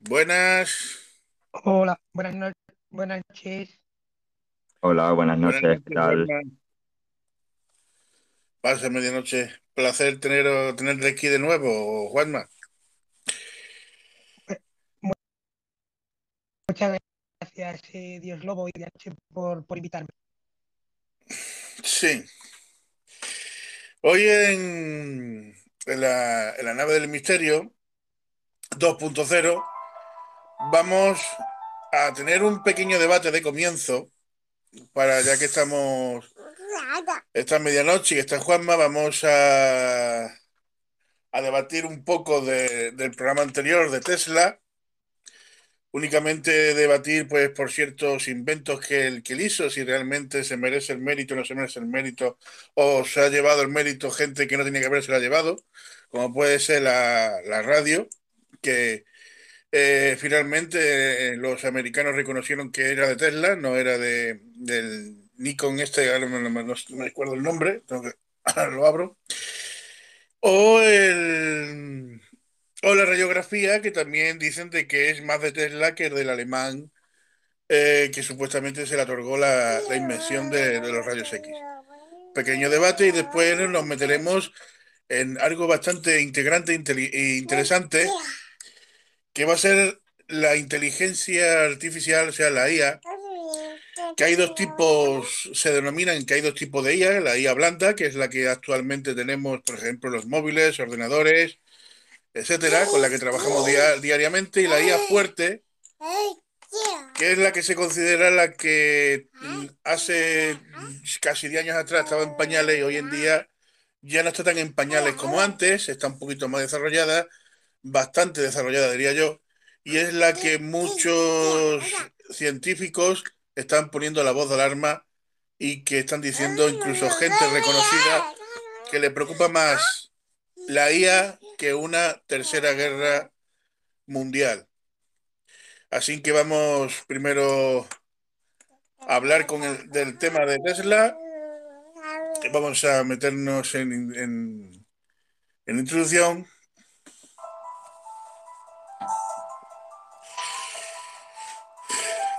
Buenas. Hola, buenas, no buenas noches. Hola, buenas Buenas noches, ¿qué noches, tal? Pasa medianoche. Placer tener, tenerte aquí de nuevo, Juanma. Muchas gracias, eh, Dios Lobo y DH por, por invitarme. Sí. Hoy en, en la, en la nave del misterio 2.0 vamos a tener un pequeño debate de comienzo para ya que estamos esta medianoche y está Juanma, vamos a, a debatir un poco de- del programa anterior de Tesla. Únicamente debatir, pues, por ciertos inventos que él, hizo, si realmente se merece el mérito no se merece el mérito, o se ha llevado el mérito gente que no tenía que haberse la llevado, como puede ser la, radio, que eh, finalmente eh, los americanos reconocieron que era de Tesla, no era de, del Nikon este, no, no- no- me recuerdo el nombre, que- ahora lo abro. O, el, o la radiografía, que también dicen de que es más de Tesla que del alemán, eh, que supuestamente se le otorgó la, la invención de, los rayos X. Pequeño debate y después nos meteremos en algo bastante integrante e interesante, que va a ser la inteligencia artificial, o sea, la IA, que hay dos tipos, se denominan que hay dos tipos de IA, la IA blanda, que es la que actualmente tenemos, por ejemplo, los móviles, ordenadores, etcétera, con la que trabajamos dia- diariamente, y la IA fuerte, que es la que se considera la que hace casi 10 años atrás estaba en pañales y hoy en día ya no está tan en pañales como antes, está un poquito más desarrollada, bastante desarrollada diría yo, y es la que muchos científicos están poniendo la voz de alarma y que están diciendo incluso gente reconocida que le preocupa más la IA que una tercera guerra mundial. Así que vamos primero a hablar con el, del tema de Tesla. Vamos a meternos en, en, en introducción.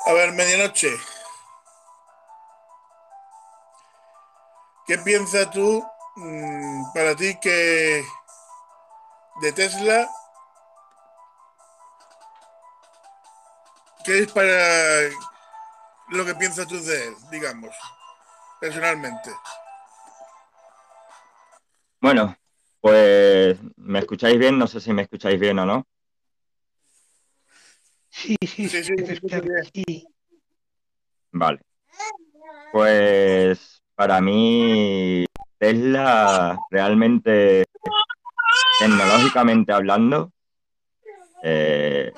A ver, medianoche. ¿Qué piensas tú mm, para ti que de Tesla? ¿Qué es para lo que piensas tú de él, digamos, personalmente? Bueno, pues ¿me escucháis bien? No sé si me escucháis bien o no. Sí, sí, Sí, sí, sí, te escucho bien. sí. Vale. Pues para mí Tesla realmente, tecnológicamente hablando, eh,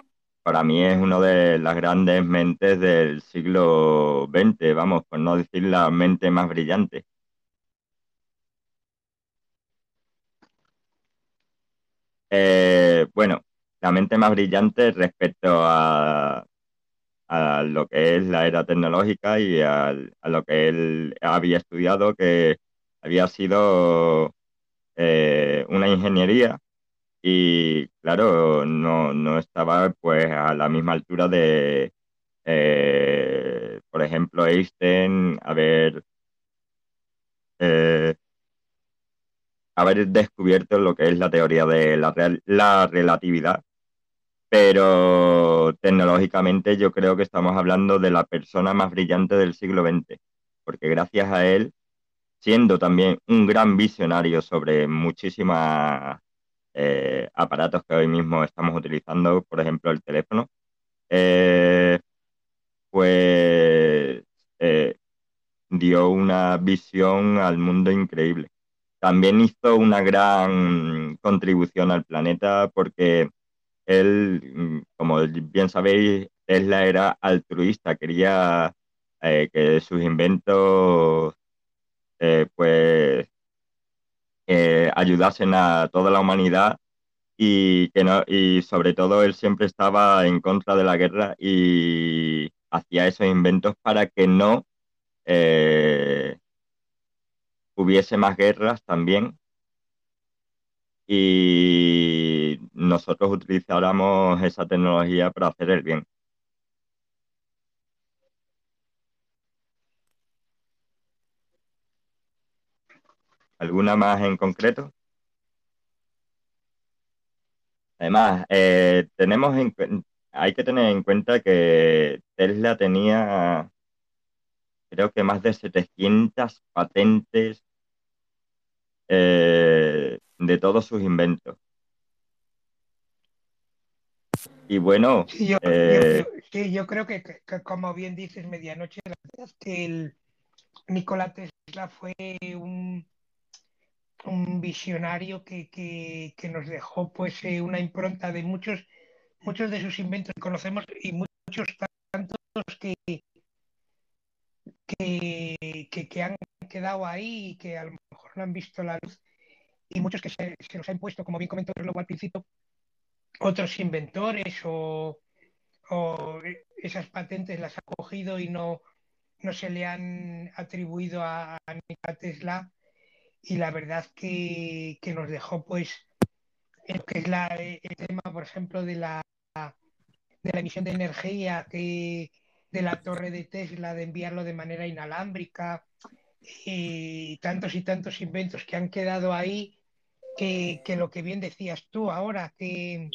para mí es una de las grandes mentes del siglo XX, vamos, por no decir la mente más brillante. Eh, bueno, la mente más brillante respecto a, a lo que es la era tecnológica y al- a, lo que él había estudiado, que había sido eh, una ingeniería y claro, no, no estaba pues a la misma altura de, eh, por ejemplo, Einstein, haber, eh, haber descubierto lo que es la teoría de la, la relatividad. Pero tecnológicamente yo creo que estamos hablando de la persona más brillante del siglo XX, porque gracias a él, siendo también un gran visionario sobre muchísimos eh, aparatos que hoy mismo estamos utilizando, por ejemplo el teléfono, eh, pues eh, dio una visión al mundo increíble. También hizo una gran contribución al planeta porque él, como bien sabéis, Tesla era altruista, quería que sus inventos eh, pues ayudasen a toda la humanidad y que no, y sobre todo él siempre estaba en contra de la guerra y hacía esos inventos para que no eh, hubiese más guerras también y nosotros utilizáramos esa tecnología para hacer el bien. ¿Alguna más en concreto? Además, eh, tenemos hay que tener en cuenta que Tesla tenía, creo que más de 700 patentes eh, de todos sus inventos. Y bueno, yo, eh, yo, creo que, como bien dices, medianoche, la verdad es que el Nikola Tesla fue un, un visionario que, nos dejó pues eh, una impronta de muchos, muchos de sus inventos que conocemos y muchos tantos que, que, que, han quedado ahí y que a lo mejor no han visto la luz. Y muchos que se, se los han puesto, como bien comentó luego al principio, otros inventores o, esas patentes las ha cogido y no, no se le han atribuido a, a Tesla y la verdad que, que nos dejó pues en que es la, el tema, por ejemplo, de la, de la emisión de energía, que, de la torre de Tesla, de enviarlo de manera inalámbrica, y tantos y tantos inventos que han quedado ahí, que, que lo que bien decías tú ahora, que,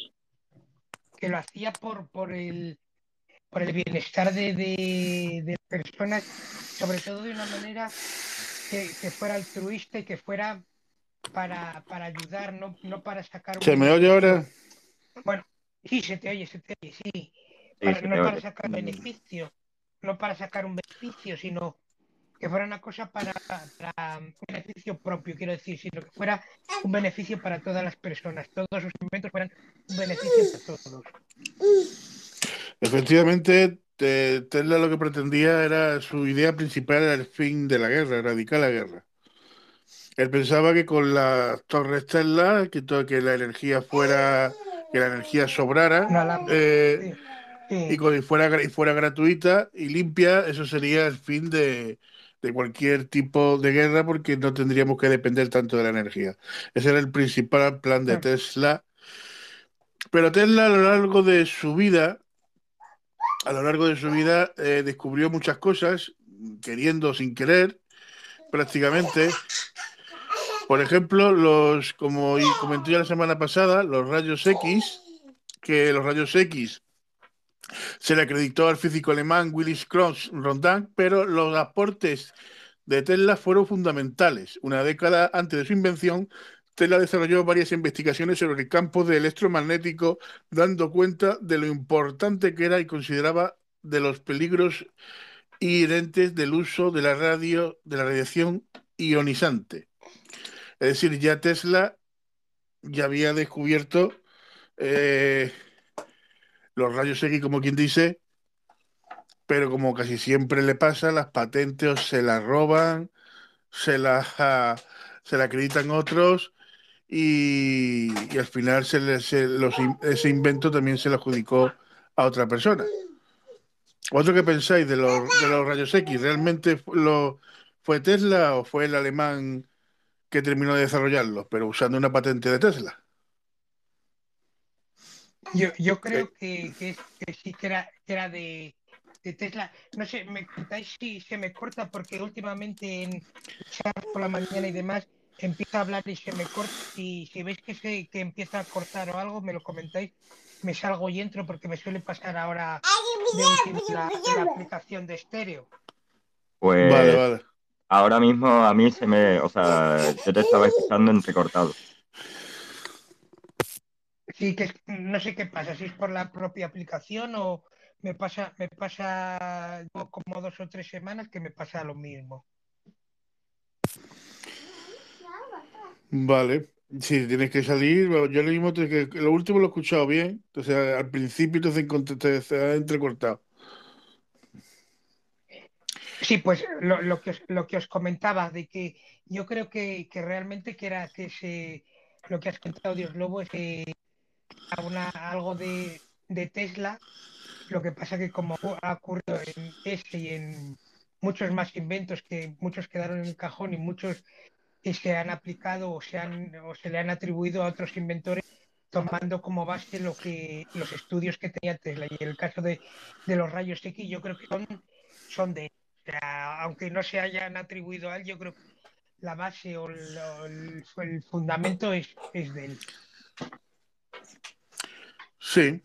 que lo hacía por, por, el, por el bienestar de, de, de personas, sobre todo de una manera que, fuera altruista y que fuera para, para ayudar, no, no para sacar un ¿Se me oye ahora? Bueno, sí, se te oye, se te oye, sí. no para sacar beneficio, no para sacar un beneficio, sino que fuera una cosa para, un beneficio propio, quiero decir, sino que fuera un beneficio para todas las personas, todos sus inventos fueran un beneficio para todos. Efectivamente, Tesla lo que pretendía era, su idea principal era el fin de la guerra, erradicar la guerra. Él pensaba que con las torres Tesla, que, todo, que la energía fuera, que la energía sobrara, eh, y, y, fuera, y fuera gratuita y limpia, eso sería el fin de, cualquier tipo de guerra porque no tendríamos que depender tanto de la energía. Ese era el principal plan de Tesla. Pero Tesla a lo largo de su vida a lo largo de su vida eh, descubrió muchas cosas, queriendo sin querer, prácticamente. Por ejemplo, los, como comenté ya la semana pasada, los rayos X, que los rayos X se le acreditó al físico alemán Willis Cross Rondin, pero los aportes de Tesla fueron fundamentales. Una década antes de su invención, Tesla desarrolló varias investigaciones sobre el campo de electromagnético, dando cuenta de lo importante que era y consideraba de los peligros inherentes del uso de la radio, de la radiación ionizante. Es decir, ya Tesla ya había descubierto eh, los rayos X, como quien dice, pero como casi siempre le pasa, las patentes se las roban, se las, se las acreditan otros y, al final se ese invento también se lo adjudicó a otra persona. ¿Otro que pensáis de los, de los rayos X? ¿Realmente lo, fue Tesla o fue el alemán que terminó de desarrollarlo, pero usando una patente de Tesla? Yo, yo creo que, que, sí que era, era de, de, Tesla. No sé, me contáis si se me corta porque últimamente en por la mañana y demás empieza a hablar y se me corta. Y si veis que, se, que empieza a cortar o algo, me lo comentáis. Me salgo y entro porque me suele pasar ahora de la, aplicación de estéreo. Pues vale, vale. ahora mismo a mí se me, o sea, yo te estaba escuchando entrecortado. Sí, que no sé qué pasa, si es por la propia aplicación o me pasa, me pasa como dos o tres semanas que me pasa lo mismo. Vale. Sí, tienes que salir. Yo lo mismo, que lo último lo he escuchado bien. Entonces, al principio te, se ha entrecortado. Sí, pues lo, lo, que, lo que os comentaba, de que yo creo que, realmente que era que se, lo que has contado, Dios Lobo, es que algo de, de Tesla. Lo que pasa que como ha ocurrido en este y en muchos más inventos que muchos quedaron en el cajón y muchos que se han aplicado o se, han, o se le han atribuido a otros inventores tomando como base lo que los estudios que tenía Tesla. Y el caso de, de los rayos X yo creo que son, son de aunque no se hayan atribuido a él, yo creo que la base o el, el fundamento es, es de él. Sí.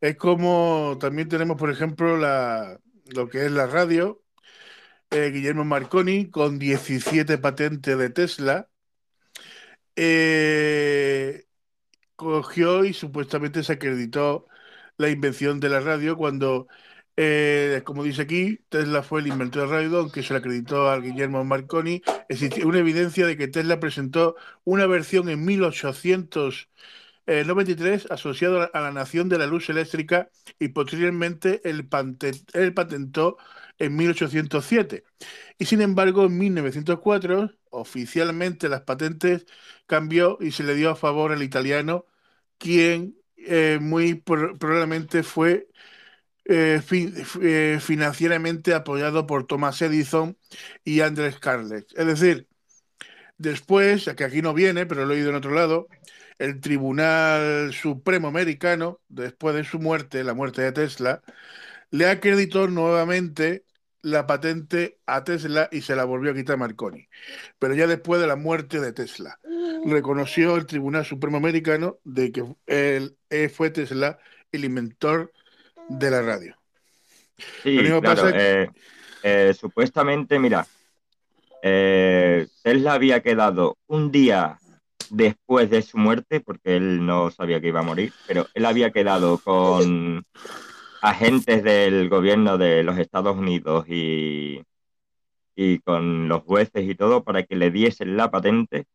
Es como también tenemos, por ejemplo, la, lo que es la radio. Eh, Guillermo Marconi con 17 patentes de Tesla. Eh, cogió y supuestamente se acreditó la invención de la radio cuando, eh, como dice aquí, Tesla fue el inventor de la radio, aunque se le acreditó a Guillermo Marconi. Existe una evidencia de que Tesla presentó una versión en 1800 el 93 asociado a la Nación de la Luz Eléctrica y posteriormente el, patentó en 1807. Y sin embargo, en 1904, oficialmente las patentes cambió y se le dio a favor al italiano, quien eh, muy probablemente fue eh, eh, financieramente apoyado por Thomas Edison y Andrés Carles. Es decir, después, que aquí no viene, pero lo he oído en otro lado, el Tribunal Supremo Americano, después de su muerte, la muerte de Tesla, le acreditó nuevamente la patente a Tesla y se la volvió a quitar Marconi. Pero ya después de la muerte de Tesla, reconoció el Tribunal Supremo Americano de que él, eh, fue Tesla el inventor de la radio. Sí, claro, eh, eh, supuestamente, mira, Tesla había quedado un día después de su muerte, porque él no sabía que iba a morir, pero él había quedado con agentes del gobierno de los Estados Unidos y, y con los jueces y todo para que le diesen la patente,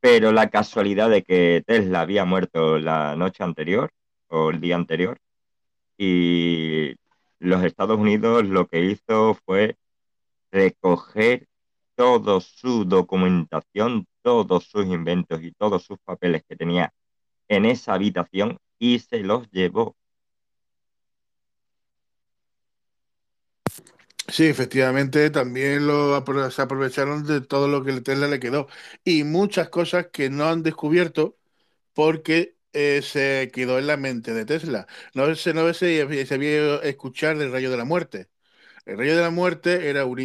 pero la casualidad de que Tesla había muerto la noche anterior o el día anterior y los Estados Unidos lo que hizo fue recoger toda su documentación, todos sus inventos y todos sus papeles que tenía en esa habitación y se los llevó. Sí, efectivamente, también lo se aprovecharon de todo lo que Tesla le quedó y muchas cosas que no han descubierto porque eh, se quedó en la mente de Tesla. No se, no se, se había escuchar del rayo de la muerte. El rayo de la muerte era un,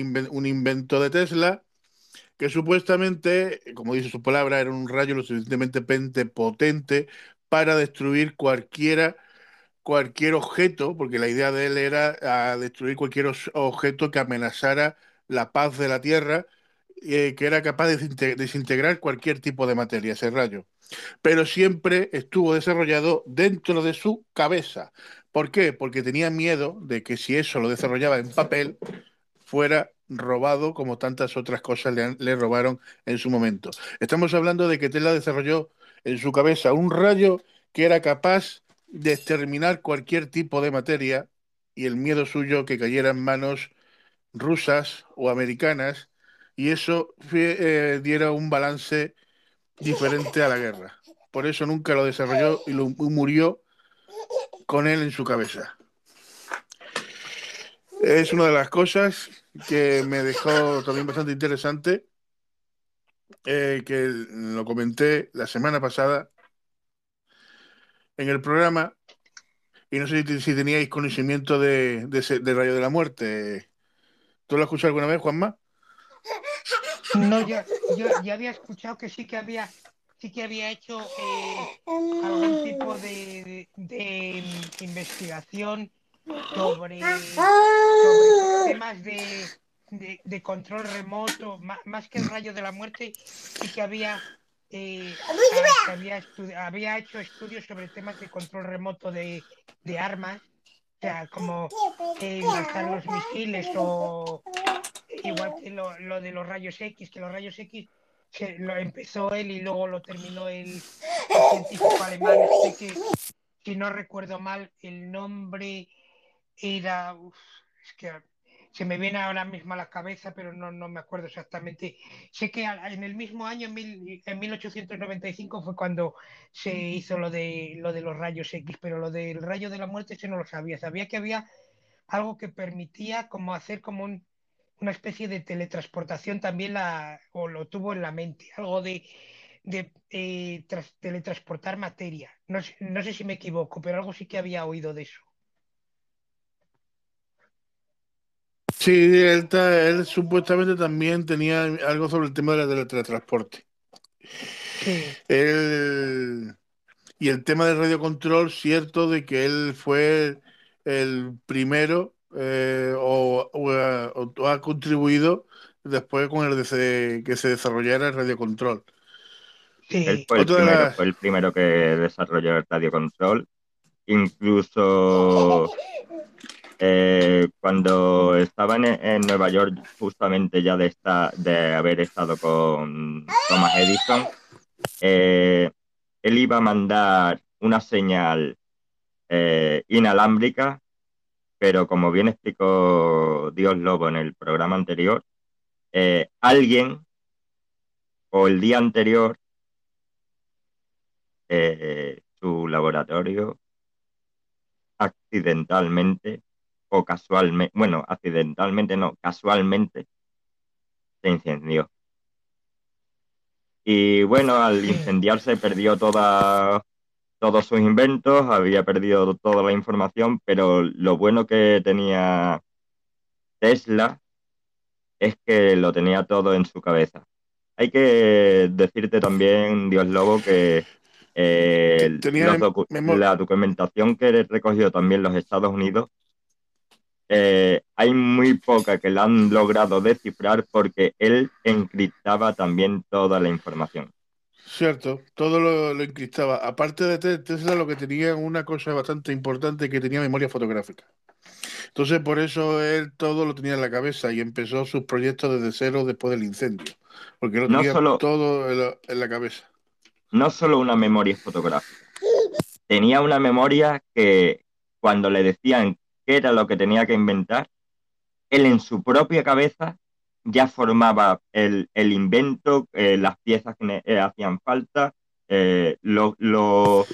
invento de Tesla que supuestamente, como dice su palabra, era un rayo lo suficientemente potente para destruir cualquiera, cualquier objeto, porque la idea de él era destruir cualquier objeto que amenazara la paz de la Tierra, eh, que era capaz de desintegrar cualquier tipo de materia, ese rayo. Pero siempre estuvo desarrollado dentro de su cabeza. ¿Por qué? Porque tenía miedo de que si eso lo desarrollaba en papel, fuera robado como tantas otras cosas le, robaron en su momento. Estamos hablando de que Tesla desarrolló en su cabeza un rayo que era capaz de exterminar cualquier tipo de materia y el miedo suyo que cayera en manos rusas o americanas y eso eh, diera un balance diferente a la guerra. Por eso nunca lo desarrolló y, lo, murió con él en su cabeza. Es una de las cosas que me dejó también bastante interesante, eh, que lo comenté la semana pasada en el programa, y no sé si, teníais conocimiento de, de, Rayo de la Muerte. ¿Tú lo has escuchado alguna vez, Juanma? No, yo, ya había escuchado que sí que había sí que había hecho eh, algún tipo de, investigación sobre, temas de, control remoto, más, que el rayo de la muerte, sí que había, eh, ah, había, hecho estudios sobre temas de control remoto de, armas, o sea, como eh, lanzar los misiles o igual que lo, lo de los rayos X, que los rayos X lo empezó él y luego lo terminó el, científico alemán. que, si no recuerdo mal, el nombre era. es que se me viene ahora mismo a la cabeza, pero no, no me acuerdo exactamente. Sé que en el mismo año, en, mil, en 1895, fue cuando se hizo lo de, lo de los rayos X, pero lo del rayo de la muerte, ese no lo sabía. Sabía que había algo que permitía como hacer como un una especie de teletransportación también la, o lo tuvo en la mente, algo de, de eh, teletransportar materia. No, no sé si me equivoco, pero algo sí que había oído de eso. Sí, él, supuestamente también tenía algo sobre el tema del teletransporte. Sí. y el tema del radiocontrol, cierto de que él fue el primero eh, o, ha contribuido después con el de que se desarrollara el radiocontrol. Sí. Él fue el, primero, fue el primero que desarrolló el radiocontrol. Incluso eh, cuando estaba en, Nueva York, justamente ya de, esta, de haber estado con Thomas Edison, eh, él iba a mandar una señal eh, inalámbrica, pero como bien explicó Dios Lobo en el programa anterior, alguien o el día anterior, su laboratorio accidentalmente o casualmente, bueno, accidentalmente no, casualmente se incendió. Y bueno, al incendiarse perdió toda, todos sus inventos, había perdido toda la información, pero lo bueno que tenía Tesla es que lo tenía todo en su cabeza. Hay que decirte también, Dios Lobo, que eh, la documentación que recogió también los Estados Unidos eh, hay muy poca que la han logrado descifrar porque él encriptaba también toda la información. Cierto, todo lo, lo encriptaba. Aparte de Tesla, lo que tenía una cosa bastante importante que tenía memoria fotográfica. Entonces, por eso él todo lo tenía en la cabeza y empezó sus proyectos desde cero después del incendio, porque lo tenía todo en la, en la cabeza. No solo una memoria fotográfica, tenía una memoria que cuando le decían era lo que tenía que inventar, él en su propia cabeza ya formaba el, invento, eh, las piezas que eh, hacían falta, eh, lo, lo,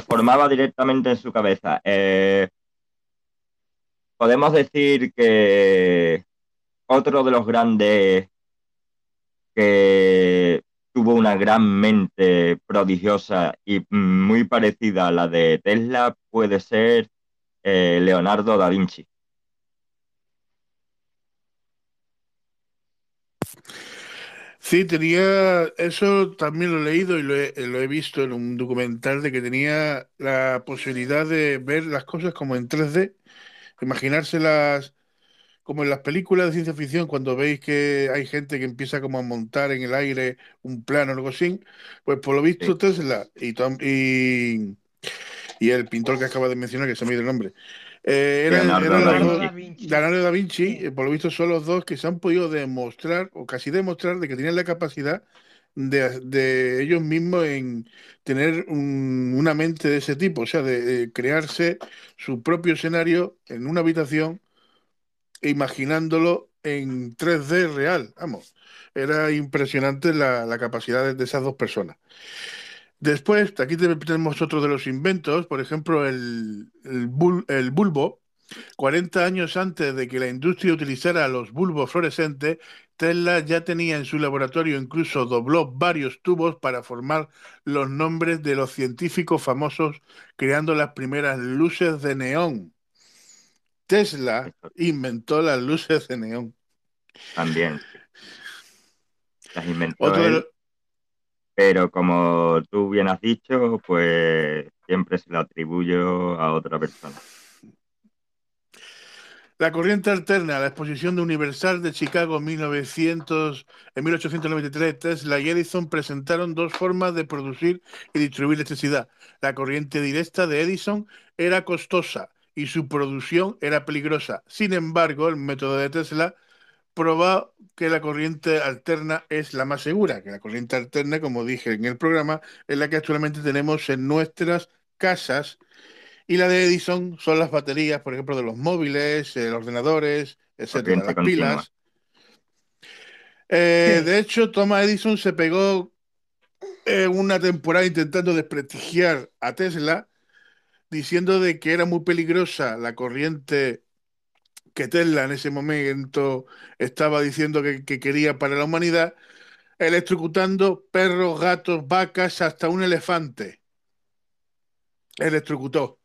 formaba directamente en su cabeza. podemos decir que otro de los grandes que tuvo una gran mente prodigiosa y muy parecida a la de Tesla puede ser eh, Leonardo da Vinci. Sí, tenía, eso también lo he leído y lo he, visto en un documental de que tenía la posibilidad de ver las cosas como en 3D, imaginárselas como en las películas de ciencia ficción, cuando veis que hay gente que empieza como a montar en el aire un plano o algo así, pues por lo visto Tesla y, y, y el pintor que acaba de mencionar, que se me ha ido el nombre. Eh, Leonardo, da Vinci. Leonardo da Vinci, eh, por lo visto son los dos que se han podido demostrar, o casi demostrar, de que tienen la capacidad de, ellos mismos en tener una mente de ese tipo, o sea, de, crearse su propio escenario en una habitación e imaginándolo en 3D real. Vamos, era impresionante la, la capacidad de esas dos personas. Después, aquí tenemos otro de los inventos, por ejemplo, el, el, bulbo. 40 años antes de que la industria utilizara los bulbos fluorescentes, Tesla ya tenía en su laboratorio, incluso dobló varios tubos para formar los nombres de los científicos famosos, creando las primeras luces de neón. Tesla inventó las luces de neón. También. Las inventó pero como tú bien has dicho, pues siempre se lo atribuyo a otra persona. La corriente alterna, la exposición de Universal de Chicago en, 1900, en 1893, Tesla y Edison presentaron dos formas de producir y distribuir electricidad. La corriente directa de Edison era costosa y su producción era peligrosa. Sin embargo, el método de Tesla probado que la corriente alterna es la más segura, que la corriente alterna, como dije en el programa, es la que actualmente tenemos en nuestras casas. Y la de Edison son las baterías, por ejemplo, de los móviles, los ordenadores, etcétera, las pilas. Eh, de hecho, Thomas Edison se pegó eh, una temporada intentando desprestigiar a Tesla, diciendo de que era muy peligrosa la corriente que Tesla en ese momento estaba diciendo que, quería para la humanidad, electrocutando perros, gatos, vacas, hasta un elefante. Electrocutó.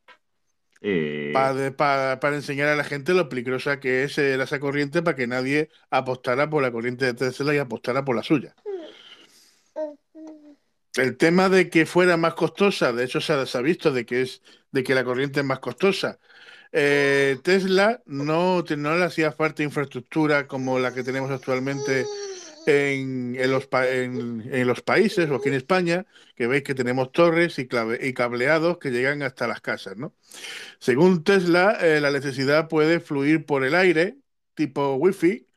Eh, para, enseñar a la gente lo peligrosa que es esa corriente para que nadie apostara por la corriente de Tesla y apostara por la suya. El tema de que fuera más costosa, de hecho se ha, visto de que es de que la corriente es más costosa. Eh, Tesla no, no le hacía falta infraestructura como la que tenemos actualmente en, los, en, los países o aquí en España, que veis que tenemos torres y, y cableados que llegan hasta las casas. ¿no? Según Tesla, eh, la electricidad puede fluir por el aire, tipo Wi-Fi.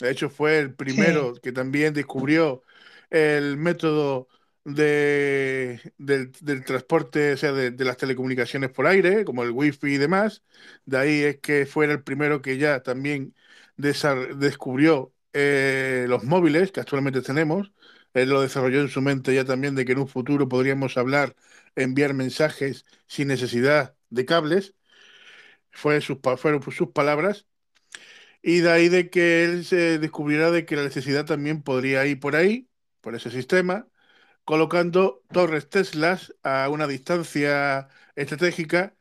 De hecho, fue el primero que también descubrió el método de, del, transporte, o sea, de, las telecomunicaciones por aire, como el wifi y demás. De ahí es que fue el primero que ya también descubrió eh, los móviles que actualmente tenemos. Él lo desarrolló en su mente ya también de que en un futuro podríamos hablar, enviar mensajes sin necesidad de cables. Fueron sus palabras. Y de ahí de que él se descubriera de que la necesidad también podría ir por ahí, por ese sistema, colocando torres Teslas a una distancia estratégica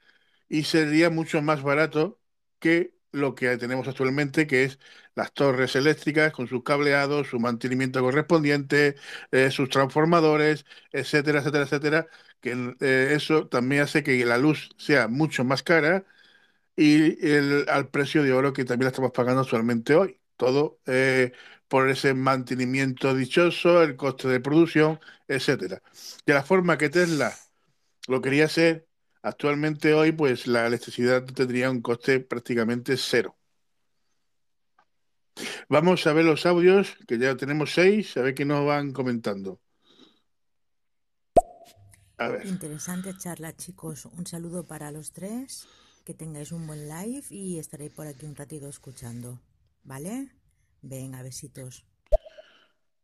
y sería mucho más barato que lo que tenemos actualmente, que es las torres eléctricas con sus cableados, su mantenimiento correspondiente, eh, sus transformadores, etcétera, etcétera, etcétera, que eh, eso también hace que la luz sea mucho más cara y el, al precio de oro que también estamos pagando actualmente hoy. Todo eh, por ese mantenimiento dichoso, el coste de producción, etcétera. De la forma que Tesla lo quería hacer, actualmente hoy, pues la electricidad tendría un coste prácticamente cero. Vamos a ver los audios, que ya tenemos seis, a ver qué nos van comentando. Interesante charla, chicos. Un saludo para los tres. Que tengáis un buen live y estaréis por aquí un ratito escuchando. ¿Vale? Venga, besitos.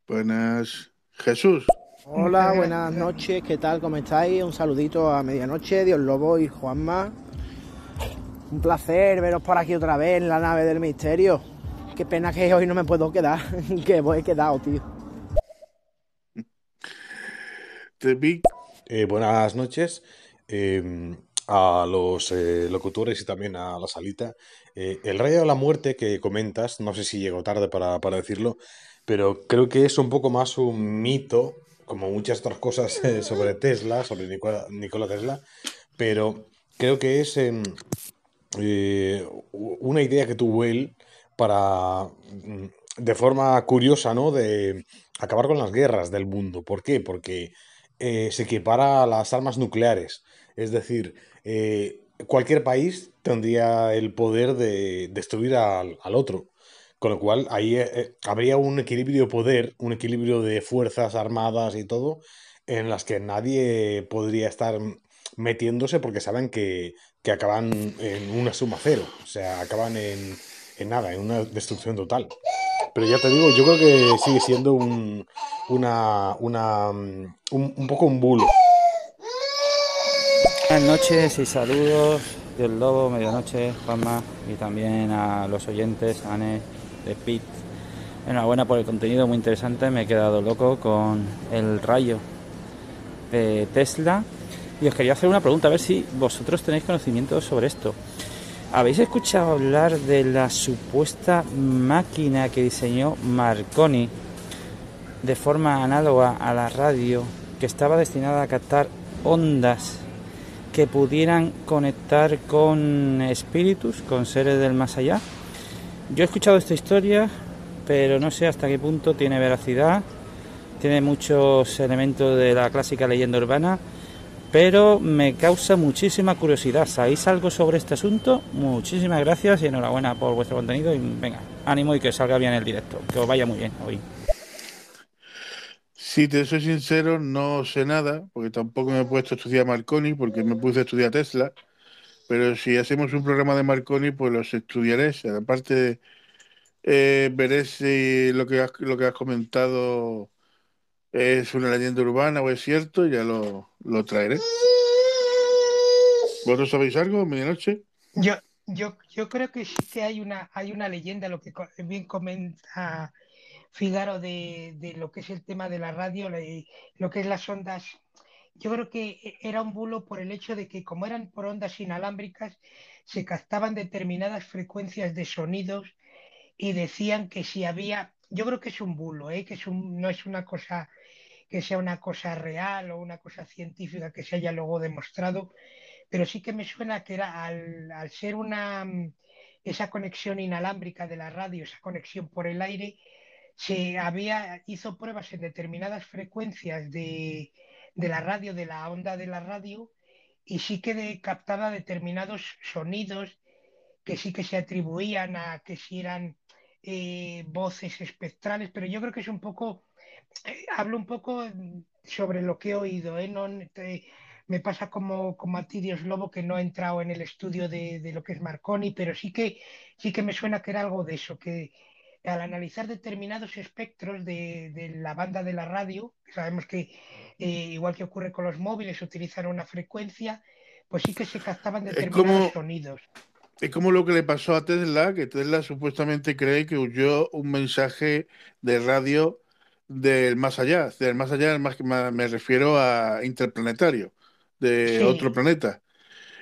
Buenas. Jesús. Hola, buenas noches, ¿qué tal? ¿Cómo estáis? Un saludito a medianoche, Dios Lobo y Juanma. Un placer veros por aquí otra vez en la nave del misterio. Qué pena que hoy no me puedo quedar, que voy quedado, tío. Eh, buenas noches em, a los eh, locutores y también a la salita. Eh, el rayo de la muerte que comentas, no sé si llegó tarde para, decirlo, pero creo que es un poco más un mito, como muchas otras cosas eh, sobre Tesla, sobre Nikola, Tesla, pero creo que es em, eh, una idea que tuvo él para, mm, de forma curiosa, ¿no? De acabar con las guerras del mundo. ¿Por qué? Porque se equipara a las armas nucleares. Es decir, cualquier país tendría el poder de destruir al, otro. Con lo cual ahí eh, eh, habría un equilibrio de poder, un equilibrio de fuerzas armadas y todo, en las que nadie podría estar metiéndose porque saben que, acaban en una suma cero. O sea, acaban en, nada, en una destrucción total. Pero ya te digo, yo creo que sigue siendo un, una, una, un, un poco un bulo. Buenas noches y saludos del Lobo, Medianoche, Juanma y también a los oyentes, Anne, de Pit. Enhorabuena por el contenido, muy interesante. Me he quedado loco con el rayo de Tesla. Y os quería hacer una pregunta, a ver si vosotros tenéis conocimiento sobre esto. ¿Habéis escuchado hablar de la supuesta máquina que diseñó Marconi de forma análoga a la radio que estaba destinada a captar ondas que pudieran conectar con espíritus, con seres del más allá. Yo he escuchado esta historia, pero no sé hasta qué punto tiene veracidad. Tiene muchos elementos de la clásica leyenda urbana, pero me causa muchísima curiosidad. ¿Sabéis algo sobre este asunto? Muchísimas gracias y enhorabuena por vuestro contenido. Y venga, ánimo y que salga bien el directo. Que os vaya muy bien hoy. Si te soy sincero, no sé nada, porque tampoco me he puesto a estudiar Marconi, porque me puse a estudiar Tesla. Pero si hacemos un programa de Marconi, pues los estudiaré. Aparte, eh, veré si lo que, has, lo que has comentado es una leyenda urbana o es cierto, ya lo, lo traeré. ¿Vosotros sabéis algo, medianoche? Yo, yo, yo creo que sí que hay una, hay una leyenda, lo que bien comenta Figaro de, lo que es el tema de la radio, lo que es las ondas. Yo creo que era un bulo por el hecho de que como eran por ondas inalámbricas, se captaban determinadas frecuencias de sonidos y decían que si había, yo creo que es un bulo, ¿eh? que no es una cosa que sea una cosa real o una cosa científica que se haya luego demostrado, pero sí que me suena que era al, al ser una esa conexión inalámbrica de la radio, esa conexión por el aire, se había, hizo pruebas en determinadas frecuencias de, de la radio, de la onda de la radio, y sí que captaba determinados sonidos que sí que se atribuían a que si eran eh, voces espectrales, pero yo creo que es un poco, eh, hablo un poco sobre lo que he oído, ¿eh? no, me pasa como, como a ti, Lobo, que no he entrado en el estudio de, de, lo que es Marconi, pero sí que, sí que me suena que era algo de eso, que al analizar determinados espectros de, de la banda de la radio, sabemos que eh, igual que ocurre con los móviles, utilizan una frecuencia, pues sí que se captaban determinados como, sonidos. Es como lo que le pasó a Tesla, que Tesla supuestamente cree que huyó un mensaje de radio del más allá. Del más allá más, me refiero a interplanetario, de sí. otro planeta.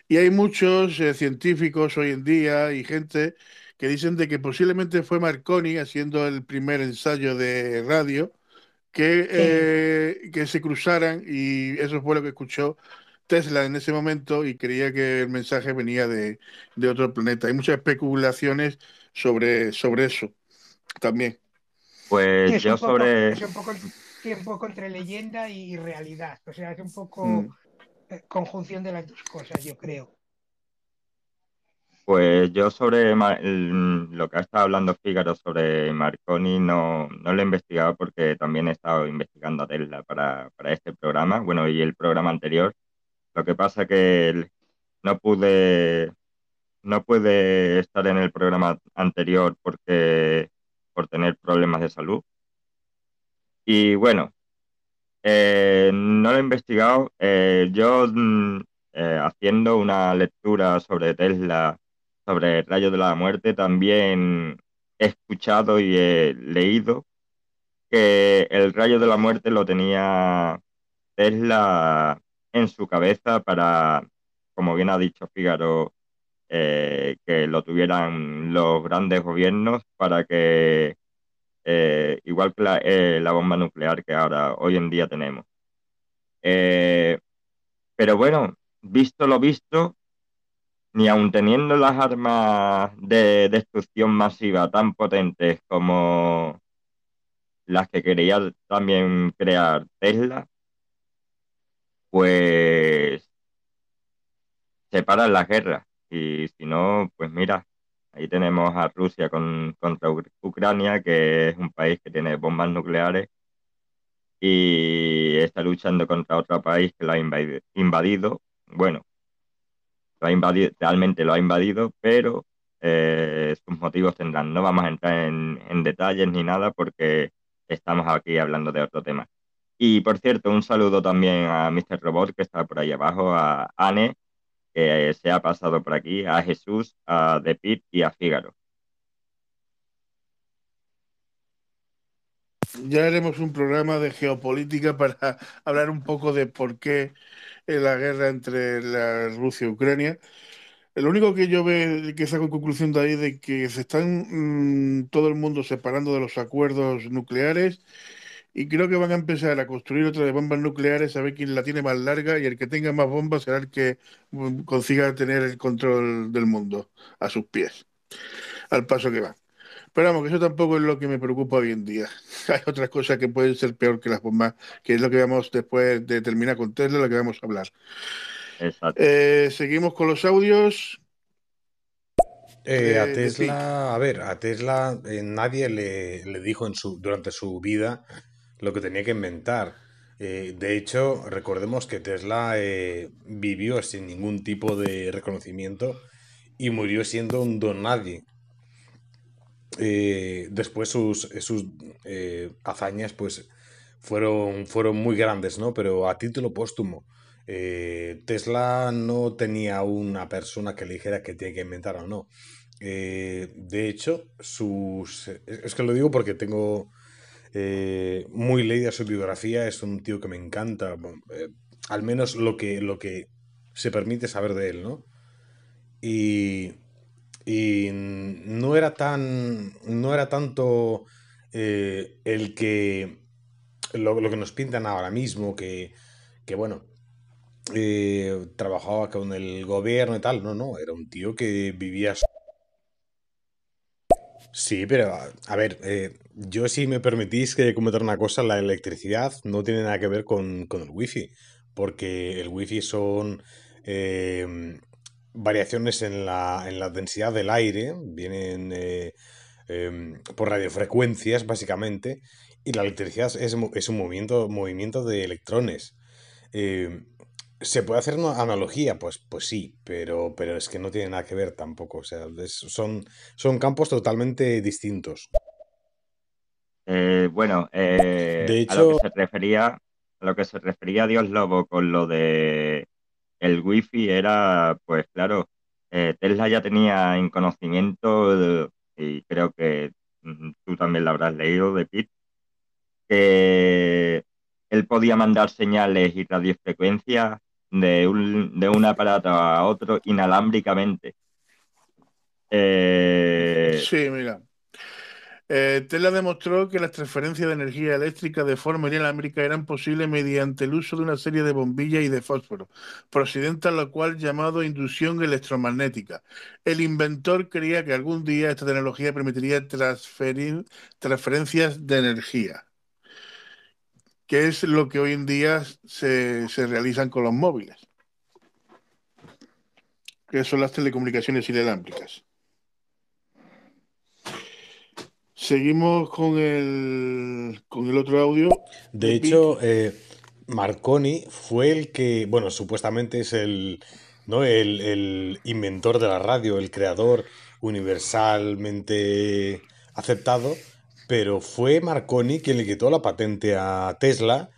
Y hay muchos eh, científicos hoy en día y gente que dicen de que posiblemente fue Marconi haciendo el primer ensayo de radio que, sí. eh, que se cruzaran y eso fue lo que escuchó Tesla en ese momento y creía que el mensaje venía de, de otro planeta. Hay muchas especulaciones sobre, sobre eso también. Pues sí, yo un poco, sobre... Es un poco, sí, un poco entre leyenda y realidad. O sea, es un poco mm. conjunción de las dos cosas, yo creo. Pues yo sobre lo que ha estado hablando Fígaro sobre Marconi no, no lo he investigado porque también he estado investigando a Tesla para, para este programa, bueno, y el programa anterior. Lo que pasa que no pude no pude estar en el programa anterior porque por tener problemas de salud. Y bueno, eh, no lo he investigado. Eh, yo eh, haciendo una lectura sobre Tesla sobre el rayo de la muerte, también he escuchado y he leído que el rayo de la muerte lo tenía Tesla en su cabeza para, como bien ha dicho Fígaro, eh, que lo tuvieran los grandes gobiernos para que, eh, igual que la, eh, la, bomba nuclear que ahora hoy en día tenemos. Pero bueno, visto lo visto, ni aun teniendo las armas de destrucción masiva tan potentes como las que quería también crear Tesla, pues se paran las guerras. Y si no, pues mira, ahí tenemos a Rusia con, contra Ucrania, que es un país que tiene bombas nucleares y está luchando contra otro país que lo ha invadido. Bueno, lo ha invadido, realmente lo ha invadido, pero eh, sus motivos tendrán. No vamos a entrar en, en, detalles ni nada porque estamos aquí hablando de otro tema. Y por cierto, un saludo también a Mr. Robot que está por ahí abajo, a Anne, que se ha pasado por aquí, a Jesús, a The Pit y a Fígaro. Ya haremos un programa de geopolítica para hablar un poco de por qué en la guerra entre la Rusia y Ucrania. Lo único que yo veo, que saco conclusión de ahí, de que se están mmm, todo el mundo separando de los acuerdos nucleares y creo que van a empezar a construir otra de bombas nucleares a ver quién la tiene más larga y el que tenga más bombas será el que consiga tener el control del mundo a sus pies, al paso que va. Pero vamos, que eso tampoco es lo que me preocupa hoy en día. Hay otras cosas que pueden ser peor que las bombas, que es lo que vamos después de terminar con Tesla, lo que vamos a hablar. Eh, seguimos con los audios. Eh, a Tesla, a ver, a Tesla eh, nadie le, le, dijo en su, durante su vida lo que tenía que inventar. Eh, de hecho, recordemos que Tesla vivió sin ningún tipo de reconocimiento y murió siendo un don nadie eh, después sus, sus eh, hazañas pues fueron, fueron muy grandes, ¿no? Pero a título póstumo. Eh, Tesla no tenía una persona que le dijera que tiene que inventar o no. Eh, de hecho, sus. Es que lo digo porque tengo eh, muy leída su biografía. Es un tío que me encanta. al menos lo que, lo que se permite saber de él, ¿no? Y. Y no era tan. No era tanto el que. Lo, lo, que nos pintan ahora mismo, que, que bueno, eh, trabajaba con el gobierno y tal. No, no, era un tío que vivía. Sí, pero a ver, eh, yo si me permitís que comentar una cosa, la electricidad no tiene nada que ver con, el wifi, porque el wifi son eh, variaciones en la, en la, densidad del aire, vienen em, por radiofrecuencias básicamente, y la electricidad es, es un movimiento, movimiento de electrones. ¿Se puede hacer una analogía? Pues, pues sí, pero, pero es que no tiene nada que ver tampoco. O sea, son, son campos totalmente distintos. Eh, bueno, eh, de hecho, a lo que se refería, a lo que se refería Dios Lobo con lo de el wifi era, pues claro, eh, Tesla ya tenía en conocimiento, y creo que mm, tú también lo habrás leído de Pete, que él podía mandar señales y radiofrecuencias de un, de un aparato a otro inalámbricamente. Eh, sí, mira. Eh, Tesla demostró que las transferencias de energía eléctrica de forma inalámbrica eran posibles mediante el uso de una serie de bombillas y de fósforo, procedente a lo cual llamado inducción electromagnética. El inventor creía que algún día esta tecnología permitiría transferir transferencias de energía que es lo que hoy en día se, realizan con los móviles, que son las telecomunicaciones inalámbricas. Seguimos con el, con el otro audio. De, hecho, eh, Marconi fue el que, bueno, supuestamente es el, ¿no? el, el inventor de la radio, el creador universalmente aceptado pero fue Marconi quien le quitó la patente a Tesla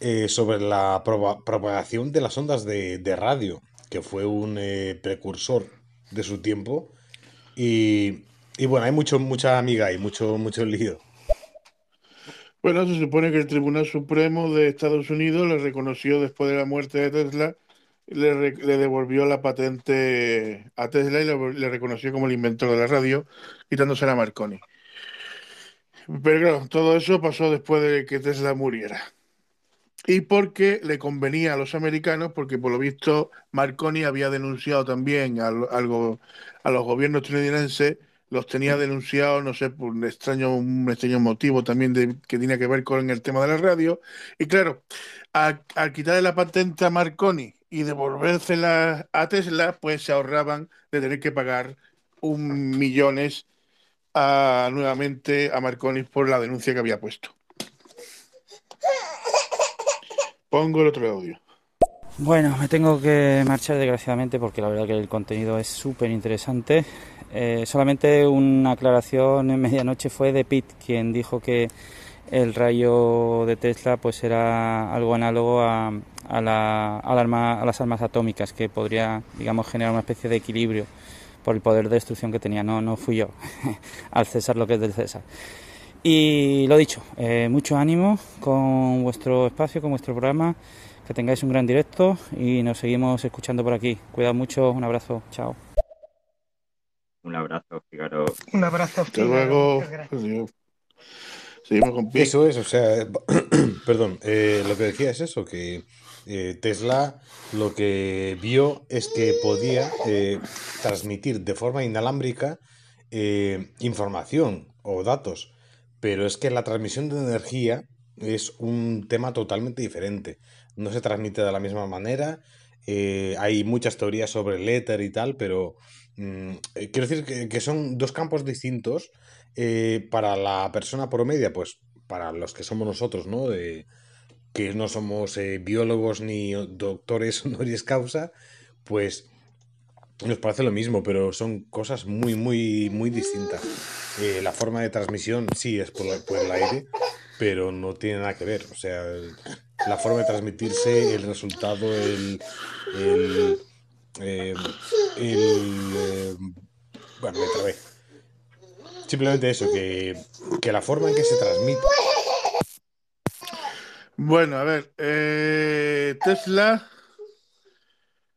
eh, sobre la propagación de las ondas de, radio, que fue un eh, precursor de su tiempo. Y, bueno, hay mucho, mucha amiga y mucho, mucho lío. Bueno, se supone que el Tribunal Supremo de Estados Unidos le reconoció después de la muerte de Tesla, le, devolvió la patente a Tesla y le, reconoció como el inventor de la radio, quitándose a Marconi. Pero claro, todo eso pasó después de que Tesla muriera. Y porque le convenía a los americanos, porque por lo visto Marconi había denunciado también a, algo, a los gobiernos estadounidenses, los tenía denunciados, no sé, por un extraño, un extraño motivo también de, que tenía que ver con el tema de la radio. Y claro, al quitarle la patente a Marconi y devolvérsela a Tesla, pues se ahorraban de tener que pagar un millones nuevamente a Marconi por la denuncia que había puesto. Pongo el otro audio. Bueno, me tengo que marchar desgraciadamente porque la verdad que el contenido es súper interesante. Eh, solamente una aclaración en medianoche fue de Pitt, quien dijo que el rayo de Tesla pues era algo análogo a, a, la, a las armas atómicas, que podría digamos generar una especie de equilibrio por el poder de destrucción que tenía, no, no fui yo, al César lo que es del César. Y lo dicho, eh, mucho ánimo con vuestro espacio, con vuestro programa, que tengáis un gran directo y nos seguimos escuchando por aquí. Cuidado mucho, un abrazo, chao. Un abrazo, Figaro. Un abrazo, Hasta luego. Seguimos con Eso es, o sea, perdón, eh, lo que decía es eso, que eh, Tesla lo que vio es que podía eh, transmitir de forma inalámbrica eh, información o datos, pero es que la transmisión de energía es un tema totalmente diferente. No se transmite de la misma manera. hay muchas teorías sobre el éter y tal, pero mm, quiero decir que, que, son dos campos distintos para la persona promedia, pues para los que somos nosotros, ¿no? De, que no somos eh, biólogos ni doctores honoris causa, pues nos parece lo mismo, pero son cosas muy, muy, muy distintas. Eh, la forma de transmisión sí es por, el aire, pero no tiene nada que ver. O sea, la forma de transmitirse, el resultado, el, eh, eh, bueno, me trabé. Simplemente eso, que, que la forma en que se transmite. Bueno, a ver, eh, Tesla,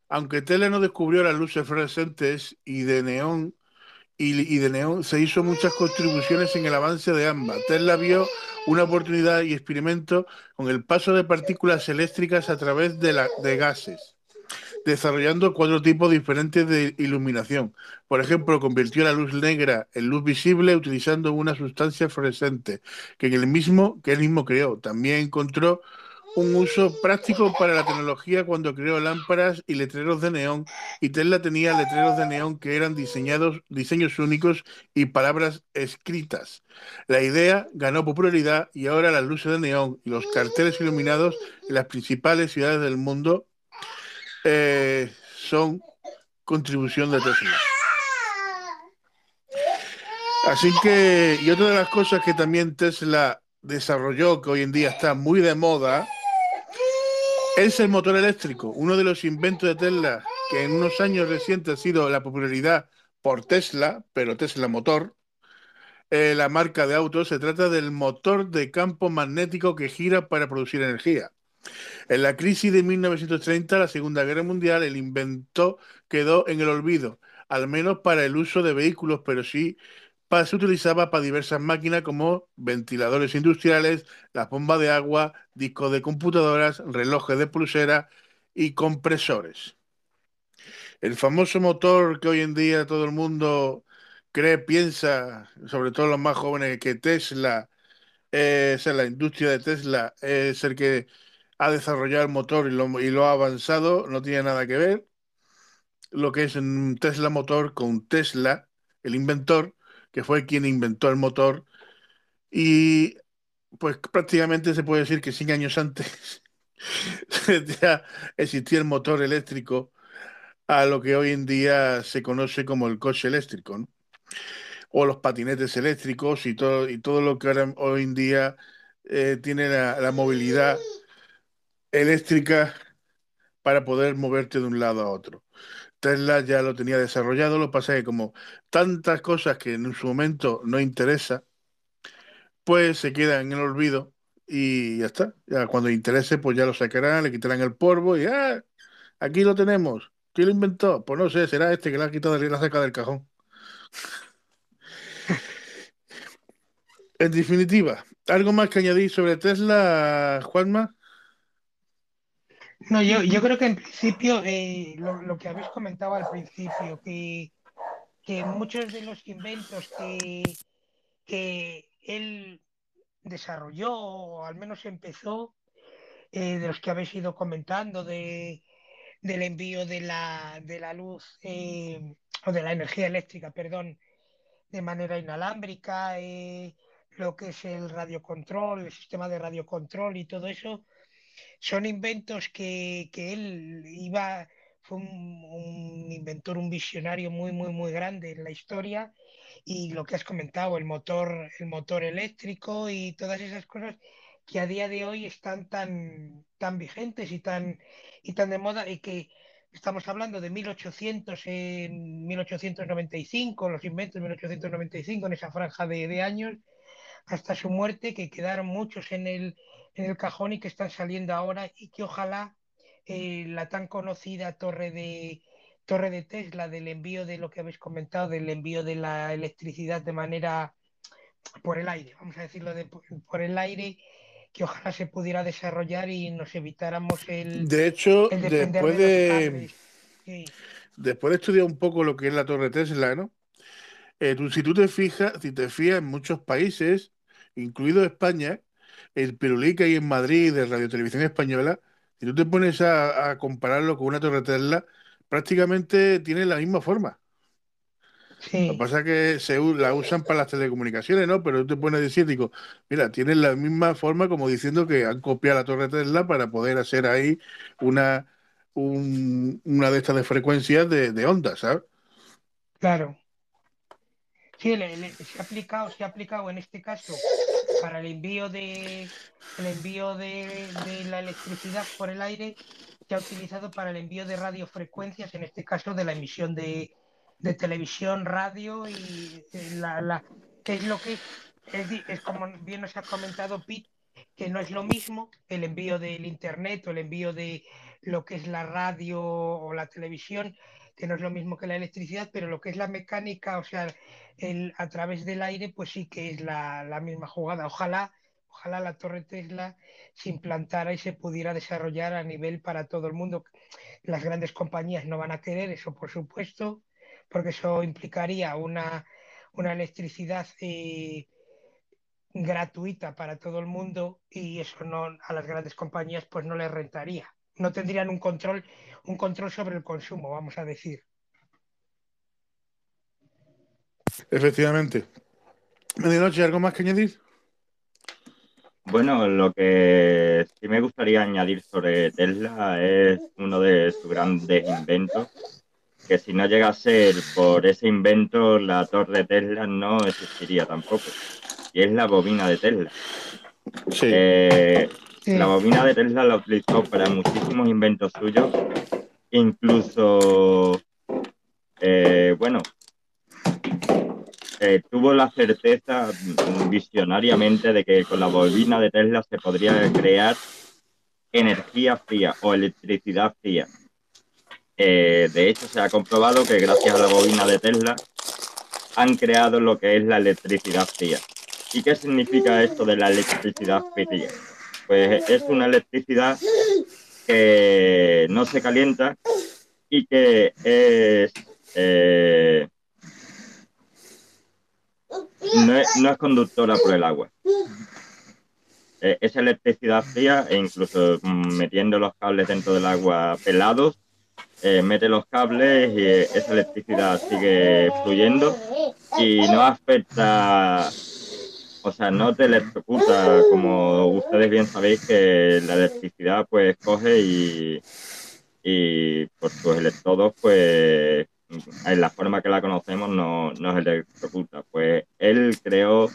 aunque Tesla no descubrió las luces fluorescentes y de neón, y, de neón, se hizo muchas contribuciones en el avance de ambas. Tesla vio una oportunidad y experimento con el paso de partículas eléctricas a través de, la, de gases desarrollando cuatro tipos diferentes de iluminación. Por ejemplo, convirtió la luz negra en luz visible utilizando una sustancia fluorescente que, el mismo, que él mismo creó. También encontró un uso práctico para la tecnología cuando creó lámparas y letreros de neón y Tesla tenía letreros de neón que eran diseñados, diseños únicos y palabras escritas. La idea ganó popularidad y ahora las luces de neón y los carteles iluminados en las principales ciudades del mundo eh, son contribución de Tesla. Así que, y otra de las cosas que también Tesla desarrolló, que hoy en día está muy de moda, es el motor eléctrico. Uno de los inventos de Tesla que en unos años recientes ha sido la popularidad por Tesla, pero Tesla Motor, eh, la marca de autos, se trata del motor de campo magnético que gira para producir energía. En la crisis de 1930, la Segunda Guerra Mundial, el invento quedó en el olvido, al menos para el uso de vehículos, pero sí se utilizaba para diversas máquinas como ventiladores industriales, las bombas de agua, discos de computadoras, relojes de pulsera y compresores. El famoso motor que hoy en día todo el mundo cree, piensa, sobre todo los más jóvenes, que Tesla, es la industria de Tesla es el que ha desarrollado el motor y lo, ha avanzado, no tiene nada que ver. Lo que es un Tesla motor con Tesla, el inventor, que fue quien inventó el motor. Y pues prácticamente se puede decir que cinco años antes ya existía el motor eléctrico a lo que hoy en día se conoce como el coche eléctrico, o los patinetes eléctricos y todo, y todo lo que ahora, hoy en día eh, tiene la movilidad eléctrica para poder moverte de un lado a otro. Tesla ya lo tenía desarrollado, lo que pasa es que como tantas cosas que en su momento no interesa, pues se quedan en el olvido y ya está. Ya cuando interese, pues ya lo sacarán, le quitarán el polvo y ¡ah! Aquí lo tenemos. ¿Quién lo inventó? Pues no sé, será este que le ha quitado la saca del cajón. en definitiva, ¿algo más que añadir sobre Tesla, Juanma? No, yo, yo creo que en principio, eh, lo, que habéis comentado al principio, que, muchos de los inventos que, que él desarrolló, o al menos empezó, eh, de los que habéis ido comentando, de, del envío de la, de la luz eh, o de la energía eléctrica, perdón, de manera inalámbrica, lo que es el radiocontrol, el sistema de radiocontrol y todo eso, son inventos que, él iba, fue un, inventor, un visionario muy, muy, muy grande en la historia. Y lo que has comentado, el motor, el motor eléctrico y todas esas cosas que a día de hoy están tan, tan vigentes y tan, y tan de moda y que estamos hablando de 1800 en 1895, los inventos de 1895 en esa franja de, de años, hasta su muerte, que quedaron muchos en el, en el cajón y que están saliendo ahora y que ojalá eh, la tan conocida torre de torre de Tesla del envío de lo que habéis comentado del envío de la electricidad de manera por el aire vamos a decirlo de, por el aire que ojalá se pudiera desarrollar y nos evitáramos el de hecho después de, después de estudiar un poco lo que es la torre Tesla no eh, si tú te fijas si te fijas en muchos países incluido España el Pirulí que hay en Madrid de Radio Televisión Española, si tú te pones a, compararlo con una torre Tesla, prácticamente tiene la misma forma. Lo que pasa es que se la usan para las telecomunicaciones, ¿no? Pero tú te pones a decir, digo, mira, tienen la misma forma como diciendo que han copiado la torre Tesla para poder hacer ahí una, una de estas de frecuencias de, de ondas, ¿sabes? Claro. Sí, se, ha aplicado, se ha aplicado en este caso para el envío de el envío de, de la electricidad por el aire se ha utilizado para el envío de radiofrecuencias, en este caso de la emisión de, de televisión, radio y eh, la, la, que es lo que es, es como bien nos ha comentado Pete, que no es lo mismo el envío del internet o el envío de lo que es la radio o la televisión, que no es lo mismo que la electricidad, pero lo que es la mecánica, o sea, el, a través del aire, pues sí que es la, la misma jugada. Ojalá, ojalá la torre Tesla se implantara y se pudiera desarrollar a nivel para todo el mundo. Las grandes compañías no van a querer eso, por supuesto, porque eso implicaría una, una electricidad eh, gratuita para todo el mundo y eso no a las grandes compañías pues no les rentaría. No tendrían un control, un control sobre el consumo, vamos a decir. Efectivamente. Medianoche, ¿algo más que añadir? Bueno, lo que sí me gustaría añadir sobre Tesla es uno de sus grandes inventos, que si no llega a ser por ese invento, la torre Tesla no existiría tampoco. Y es la bobina de Tesla. Sí. Eh, La bobina de Tesla la utilizó para muchísimos inventos suyos, incluso, eh, bueno, eh, tuvo la certeza visionariamente de que con la bobina de Tesla se podría crear energía fría o electricidad fría. Eh, de hecho, se ha comprobado que gracias a la bobina de Tesla han creado lo que es la electricidad fría. ¿Y qué significa esto de la electricidad fría? Pues es una electricidad que no se calienta y que es eh, no, es, conductora por el agua. Eh, es electricidad fría e incluso mm, metiendo los cables dentro del agua pelados, eh, mete los cables y esa electricidad sigue fluyendo y no afecta o sea, no te electrocuta, como ustedes bien sabéis que la electricidad pues coge y, y por sus electrodos pues en la forma que la conocemos no, no es electrocuta. Pues él creó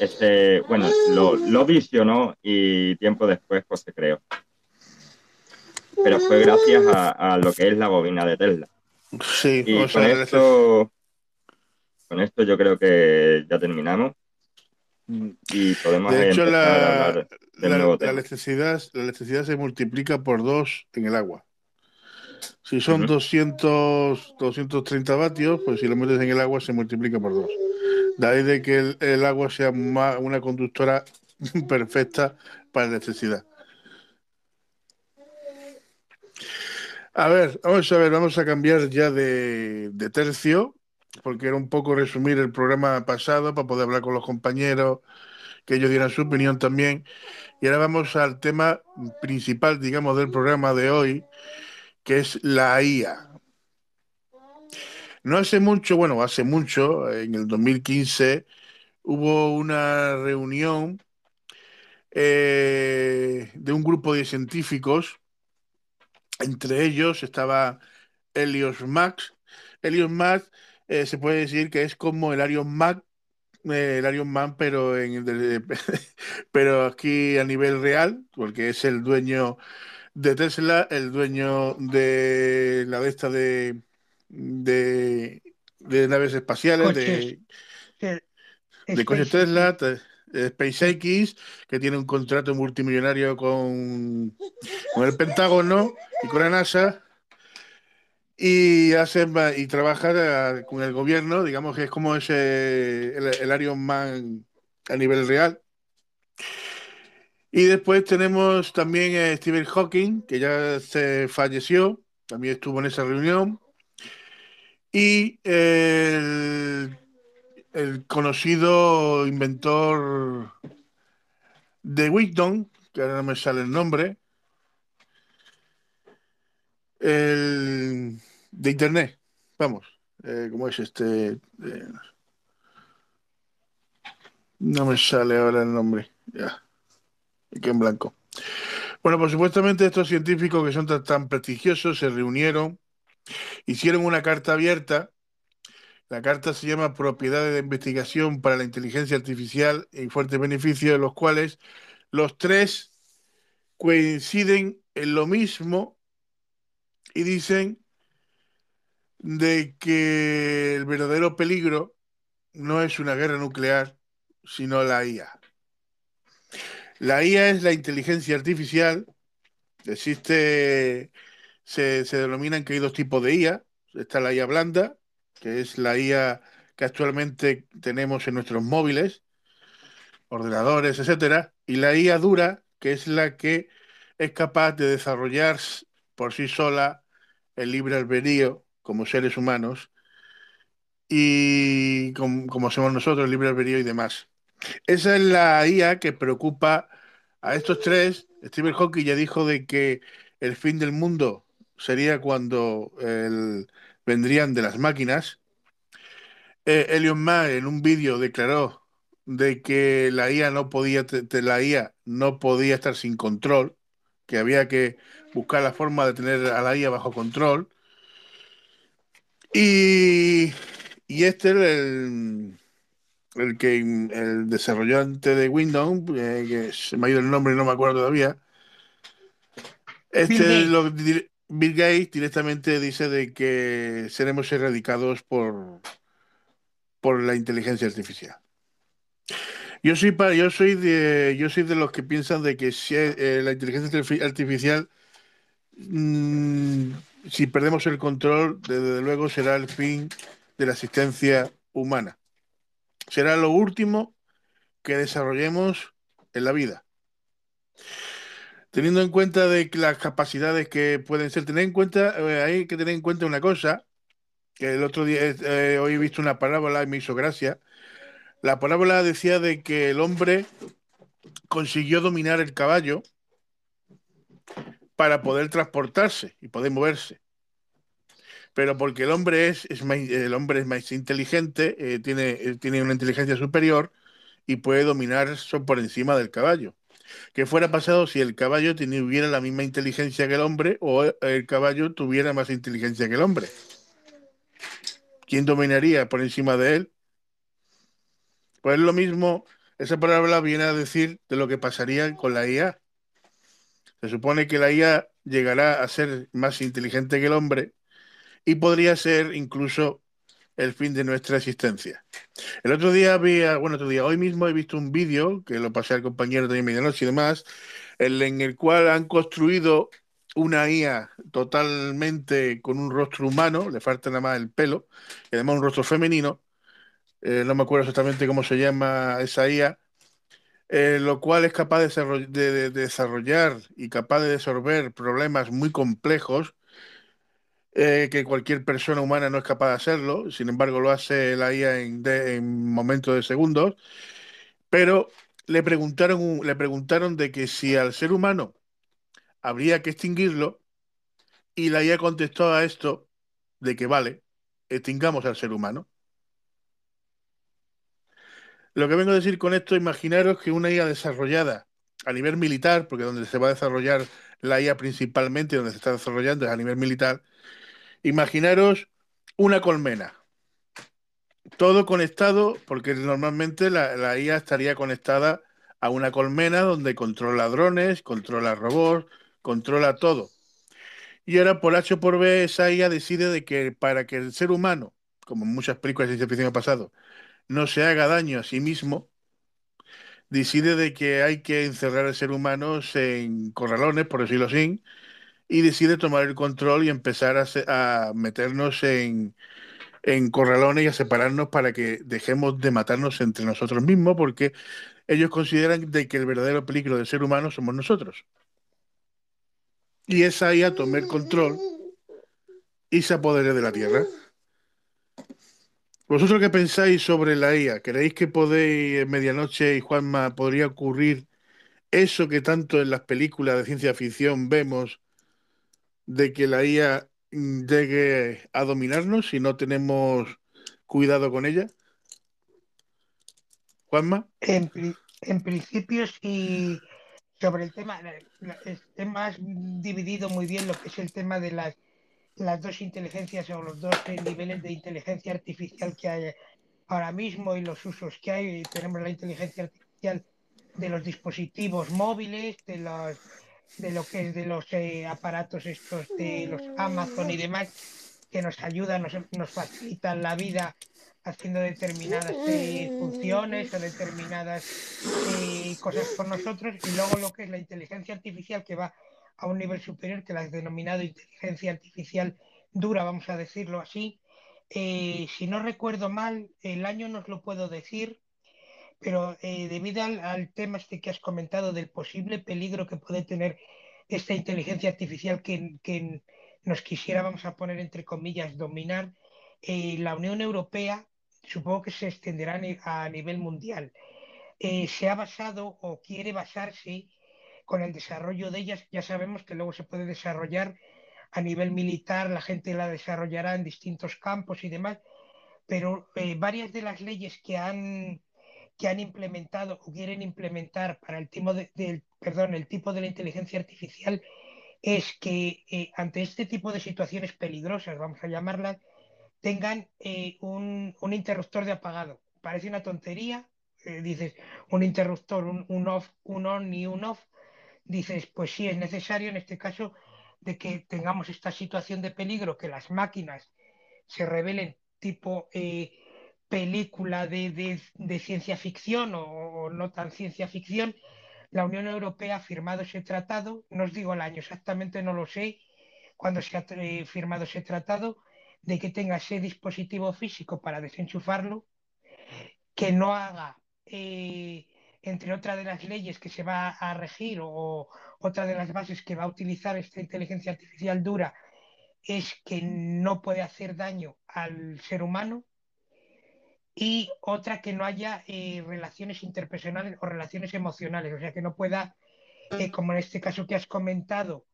ese, bueno, lo, lo visionó y tiempo después pues se creó. Pero fue gracias a, a lo que es la bobina de Tesla. Sí, Y o con esto, con esto yo creo que ya terminamos y podemos de hecho, la, la- la electricidad, la electricidad se multiplica por dos en el agua. Si son Ujú. 200, 230 vatios, pues si lo metes en el agua se multiplica por dos. De ahí de que el, el agua sea una conductora perfecta para la electricidad. A ver, vamos a ver, vamos a cambiar ya de, de tercio, porque era un poco resumir el programa pasado para poder hablar con los compañeros, que ellos dieran su opinión también. Y ahora vamos al tema principal, digamos, del programa de hoy, que es la IA. No hace mucho, bueno, hace mucho, en el 2015, hubo una reunión eh, de un grupo de científicos, entre ellos estaba Helios Max. Helios Max eh, se puede decir que es como el Arion Mac, eh, el Iron Man, pero, en, de- pero aquí a nivel real, porque es el dueño de Tesla, el dueño de la de esta de, de, de naves espaciales, de, Coches. De coches Tesla, te- SpaceX, que tiene un contrato multimillonario con, con el Pentágono y con la NASA. Y hace y trabaja eh, con el gobierno, digamos que es como ese el, el Iron Man a nivel real. Y después tenemos también a Stephen Hawking, que ya se falleció, también estuvo en esa reunión. Y el, conocido inventor de Wigton, que ahora no me sale el nombre, el de Internet, vamos, eh, ¿cómo es este? Eh, no me sale ahora el nombre, ya, quedé en blanco. Bueno, pues supuestamente estos científicos que son tan, tan prestigiosos se reunieron, hicieron una carta abierta La carta se llama Propiedades de Investigación para la Inteligencia Artificial y Fuertes Beneficios, de los cuales los tres coinciden en lo mismo y dicen de que el verdadero peligro no es una guerra nuclear, sino la IA. La IA es la inteligencia artificial. Existe, se, se denominan que hay dos tipos de IA. Está la IA blanda, que es la IA que actualmente tenemos en nuestros móviles, ordenadores, etcétera, y la IA dura, que es la que es capaz de desarrollar por sí sola el libre albedrío como seres humanos y como, somos nosotros, libre albedrío y demás. Esa es la IA que preocupa a estos tres. Stephen Hawking ya dijo de que el fin del mundo sería cuando vendrían de las máquinas. Eh, Musk en un vídeo declaró de que la IA no podía la IA no podía estar sin control, que había que buscar la forma de tener a la IA bajo control. Y, y este es el, el que el desarrollante de Windows, eh, que se me ha ido el nombre y no me acuerdo todavía. Este Bill Gates. directamente dice de que seremos erradicados por, por la inteligencia artificial. Yo soy yo soy de yo soy de los que piensan de que si eh, la inteligencia artificial mm, si perdemos el control, desde luego será el fin de la existencia humana. Será lo último que desarrollemos en la vida. Teniendo en cuenta de las capacidades que pueden ser, tener en cuenta, eh, hay que tener en cuenta una cosa, que el otro día, eh, hoy he visto una parábola y me hizo gracia. La parábola decía de que el hombre consiguió dominar el caballo para poder transportarse y poder moverse. Pero porque el hombre es, más, el hombre es más inteligente, eh, tiene, eh, tiene una inteligencia superior y puede dominar por encima del caballo. ¿Qué fuera pasado si el caballo tuviera la misma inteligencia que el hombre o el caballo tuviera más inteligencia que el hombre? ¿Quién dominaría por encima de él? Pues es lo mismo, esa palabra viene a decir de lo que pasaría con la IA. Se supone que la IA llegará a ser más inteligente que el hombre y podría ser incluso el fin de nuestra existencia. El otro día había, bueno, otro día, hoy mismo he visto un vídeo que lo pasé al compañero de medianoche y demás, en el cual han construido una IA totalmente con un rostro humano, le falta nada más el pelo, y además un rostro femenino, eh, no me acuerdo exactamente cómo se llama esa IA, eh, lo cual es capaz de, desarrollar y capaz de resolver problemas muy complejos eh, que cualquier persona humana no es capaz de hacerlo, sin embargo lo hace la IA en, en momentos de segundos, pero le preguntaron, le preguntaron de que si al ser humano habría que extinguirlo, y la IA contestó a esto de que vale, extingamos al ser humano. Lo que vengo a decir con esto, imaginaros que una IA desarrollada a nivel militar, porque donde se va a desarrollar la IA principalmente, donde se está desarrollando es a nivel militar, imaginaros una colmena. Todo conectado, porque normalmente la, la IA estaría conectada a una colmena donde controla drones, controla robots, controla todo. Y ahora por H o por B esa IA decide de que para que el ser humano, como muchas películas de ciencia ficción ha pasado, no se haga daño a sí mismo, decide de que hay que encerrar al ser humano en corralones, por decirlo así, y decide tomar el control y empezar a, meternos en, en corralones y a separarnos para que dejemos de matarnos entre nosotros mismos, porque ellos consideran de que el verdadero peligro del ser humano somos nosotros. Y esa IA tome el control y se apodere de la Tierra. ¿Vosotros qué pensáis sobre la IA? ¿Creéis que podéis, en medianoche y Juanma, podría ocurrir eso que tanto en las películas de ciencia ficción vemos de que la IA llegue a dominarnos si no tenemos cuidado con ella? Juanma. En, en principio, sí, sobre el tema, dividido muy bien lo que es el tema de las las dos inteligencias o los dos niveles de inteligencia artificial que hay ahora mismo y los usos que hay. Tenemos la inteligencia artificial de los dispositivos móviles, de los de lo que es de los eh, aparatos estos de los Amazon y demás que nos ayudan, nos, nos facilitan la vida haciendo determinadas eh, funciones o determinadas eh, cosas por nosotros y luego lo que es la inteligencia artificial que va a un nivel superior que la has denominado inteligencia artificial dura, vamos a decirlo así. Eh, si no recuerdo mal, el año no os lo puedo decir, pero debido al, tema este que has comentado del posible peligro que puede tener esta inteligencia artificial que, que nos quisiera, vamos a poner entre comillas, dominar, la Unión Europea supongo que se extenderá a nivel mundial. Eh, se ha basado o quiere basarse con el desarrollo de ellas. Ya sabemos que luego se puede desarrollar a nivel militar, la gente la desarrollará en distintos campos y demás, pero eh, varias de las leyes que han, que han implementado o quieren implementar para el tipo de, perdón, el tipo de la inteligencia artificial es que eh, ante este tipo de situaciones peligrosas, vamos a llamarlas, tengan eh, un, interruptor de apagado. Parece una tontería, dices, un interruptor, un, off, un on y un off. Dices, pues sí, es necesario en este caso de que tengamos esta situación de peligro, que las máquinas se revelen tipo eh, película de, ciencia ficción o, no tan ciencia ficción. La Unión Europea ha firmado ese tratado, no os digo el año exactamente, no lo sé, cuando se ha firmado ese tratado, de que tenga ese dispositivo físico para desenchufarlo, que no haga, eh, entre otras de las leyes que se va a regir o otra de las bases que va a utilizar esta inteligencia artificial dura, es que no puede hacer daño al ser humano y otra que no haya eh, relaciones interpersonales o relaciones emocionales, o sea, que no pueda, eh, como en este caso que has comentado,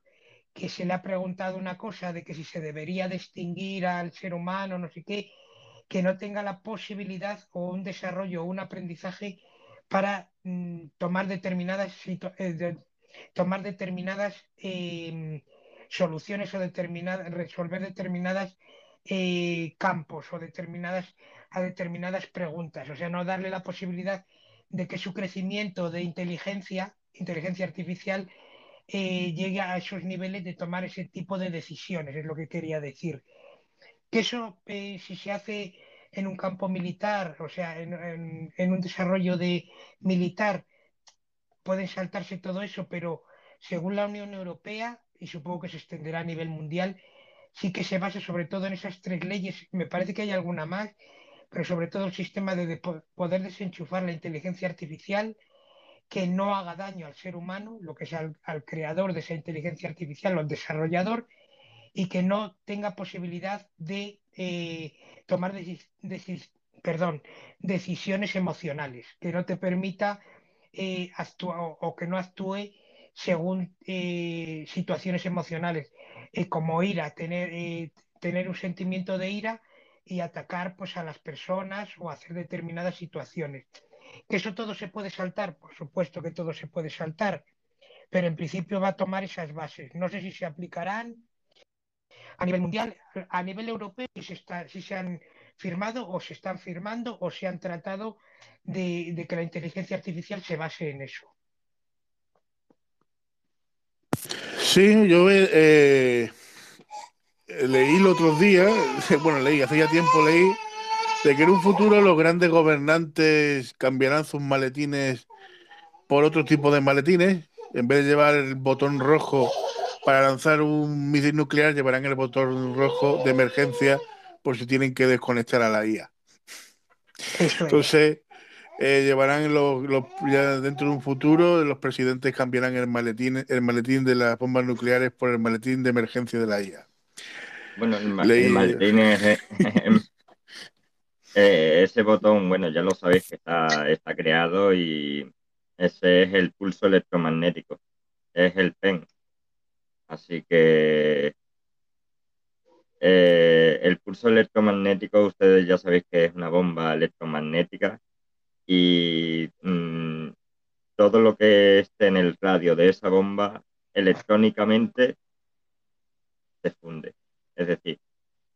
que se le ha preguntado una cosa de que si se debería distinguir al ser humano, no sé qué, que no tenga la posibilidad o un desarrollo o un aprendizaje para mm, tomar determinadas, eh, tomar determinadas em, soluciones o determinadas, resolver determinadas eh, campos o determinadas, a determinadas preguntas. O sea, no darle la posibilidad de que su crecimiento de inteligencia, inteligencia artificial, eh, llegue a esos niveles de tomar ese tipo de decisiones, es lo que quería decir. Que eso, si se hace en un campo militar, o sea, en, un desarrollo de militar, pueden saltarse todo eso, pero según la Unión Europea, y supongo que se extenderá a nivel mundial, sí que se basa sobre todo en esas tres leyes, me parece que hay alguna más, pero sobre todo el sistema de poder desenchufar la inteligencia artificial, que no haga daño al ser humano, lo que es al, creador de esa inteligencia artificial o al desarrollador, y que no tenga posibilidad de eh, tomar decisiones emocionales, que no te permita eh, actuar o, que no actúe según eh, situaciones emocionales, como ira, tener, tener un sentimiento de ira y atacar pues, a las personas o hacer determinadas situaciones. ¿Que eso todo se puede saltar? Por supuesto que todo se puede saltar, pero en principio va a tomar esas bases. No sé si se aplicarán a nivel mundial, a nivel europeo, si se, está, si se han firmado o se están firmando o se han tratado de, que la inteligencia artificial se base en eso. Sí, yo eh, leí el otro día, bueno, leí, hace ya tiempo leí de que en un futuro los grandes gobernantes cambiarán sus maletines por otro tipo de maletines. En vez de llevar el botón rojo para lanzar un misil nuclear, llevarán el botón rojo de emergencia por si tienen que desconectar a la IA. Entonces, eh, llevarán los, ya dentro de un futuro, los presidentes cambiarán el maletín, el maletín de las bombas nucleares por el maletín de emergencia de la IA. Bueno, el, maletín es, Eh, ese botón, bueno, ya lo sabéis que está, está creado y ese es el pulso electromagnético, es el PEN. Así que eh, el pulso electromagnético, ustedes ya sabéis que es una bomba electromagnética y mm, todo lo que esté en el radio de esa bomba electrónicamente se funde. Es decir,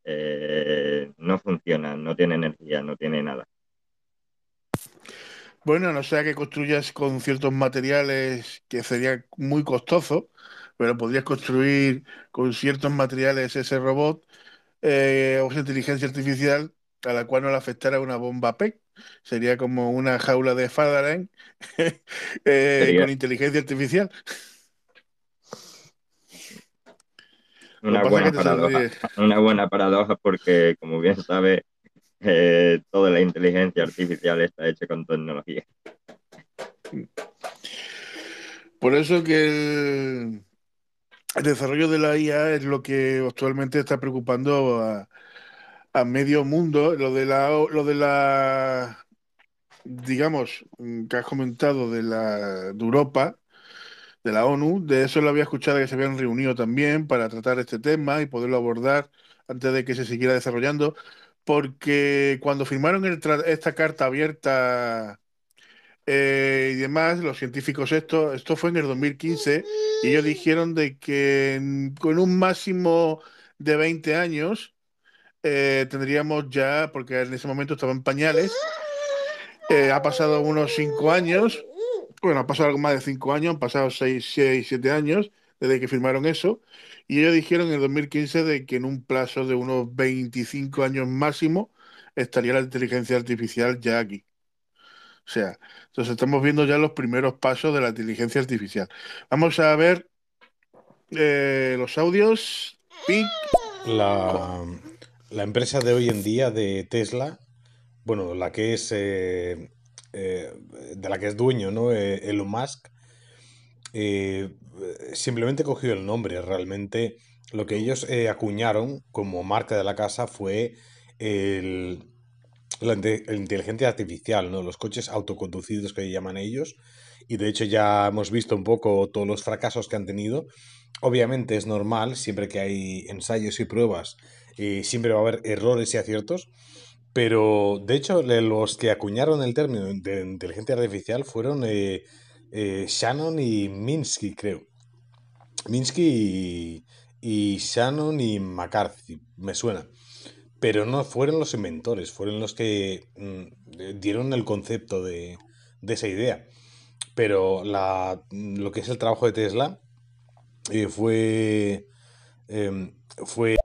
eh, no funciona, no tiene energía, no tiene nada. Bueno, no sea que construyas con ciertos materiales que sería muy costoso, pero podrías construir con ciertos materiales ese robot eh, o esa inteligencia artificial a la cual no le afectara una bomba PEC. Sería como una jaula de Faraday eh, con inteligencia artificial. Una buena, paradoja, una buena paradoja porque, como bien sabe, eh, toda la inteligencia artificial está hecha con tecnología. Por eso que el, desarrollo de la IA es lo que actualmente está preocupando a, medio mundo. Lo de la, lo de la, digamos, que has comentado de la de Europa, de la ONU, de eso lo había escuchado que se habían reunido también para tratar este tema y poderlo abordar antes de que se siguiera desarrollando porque cuando firmaron esta carta abierta eh, y demás, los científicos esto, esto fue en el 2015, y ellos dijeron de que con un máximo de 20 años eh, tendríamos ya, porque en ese momento estaban pañales, eh, ha pasado unos 5 años, bueno, ha pasado algo más de 5 años, han pasado 6, 6, 7 años desde que firmaron eso, y ellos dijeron en el 2015 de que en un plazo de unos 25 años máximo estaría la inteligencia artificial ya aquí. O sea, entonces estamos viendo ya los primeros pasos de la inteligencia artificial. Vamos a ver eh, los audios. La, la, empresa de hoy en día de Tesla, bueno, la que es eh, eh, de la que es dueño, ¿no? Elon Musk, simplemente cogió el nombre. Realmente lo que ellos acuñaron como marca de la casa fue el, la, inteligencia artificial, ¿no? Los coches autoconducidos que llaman ellos. Y de hecho ya hemos visto un poco todos los fracasos que han tenido. Obviamente es normal, siempre que hay ensayos y pruebas, y siempre va a haber errores y aciertos. Pero de hecho, los que acuñaron el término de inteligencia artificial fueron eh, eh, Shannon y Minsky, creo. Minsky y, Shannon y McCarthy, me suena. Pero no fueron los inventores, fueron los que mm, dieron el concepto de, esa idea. Pero lo que es el trabajo de Tesla eh, fue, em, fue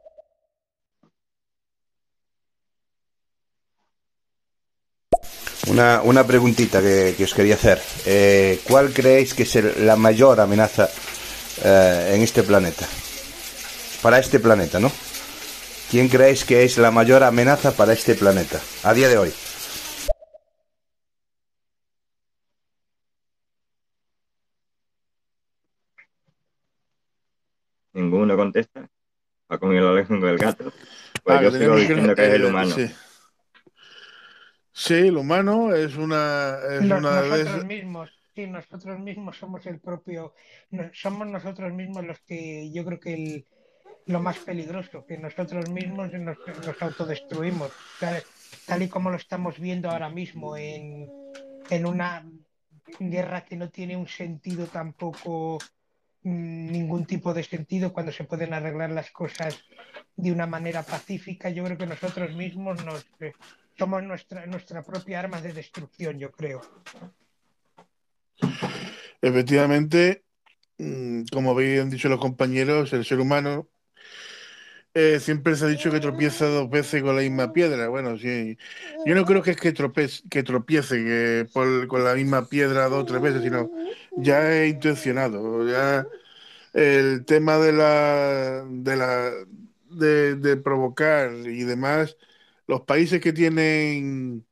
Una, una preguntita que, os quería hacer. Eh, ¿Cuál creéis que es la mayor amenaza eh, en este planeta? Para este planeta, ¿no? ¿Quién creéis que es la mayor amenaza para este planeta a día de hoy? Ninguno contesta. Va con el con el gato. Pues ah, yo sigo diciendo que es el humano. Sí, el humano es una, es una nosotros mismos, sí, nosotros mismos somos el propio, somos nosotros mismos los que yo creo que el, lo más peligroso, que nosotros mismos nos, autodestruimos, tal, y como lo estamos viendo ahora mismo en, en una guerra que no tiene un sentido tampoco mm, ningún tipo de sentido cuando se pueden arreglar las cosas de una manera pacífica, yo creo que nosotros mismos nos, eh, somos nuestra, nuestra propia arma de destrucción, yo creo. Efectivamente, mm, como habían dicho los compañeros, el ser humano eh, siempre se ha dicho que tropieza dos veces con la misma piedra. Bueno, sí. Yo no creo que es que, que tropiece que con la misma piedra dos o tres veces, sino ya es intencionado. Ya el tema de la de la de, de provocar y demás los países que tienen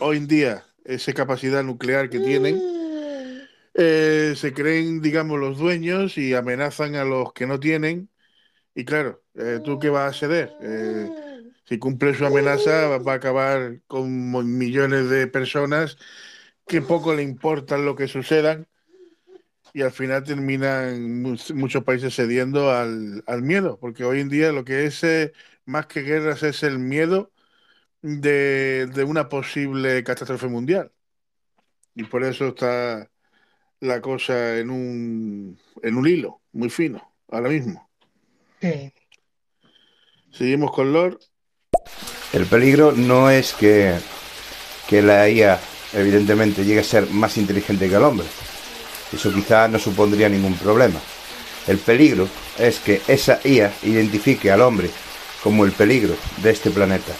hoy en día esa capacidad nuclear que tienen, eh, se creen, digamos, los dueños y amenazan a los que no tienen. Y claro, eh, ¿tú qué vas a ceder? Eh, si cumple su amenaza, va a acabar con millones de personas que poco le importan lo que sucedan y al final terminan muchos países cediendo al, al, miedo, porque hoy en día lo que es más que guerras es el miedo de, una posible catástrofe mundial. Y por eso está la cosa en un, en un hilo muy fino, ahora mismo. Sí. Seguimos con Lord. El peligro no es que, que la IA evidentemente llegue a ser más inteligente que el hombre. Eso quizá no supondría ningún problema. El peligro es que esa IA identifique al hombre como el peligro de este planeta.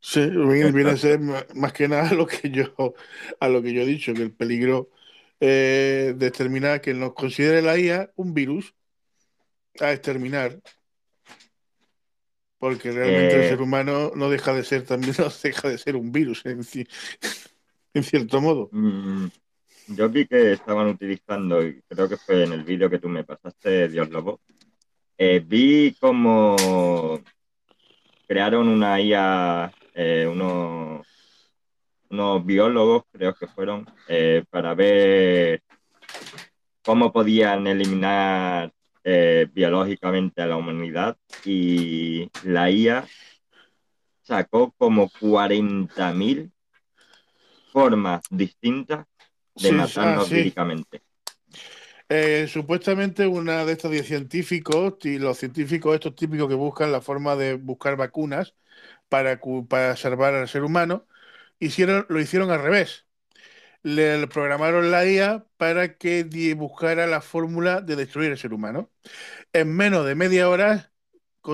Sí, viene, viene a ser más que nada lo que yo, a lo que yo he dicho, que el peligro eh, determina que nos considere la IA un virus a exterminar. Porque realmente el Eh, ser humano no deja de ser también, no deja de ser un virus, en, ci- en cierto modo. Mm, Yo vi que estaban utilizando, y creo que fue en el vídeo que tú me pasaste, Dios Lobo, eh, vi como crearon una IA, eh, unos, unos biólogos, creo que fueron, eh, para ver cómo podían eliminar eh, biológicamente a la humanidad y la IA sacó como 40.000 formas distintas de Sí, matarnos ah, sí. Eh, supuestamente una de estas 10 científicos, y los científicos estos típicos que buscan la forma de buscar vacunas para, para salvar al ser humano, hicieron, lo hicieron al revés. Le, programaron la IA para que buscara la fórmula de destruir el ser humano. En menos de media hora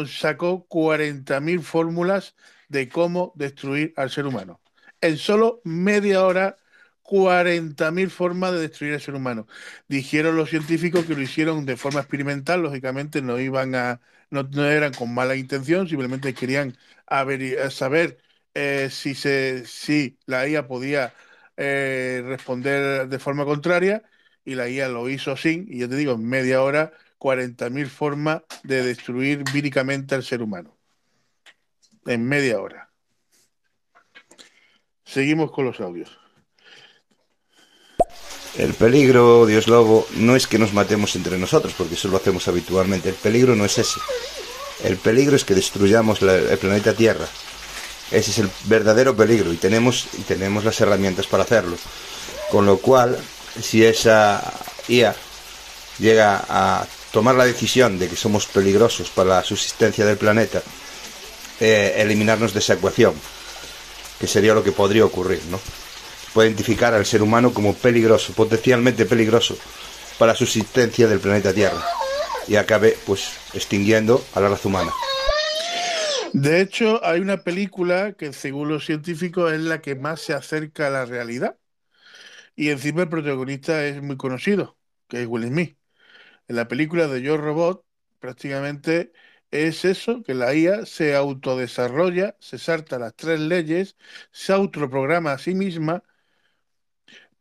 sacó 40.000 fórmulas de cómo destruir al ser humano. En solo media hora, 40.000 formas de destruir al ser humano. Dijeron los científicos que lo hicieron de forma experimental, lógicamente no iban a, no, no eran con mala intención, simplemente querían saber eh, si, se, si la IA podía eh, responder de forma contraria y la IA lo hizo así, y ya te digo, en media hora, 40.000 formas de destruir víricamente al ser humano. En media hora. Seguimos con los audios. El peligro, Dios Lobo, no es que nos matemos entre nosotros, porque eso lo hacemos habitualmente. El peligro no es ese. El peligro es que destruyamos el planeta Tierra. Ese es el verdadero peligro y tenemos, y tenemos las herramientas para hacerlo. Con lo cual, si esa IA llega a tomar la decisión de que somos peligrosos para la subsistencia del planeta, eh, eliminarnos de esa ecuación, que sería lo que podría ocurrir, ¿no? Puede identificar al ser humano como peligroso, potencialmente peligroso para la subsistencia del planeta Tierra y acabe pues extinguiendo a la raza humana. De hecho, hay una película que, según los científicos, es la que más se acerca a la realidad. Y encima el protagonista es muy conocido, que es Will Smith. En la película de Yo Robot, prácticamente es eso, que la IA se autodesarrolla, se salta las tres leyes, se autoprograma a sí misma,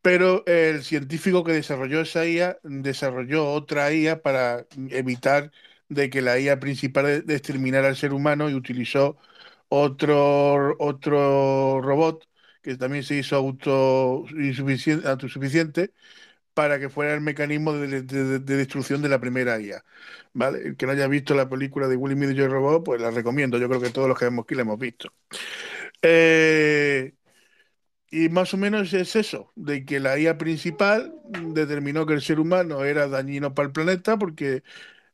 pero el científico que desarrolló esa IA desarrolló otra IA para evitar de que la IA principal de exterminara al ser humano y utilizó otro, otro robot que también se hizo auto, autosuficiente para que fuera el mecanismo de, de- de destrucción de la primera IA. ¿Vale? El que no haya visto la película de Will Smith Robot, pues la recomiendo. Yo creo que todos los que vemos aquí la hemos visto. Eh, y más o menos es eso, de que la IA principal determinó que el ser humano era dañino para el planeta porque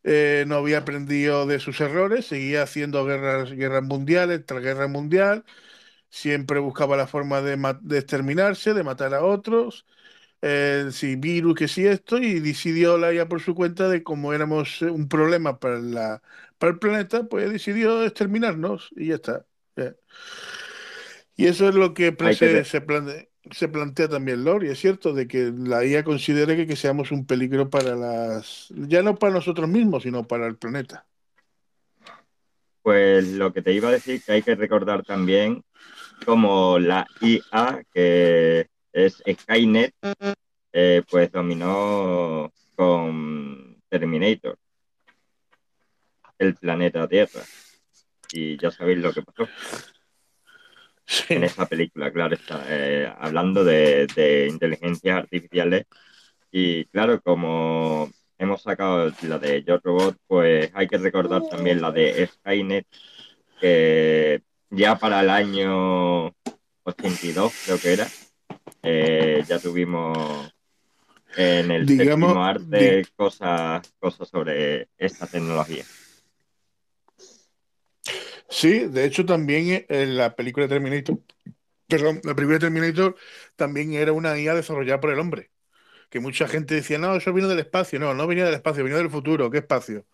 eh, no había aprendido de sus errores, seguía haciendo guerras, guerras mundiales tras guerra mundial, siempre buscaba la forma de, exterminarse, de matar a otros, eh, si virus, que si esto, y decidió la IA por su cuenta de como éramos eh, un problema para la, para el planeta, pues decidió exterminarnos y ya está. Y eso es lo que que se, se se plantea también, Lori, es cierto, de que la IA considere que, que seamos un peligro para las, ya no para nosotros mismos, sino para el planeta. Pues lo que te iba a decir que hay que recordar también como la IA, que es Skynet, eh, pues dominó con Terminator el planeta Tierra. Y ya sabéis lo que pasó en esa película, claro, está eh, hablando de, de inteligencias artificiales. Y claro, como hemos sacado la de Yo Robot, pues hay que recordar también la de Skynet, que ya para el año 82, creo que era, eh, ya tuvimos en el Digamos, séptimo arte cosas, cosas sobre esta tecnología. Sí, de hecho también en la película Terminator, perdón, la película Terminator también era una IA desarrollada por el hombre. Que mucha gente decía, no, eso vino del espacio. No, no venía del espacio, venía del futuro. ¿Qué espacio?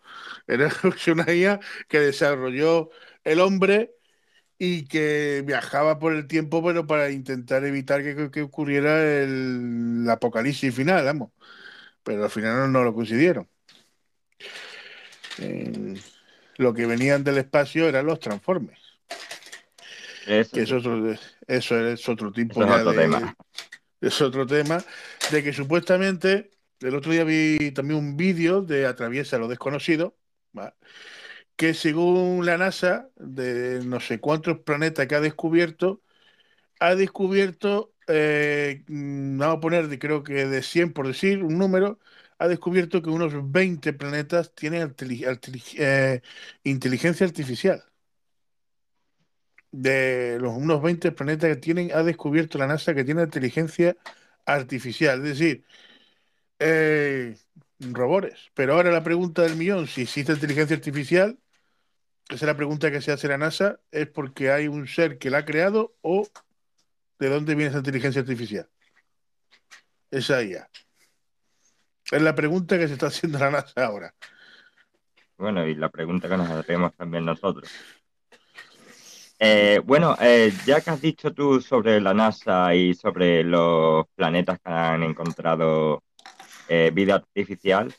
Era una IA que desarrolló el hombre y que viajaba por el tiempo, pero para intentar evitar que, ocurriera el, apocalipsis final, vamos. Pero al final no, lo consiguieron. Eh, lo que venían del espacio eran los transformes. Eso, Que eso, es otro, eso es otro tipo eso es otro de- tema. es otro tema, de que supuestamente, el otro día vi también un vídeo de Atraviesa lo desconocido, ¿va? que según la NASA, de no sé cuántos planetas que ha descubierto, ha descubierto, eh, mm, vamos a poner, de- creo que de 100 por decir un número, ha descubierto que unos 20 planetas tienen eh, inteligencia artificial. De los unos 20 planetas que tienen, ha descubierto la NASA que tiene inteligencia artificial, es decir, eh, robores. Pero ahora la pregunta del millón, si existe inteligencia artificial, esa es la pregunta que se hace la NASA, es porque hay un ser que la ha creado o de dónde viene esa inteligencia artificial. Esa IA. Es la pregunta que se está haciendo la NASA ahora. Bueno, y la pregunta que nos hacemos también nosotros. Eh, bueno, eh, ya que has dicho tú sobre la NASA y sobre los planetas que han encontrado eh, vida artificial,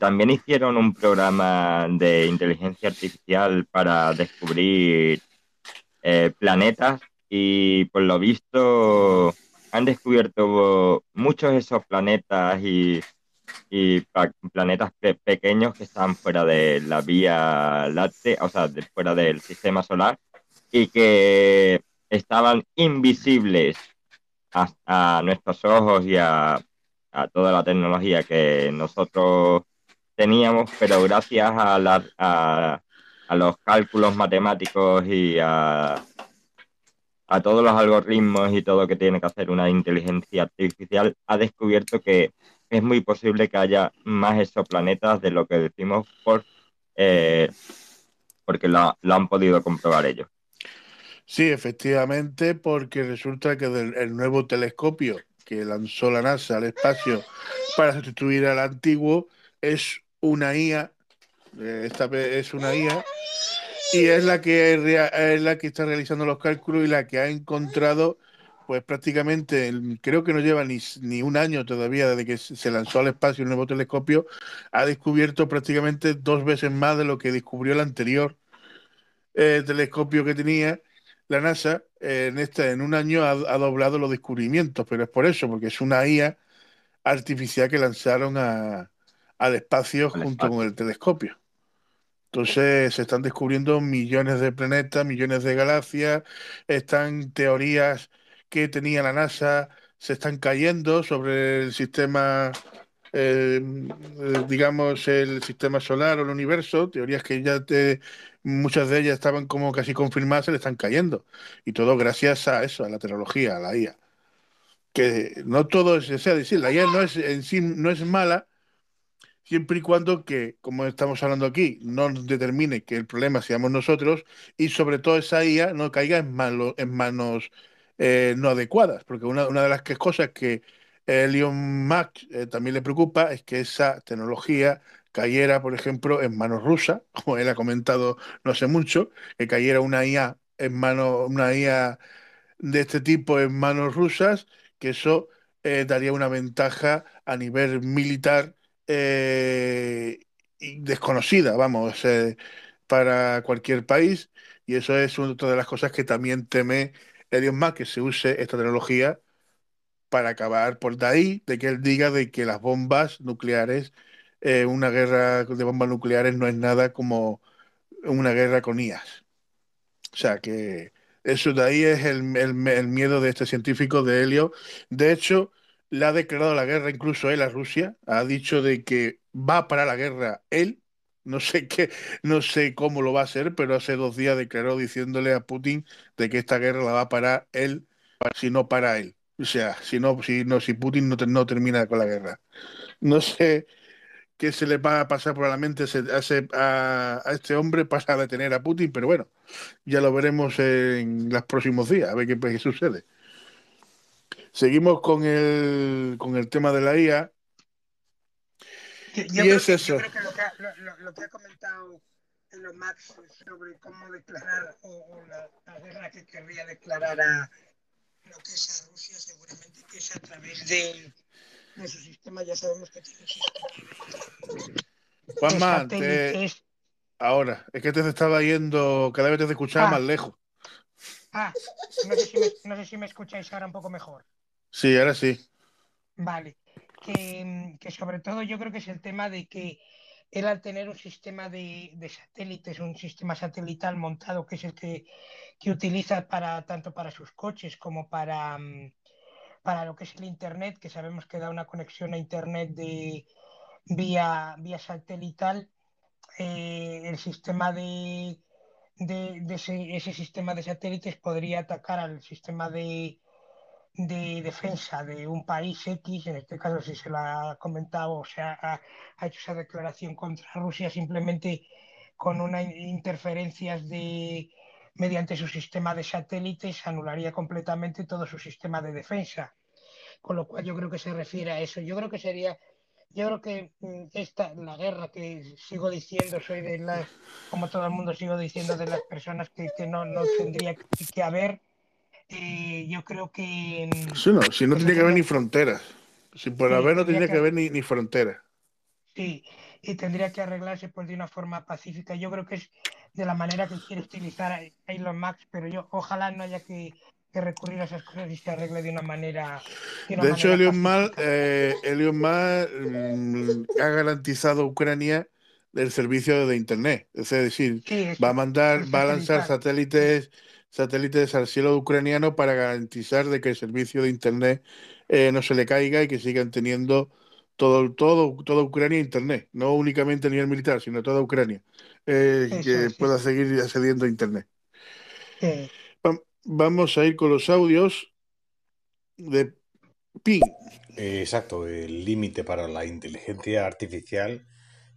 también hicieron un programa de inteligencia artificial para descubrir planetas y por lo visto han descubierto muchos de esos planetas y, y planetas pe- pequeños que están fuera de la Vía Láctea, o sea, fuera del sistema solar y que estaban invisibles a, nuestros ojos y a, toda la tecnología que nosotros teníamos, pero gracias a, los cálculos matemáticos y a, a todos los algoritmos y todo que tiene que hacer una inteligencia artificial, ha descubierto que es muy posible que haya más exoplanetas de lo que decimos por, eh, porque lo, han podido comprobar ellos. Sí, efectivamente, porque resulta que del, el nuevo telescopio que lanzó la NASA al espacio para sustituir al antiguo es una IA, eh, esta es una IA, y es la que es la que está realizando los cálculos y la que ha encontrado, pues prácticamente, el- creo que no lleva ni, ni un año todavía desde que se lanzó al espacio el nuevo telescopio, ha descubierto prácticamente dos veces más de lo que descubrió el anterior eh, telescopio que tenía la NASA, eh, en, este, en un año ha, ha doblado los descubrimientos, pero es por eso, porque es una IA artificial que lanzaron a, al espacio Al junto con el telescopio. Entonces se están descubriendo millones de planetas, millones de galaxias, están teorías que tenía la NASA, se están cayendo sobre el sistema, eh, eh, digamos, el sistema solar o el universo, teorías que ya te, muchas de ellas estaban como casi confirmadas, se le están cayendo. Y todo gracias a eso, a la tecnología, a la IA. Que no todo es, o decir, la IA no es en sí no es mala, siempre y cuando que, como estamos hablando aquí, no determine que el problema seamos nosotros y sobre todo esa IA no caiga en, malo- en manos eh, no adecuadas, porque una, una de las cosas que Elon Musk eh, también le preocupa es que esa tecnología cayera, por ejemplo, en manos rusas, como él ha comentado no sé mucho, que cayera una IA en manos, una IA de este tipo en manos rusas, que eso eh, daría una ventaja a nivel militar eh, desconocida, vamos, para cualquier país. Y eso es otra de las cosas que también teme Elon Musk, que se use esta tecnología para acabar por de ahí, de que él diga de que las bombas nucleares, eh, una guerra de bombas nucleares no es nada como una guerra con IAs. O sea que eso de ahí es el, el- miedo de este científico de Helio. De hecho, le ha declarado la guerra incluso él a Rusia. Ha dicho de que va a parar la guerra él. No sé qué, no sé cómo lo va a hacer, pero hace dos días declaró diciéndole a Putin de que esta guerra la va a parar él, si no para él. O sea, si no, si no, si Putin no, no termina con la guerra. No sé qué se le va a pasar por la mente a, a, este hombre para detener a Putin, pero bueno, ya lo veremos en los próximos días, a ver qué, sucede. Seguimos con el, con el tema de la IA. Y es eso. Yo creo que lo que, ha, lo, que ha comentado los Max sobre cómo declarar o, la, guerra que querría declarar a lo que es a Rusia, seguramente que es a través de, de su sistema, ya sabemos que tiene sistema. Juanma, ahora, es que te estaba yendo, cada vez te escuchaba ah. más lejos. Ah, no sé, si me, no sé si me escucháis ahora un poco mejor. Sí, ahora sí. Vale, que, que sobre todo yo creo que es el tema de que él al tener un sistema de, satélites, un sistema satelital montado, que es el que, utiliza para tanto para sus coches como para, mm, para lo que es el Internet, que sabemos que da una conexión a Internet de vía, vía satelital, eh, el sistema de, de, ese, ese, sistema de satélites podría atacar al sistema de, de defensa de un país X, en este caso si se lo ha comentado o sea, ha, hecho esa declaración contra Rusia simplemente con unas interferencias de mediante su sistema de satélites anularía completamente todo su sistema de defensa. Con lo cual yo creo que se refiere a eso. Yo creo que sería, yo creo que mm, esta, la guerra que sigo diciendo, soy de las, como todo el mundo sigo diciendo, de las personas que, que no, no tendría que haber, eh, yo creo que... Sí, no, si no tiene que haber ni fronteras. Si por haber no tendría que, haber ni, ni fronteras. Sí, y tendría que arreglarse pues, de una forma pacífica. Yo creo que es de la manera que quiere utilizar Elon Max, pero yo ojalá no haya que, recurrir a esas cosas y se arregle de una manera. De, hecho, Elon Musk, eh, mm, ha garantizado a Ucrania el servicio de Internet. Es decir, va a mandar, va a lanzar satélites satélites al cielo ucraniano para garantizar de que el servicio de Internet eh, no se le caiga y que sigan teniendo todo, todo, toda Ucrania Internet, no únicamente a nivel militar, sino toda Ucrania, eh, que pueda seguir accediendo a Internet. Vamos a ir con los audios de PIN. Exacto, el límite para la inteligencia artificial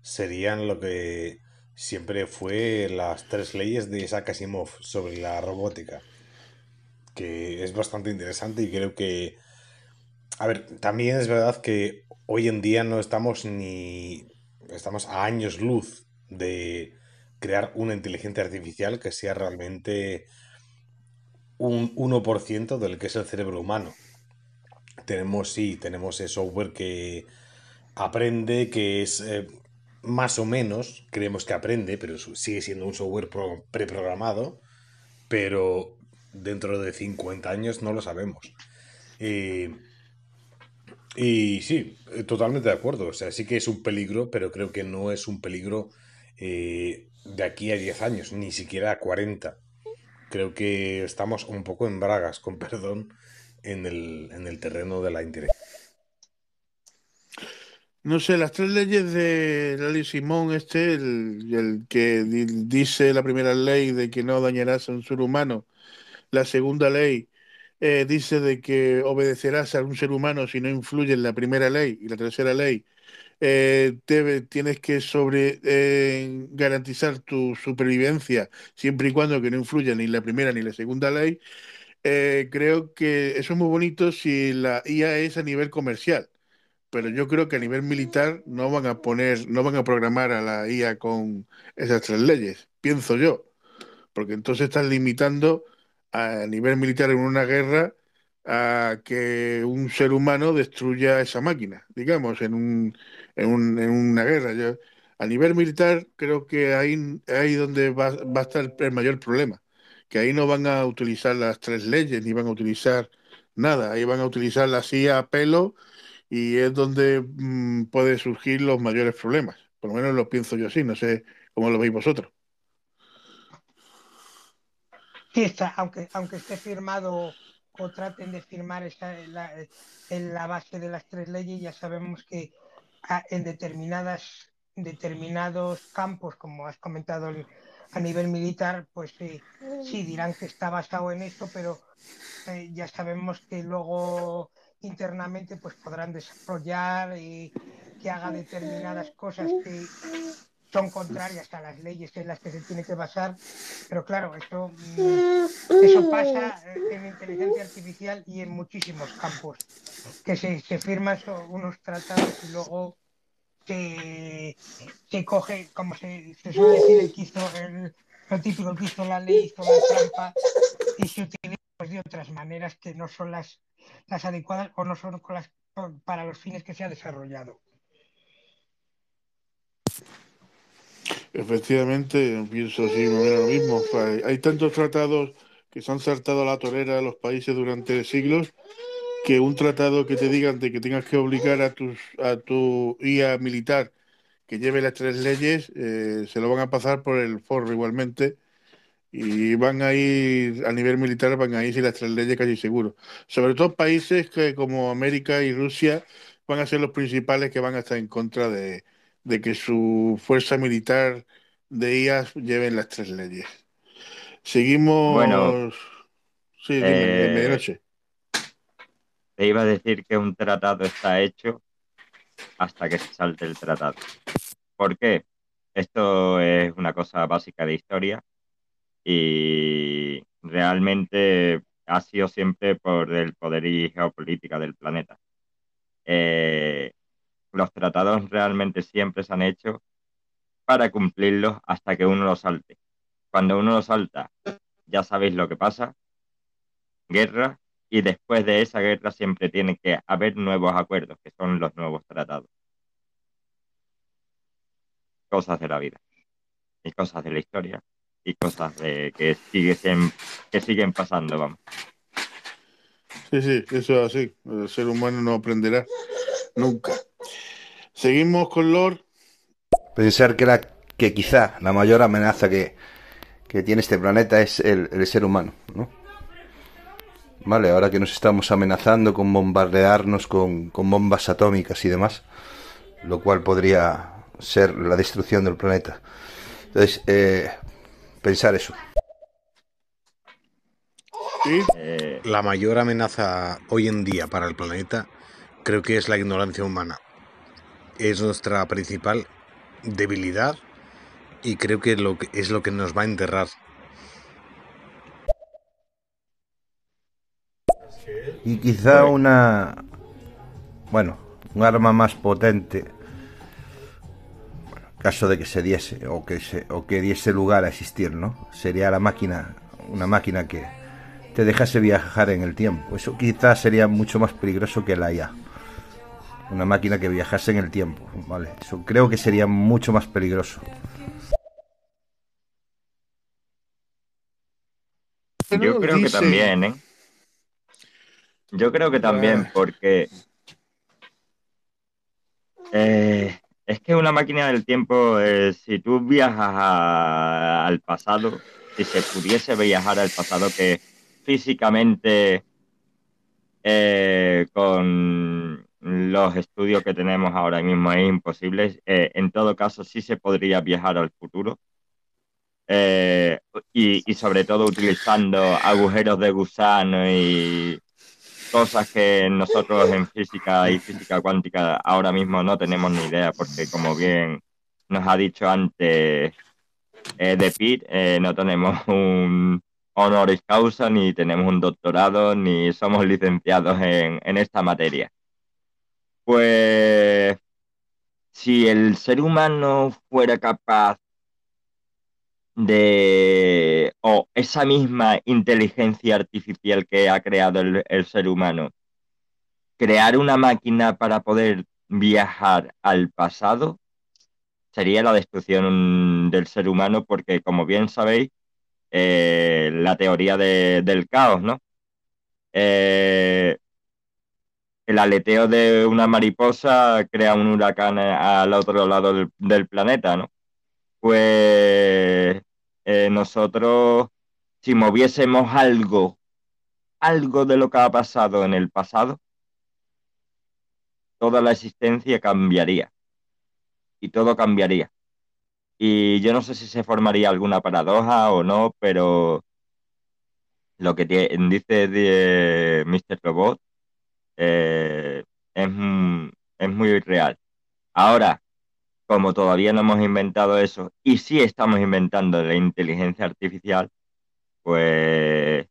serían lo que siempre fue las tres leyes de Isaac sobre la robótica, que es bastante interesante y creo que... A ver, también es verdad que hoy en día no estamos ni... Estamos a años luz de crear una inteligencia artificial que sea realmente un 1% del que es el cerebro humano. Tenemos, sí, tenemos software que aprende, que es eh, más o menos creemos que aprende, pero sigue siendo un software preprogramado, pero dentro de 50 años no lo sabemos. y sí, totalmente de acuerdo. O sea, sí que es un peligro, pero creo que no es un peligro eh, de aquí a 10 años, ni siquiera a 40. Creo que estamos un poco en bragas, con perdón, en el, en el terreno de la inteligencia. No sé, las tres leyes de Lali Simón, este, el, que dice la primera ley de que no dañarás a un ser humano, la segunda ley eh, dice de que obedecerás a un ser humano si no influye en la primera ley, y la tercera ley eh, tienes que sobre eh, garantizar tu supervivencia siempre y cuando que no influya ni la primera ni la segunda ley. creo que eso es muy bonito si la IA es a nivel comercial pero yo creo que a nivel militar no van a poner, no van a programar a la IA con esas tres leyes, pienso yo, porque entonces están limitando a nivel militar en una guerra a que un ser humano destruya esa máquina, digamos, en, un, en, un, en una guerra. A nivel militar creo que ahí, ahí donde va, va a estar el mayor problema, que ahí no van a utilizar las tres leyes, ni van a utilizar nada, ahí van a utilizar la CIA a pelo y es donde mm, pueden surgir los mayores problemas. Por lo menos lo pienso yo así, no sé cómo lo veis vosotros. Sí, está, aunque, aunque esté firmado o traten de firmar esa, en la base de las tres leyes, ya sabemos que en determinadas, determinados campos, como has comentado a nivel militar, pues sí, sí dirán que está basado en esto, pero eh, ya sabemos que luego internamente pues podrán desarrollar y que haga determinadas cosas que son contrarias a las leyes en las que se tiene que basar, pero claro, eso, mm, eso pasa en inteligencia artificial y en muchísimos campos, que se, se firman unos tratados y luego se, se coge, como se, se suele decir, el que hizo el, lo típico que hizo la ley, hizo la trampa y se utiliza pues, de otras maneras que no son las, las adecuadas o no son con las, para los fines que se ha desarrollado. Efectivamente, pienso así, lo mismo. Hay tantos tratados que se han saltado a la torera a los países durante siglos que un tratado que te digan de que tengas que obligar a, tus, a tu IA militar que lleve las tres leyes, eh, se lo van a pasar por el forro igualmente y van a ir a nivel militar, van a ir sin las tres leyes casi seguro. Sobre todo países que como América y Rusia van a ser los principales que van a estar en contra de, de que su fuerza militar de IAS lleven las tres leyes. Seguimos. Bueno, sí, dime, eh, de medianoche. Te iba a decir que un tratado está hecho hasta que se salte el tratado. ¿Por qué? Esto es una cosa básica de historia y realmente ha sido siempre por el poder y geopolítica del planeta. Eh, los tratados realmente siempre se han hecho para cumplirlos hasta que uno lo salte. Cuando uno lo salta, ya sabéis lo que pasa, guerra, y después de esa guerra siempre tiene que haber nuevos acuerdos, que son los nuevos tratados. Cosas de la vida, y cosas de la historia, y cosas de, que, siguen, que siguen pasando, vamos. Sí, sí, eso es así. El ser humano no aprenderá nunca. Seguimos con Lord. Pensar que, la, que quizá la mayor amenaza que, que tiene este planeta es el, el, ser humano, ¿no? Vale, ahora que nos estamos amenazando con bombardearnos con, con bombas atómicas y demás, lo cual podría ser la destrucción del planeta. Entonces, eh, pensar eso. ¿Sí? La mayor amenaza hoy en día para el planeta creo que es la ignorancia humana. Es nuestra principal debilidad y creo que, lo que es lo que nos va a enterrar. Y quizá una, bueno, un arma más potente, caso de que se diese o que se, o que diese lugar a existir, ¿no? Sería la máquina, una máquina que te dejase viajar en el tiempo. Eso quizá sería mucho más peligroso que la IA una máquina que viajase en el tiempo, ¿vale? Eso creo que sería mucho más peligroso. Yo creo que también, ¿eh? Yo creo que también, porque eh, es que una máquina del tiempo, eh, si tú viajas al pasado, si se pudiese viajar al pasado, que físicamente eh, con los estudios que tenemos ahora mismo es imposible. Eh, en todo caso, sí se podría viajar al futuro. Y, y, sobre todo utilizando agujeros de gusano y cosas que nosotros en física y física cuántica ahora mismo no tenemos ni idea, porque como bien nos ha dicho antes eh, de Pitt, eh, no tenemos un honoris causa, ni tenemos un doctorado, ni somos licenciados en, en esta materia. Pues si el ser humano fuera capaz de, o esa misma inteligencia artificial que ha creado el, el, ser humano, crear una máquina para poder viajar al pasado, sería la destrucción del ser humano, porque como bien sabéis, eh, la teoría de, del caos, ¿no? Eh, el aleteo de una mariposa crea un huracán al otro lado del, del planeta, ¿no? Pues eh, nosotros, si moviésemos algo, algo de lo que ha pasado en el pasado, toda la existencia cambiaría y todo cambiaría. Y yo no sé si se formaría alguna paradoja o no, pero lo que dice de Mr. Robot eh, es, es, muy real. Ahora, como todavía no hemos inventado eso y sí estamos inventando la inteligencia artificial, pues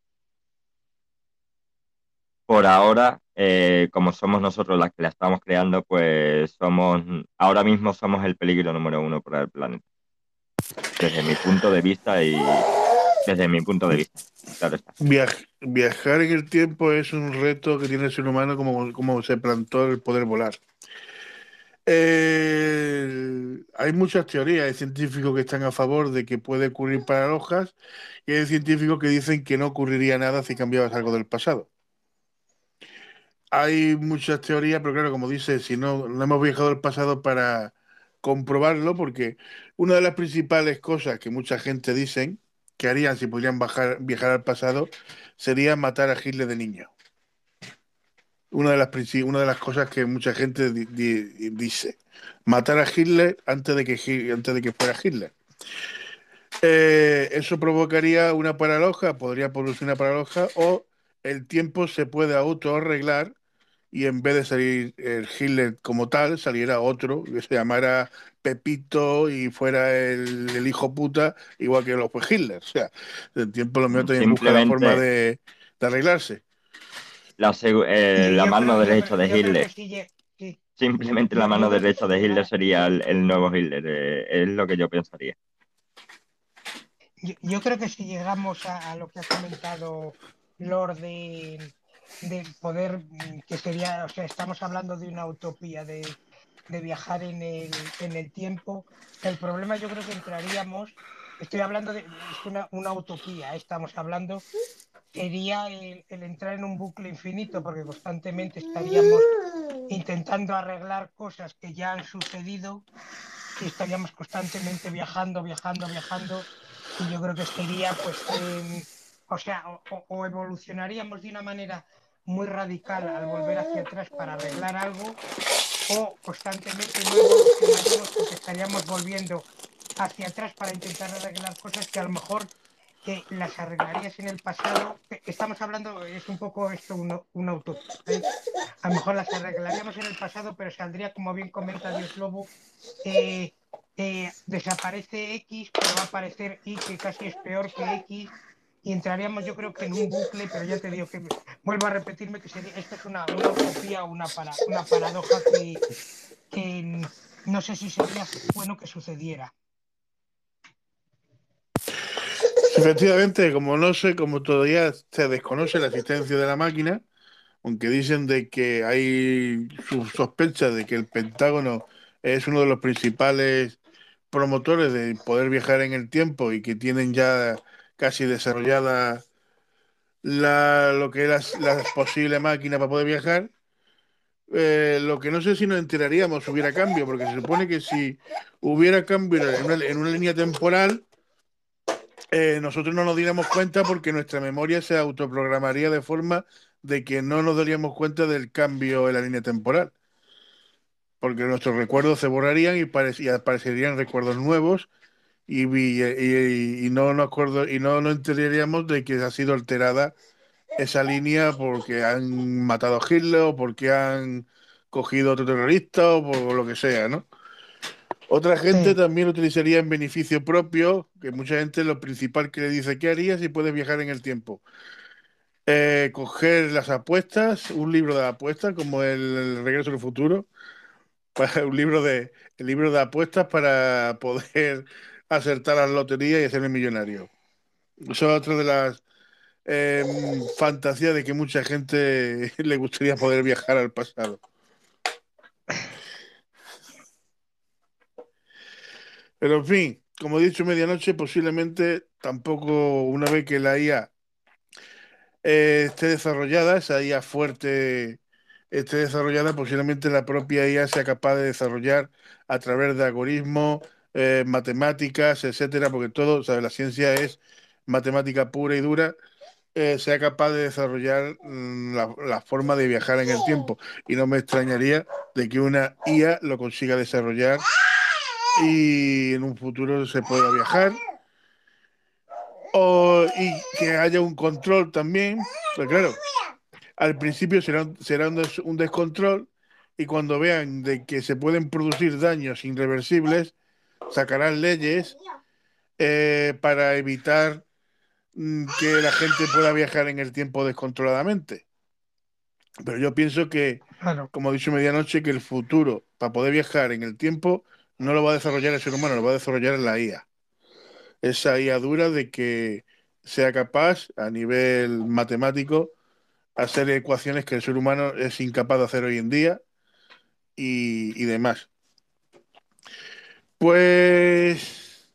por ahora, eh, como somos nosotros las que la estamos creando, pues somos, ahora mismo somos el peligro número uno para el planeta. Desde mi punto de vista y desde mi punto de vista. Viajar en el tiempo es un reto que tiene el ser humano como, como se plantó el poder volar. Eh, hay muchas teorías, hay científicos que están a favor de que puede ocurrir paradojas y hay científicos que dicen que no ocurriría nada si cambiabas algo del pasado. Hay muchas teorías, pero claro, como dice, si no, no hemos viajado al pasado para comprobarlo, porque una de las principales cosas que mucha gente dicen que harían si podrían viajar al pasado sería matar a Hitler de niño una de las, una de las cosas que mucha gente dice. Matar a Hitler antes de que, antes de que fuera Hitler. Eh, eso provocaría una paradoja, podría producir una paradoja, o el tiempo se puede autoarreglar y en vez de salir el Hitler como tal, saliera otro que se llamara Pepito y fuera el, hijo puta, igual que lo fue Hitler. O sea, el tiempo lo mío también busca la forma de arreglarse la, eh, la mano derecha de Hitler. Simplemente la mano derecha de Hitler sería el, nuevo Hitler, eh, es lo que yo pensaría. Yo, creo que si llegamos a, lo que ha comentado Lord de, poder, mm, que sería, o sea, estamos hablando de una utopía, de, viajar en el, en el tiempo. El problema yo creo que entraríamos, estoy hablando de una, una utopía, estamos hablando sería el, entrar en un bucle infinito porque constantemente estaríamos intentando arreglar cosas que ya han sucedido y estaríamos constantemente viajando, viajando, viajando. Y yo creo que sería pues, o sea, o, evolucionaríamos de una manera muy radical al volver hacia atrás para arreglar algo o constantemente no evolucionaríamos porque estaríamos volviendo hacia atrás para intentar arreglar cosas que a lo mejor que las arreglarías en el pasado, estamos hablando, es un poco esto una utopía. ¿eh? A lo mejor las arreglaríamos en el pasado, pero saldría, como bien comenta Dios Lobo, eh, eh, desaparece X, pero va a aparecer Y, que casi es peor que X, y entraríamos yo creo que en un bucle, pero ya te digo que vuelvo a repetirme que sería, esta es una, una utopía, una, para, una paradoja que no sé si sería bueno que sucediera. Efectivamente, como no sé, como todavía se desconoce la existencia de la máquina, aunque dicen de que hay sospechas de que el Pentágono es uno de los principales promotores de poder viajar en el tiempo y que tienen ya casi desarrollada la, lo que es la, posible máquina para poder viajar. Eh, lo que no sé si nos enteraríamos si hubiera cambio, porque se supone que si hubiera cambio en una línea temporal, eh, nosotros no nos diéramos cuenta porque nuestra memoria se autoprogramaría de forma de que no nos daríamos cuenta del cambio en la línea temporal. Porque nuestros recuerdos se borrarían y, aparecerían recuerdos nuevos y, no nos acuerdo, y no nos enteraríamos de que ha sido alterada esa línea porque han matado a Hitler o porque han cogido a otro terrorista o por lo que sea, ¿no? Otra gente también lo utilizaría en beneficio propio, que mucha gente lo principal que le dice, ¿qué harías si puedes viajar en el tiempo? Eh, coger las apuestas, un libro de apuestas como el, Regreso al Futuro, un libro de, el libro de apuestas para poder acertar las loterías y hacerme millonario. Eso es otra de las em, fantasías de que mucha gente le gustaría poder viajar al pasado. Pero en fin, como he dicho, medianoche posiblemente tampoco una vez que la IA eh, esté desarrollada, esa IA fuerte esté desarrollada, posiblemente la propia IA sea capaz de desarrollar a través de algoritmos, eh, matemáticas, etcétera, porque todo, ¿sabes? La ciencia es matemática pura y dura, eh, sea capaz de desarrollar mm, la, la, forma de viajar en el tiempo. Y no me extrañaría de que una IA lo consiga desarrollar y en un futuro se pueda viajar. O, y que haya un control también, pues claro, al principio será, será un, descontrol y cuando vean de que se pueden producir daños irreversibles, sacarán leyes eh, para evitar mm, que la gente pueda viajar en el tiempo descontroladamente. Pero yo pienso que, como he dicho medianoche, que el futuro para poder viajar en el tiempo no lo va a desarrollar el ser humano, lo va a desarrollar la IA. Esa IA dura de que sea capaz a nivel matemático hacer ecuaciones que el ser humano es incapaz de hacer hoy en día y, demás. Pues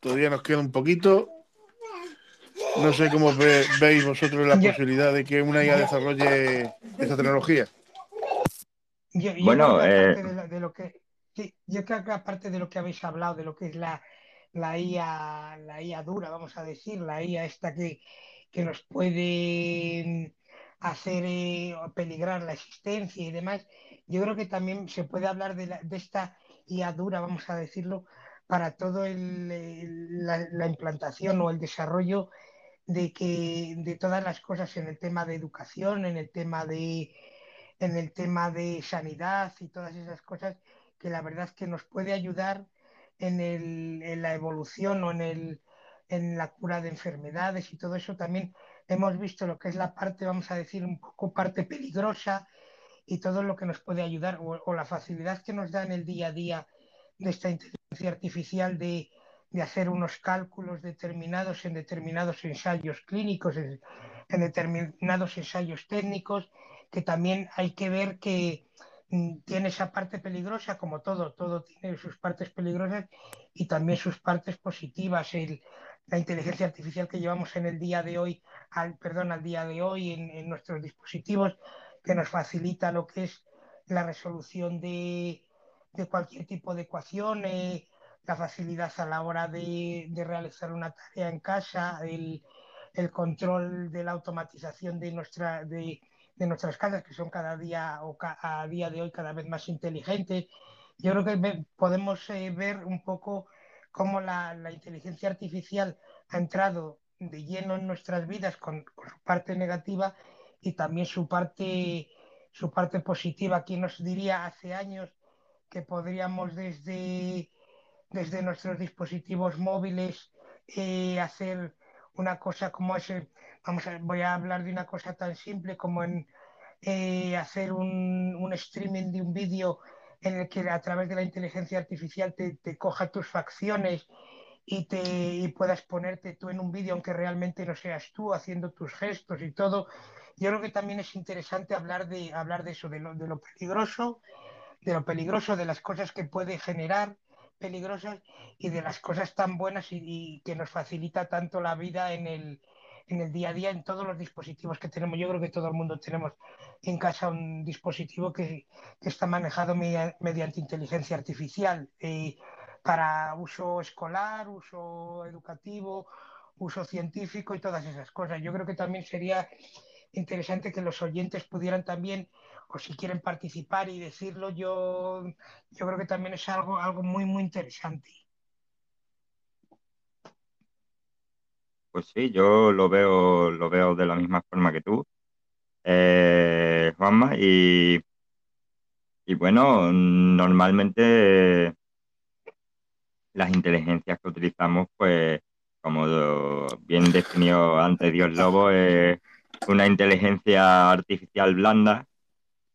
todavía nos queda un poquito. No sé cómo veis vosotros la posibilidad de que una IA desarrolle esta tecnología. Bueno, eh, de, lo que yo creo que aparte de lo que habéis hablado, de lo que es la, la IA, la IA dura, vamos a decir, la IA esta que, que nos puede hacer eh, peligrar la existencia y demás, yo creo que también se puede hablar de, de esta IA dura, vamos a decirlo, para todo la, la, implantación o el desarrollo de que de todas las cosas en el tema de educación, en el tema de en el tema de sanidad y todas esas cosas que la verdad que nos puede ayudar en, el, en la evolución o en el, en la cura de enfermedades y todo eso. También hemos visto lo que es la parte, vamos a decir, un poco parte peligrosa y todo lo que nos puede ayudar o, la facilidad que nos da en el día a día de esta inteligencia artificial de, de hacer unos cálculos determinados en determinados ensayos clínicos, en determinados ensayos técnicos, que también hay que ver que mm, tiene esa parte peligrosa, como todo, todo tiene sus partes peligrosas y también sus partes positivas. El, la inteligencia artificial que llevamos en el día de hoy, al, perdón, al día de hoy en, nuestros dispositivos, que nos facilita lo que es la resolución de, cualquier tipo de ecuación, eh, la facilidad a la hora de, realizar una tarea en casa, el, control de la automatización de, nuestra, de, nuestras casas, que son cada día o a día de hoy cada vez más inteligentes. Yo creo que podemos eh, ver un poco cómo la, inteligencia artificial ha entrado de lleno en nuestras vidas con, su parte negativa y también su parte, su parte positiva. ¿Quién nos diría hace años que podríamos desde, desde nuestros dispositivos móviles eh, hacer una cosa como ese? Vamos a, voy a hablar de una cosa tan simple como en eh, hacer un, un streaming de un vídeo en el que a través de la inteligencia artificial te, coja tus facciones y, te, puedas ponerte tú en un vídeo, aunque realmente no seas tú haciendo tus gestos y todo. Yo creo que también es interesante hablar de, hablar de eso, de lo, de lo peligroso, de lo peligroso, de las cosas que puede generar peligrosas y de las cosas tan buenas y que nos facilita tanto la vida en el, en el día a día en todos los dispositivos que tenemos. Yo creo que todo el mundo tenemos en casa un dispositivo que, está manejado mediante inteligencia artificial eh, para uso escolar, uso educativo, uso científico y todas esas cosas. Yo creo que también sería interesante que los oyentes pudieran también, o si quieren participar y decirlo, yo, yo creo que también es algo, algo muy, muy interesante. Pues sí, yo lo veo, lo veo de la misma forma que tú, eh, Juanma, y, y bueno, normalmente las inteligencias que utilizamos, pues, como bien definió antes Dios Lobo, es una inteligencia artificial blanda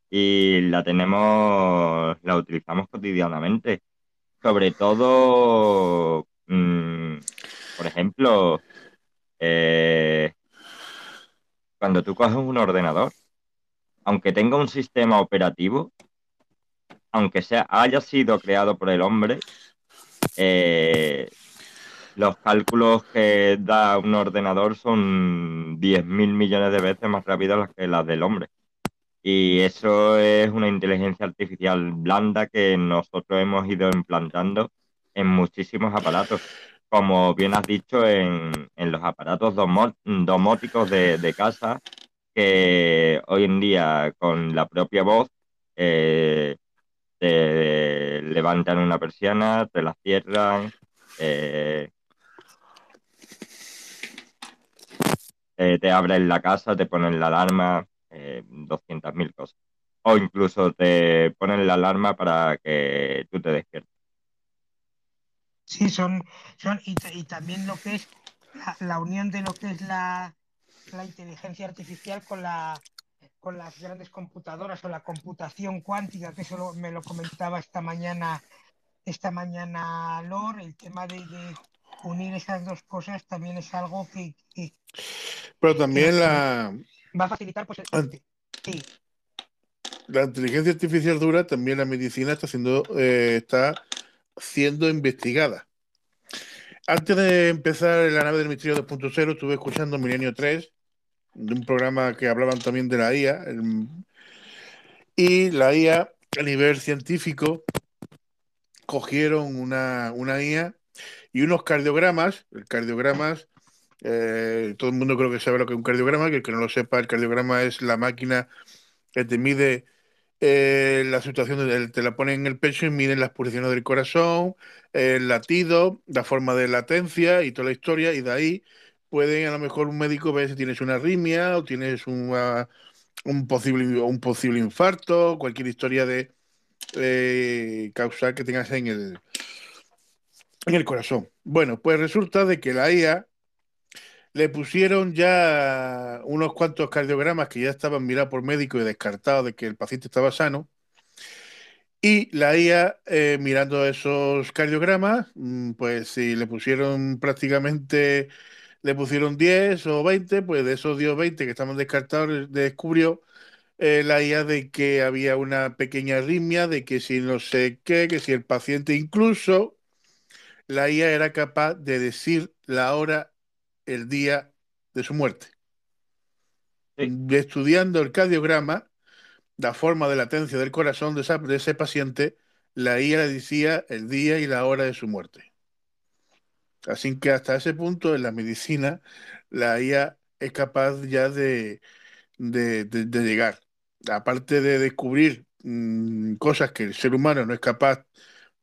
y la tenemos, la utilizamos cotidianamente. Sobre todo, mm, por ejemplo, eh, cuando tú coges un ordenador, aunque tenga un sistema operativo, aunque sea, haya sido creado por el hombre, eh, los cálculos que da un ordenador son 10.000 millones de veces más rápidos que las del hombre. Y eso es una inteligencia artificial blanda que nosotros hemos ido implantando en muchísimos aparatos como bien has dicho, en, los aparatos domóticos de, casa, que hoy en día con la propia voz eh, te levantan una persiana, te la cierran, eh, te abren la casa, te ponen la alarma, eh, 200.000 cosas. o incluso te ponen la alarma para que tú te despiertes. Sí, son, son y, y también lo que es la, la unión de lo que es la, la inteligencia artificial con la con las grandes computadoras o la computación cuántica, que eso lo- me lo comentaba esta mañana, esta mañana Lor, el tema de, de unir esas dos cosas también es algo que, que- Pero también la, va a facilitar pues el- Ah. sí, la inteligencia artificial dura, también la medicina está siendo, eh, está siendo investigada. Antes de empezar la nave del misterio 2.0, estuve escuchando Milenio 3, de un programa que hablaban también de la IA. y la IA, a nivel científico, cogieron una, una IA y unos cardiogramas. El cardiogramas, eh, todo el mundo creo que sabe lo que es un cardiograma, que el que no lo sepa, el cardiograma es la máquina que te mide eh, la situación, de- te la ponen en el pecho y miden las pulsaciones del corazón, el latido, la forma de latencia y toda la historia, y de ahí pueden a lo mejor un médico ver si tienes una arritmia o tienes un posible, un posible infarto, cualquier historia de eh, causal que tengas en el, en el corazón. Bueno, pues resulta de que la IA le pusieron ya unos cuantos cardiogramas que ya estaban mirados por médico y descartados de que el paciente estaba sano. Y la IA, eh, mirando esos cardiogramas, mm, pues si le pusieron prácticamente, le pusieron 10 o 20, pues de esos 10 o 20 que estaban descartados, descubrió eh, la IA de que había una pequeña arritmia, de que si no sé qué, que si el paciente incluso, la IA era capaz de decir la hora, el día de su muerte. Sí. Estudiando el cardiograma, la forma de latencia del corazón de, esa- de ese paciente, la IA le decía el día y la hora de su muerte. Así que hasta ese punto en la medicina, la IA es capaz ya de, de- de- de llegar. Aparte de descubrir mm, cosas que el ser humano no es capaz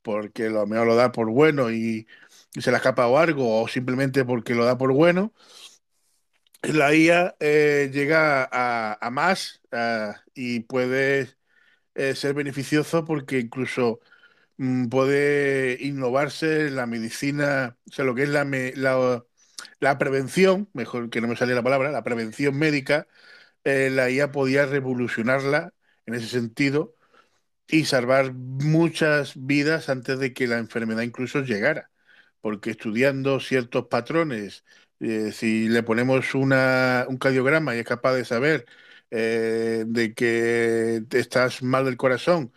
porque lo mejor lo da por bueno y, y se le ha escapado algo o simplemente porque lo da por bueno, la IA eh, llega a, más y puede eh, ser beneficioso porque incluso mm, puede innovarse la medicina, o sea, lo que es la, me- la, la prevención, mejor que no me salía la palabra, la prevención médica, eh, la IA podía revolucionarla en ese sentido y salvar muchas vidas antes de que la enfermedad incluso llegara, porque estudiando ciertos patrones, eh, si le ponemos una, un cardiograma y es capaz de saber eh, de que estás mal del corazón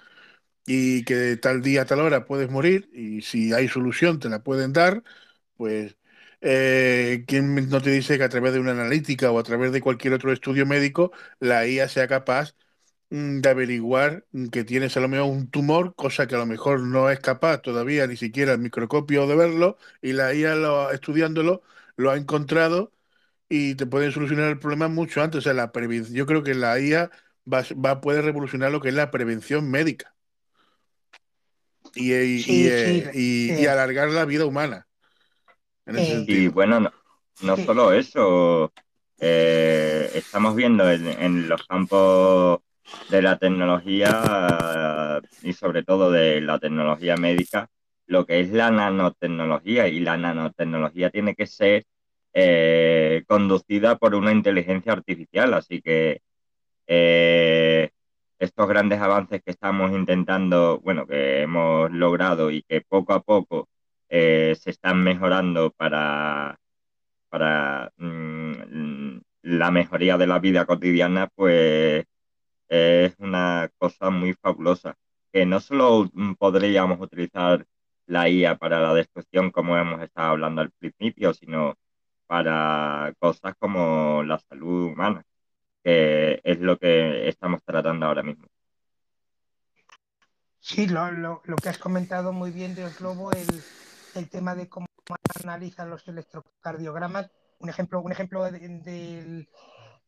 y que tal día, tal hora puedes morir y si hay solución te la pueden dar, pues eh, ¿quién no te dice que a través de una analítica o a través de cualquier otro estudio médico la IA sea capaz de averiguar mm, que tienes a lo mejor un tumor, cosa que a lo mejor no es capaz todavía ni siquiera el microscopio de verlo, y la IA lo- estudiándolo lo ha encontrado y te pueden solucionar el problema mucho antes. O sea, la yo creo que la IA va, a- va a poder revolucionar lo que es la prevención médica. Y, y, sí, y, sí, eh, y- y alargar la vida humana en ese Y bueno, no, no sí, solo eso, eh, estamos viendo en, en los campos de la tecnología y sobre todo de la tecnología médica, lo que es la nanotecnología. Y la nanotecnología tiene que ser eh, conducida por una inteligencia artificial, así que eh, estos grandes avances que estamos intentando, bueno, que hemos logrado y que poco a poco eh, se están mejorando para, para mm, la mejoría de la vida cotidiana, pues es una cosa muy fabulosa. Que no solo mm, podríamos utilizar la IA para la destrucción, como hemos estado hablando al principio, sino para cosas como la salud humana, que es lo que estamos tratando ahora mismo. Sí, lo, lo, lo que has comentado muy bien, Dios Lobo, el, el tema de cómo analizan los electrocardiogramas. Un ejemplo, un ejemplo de- del,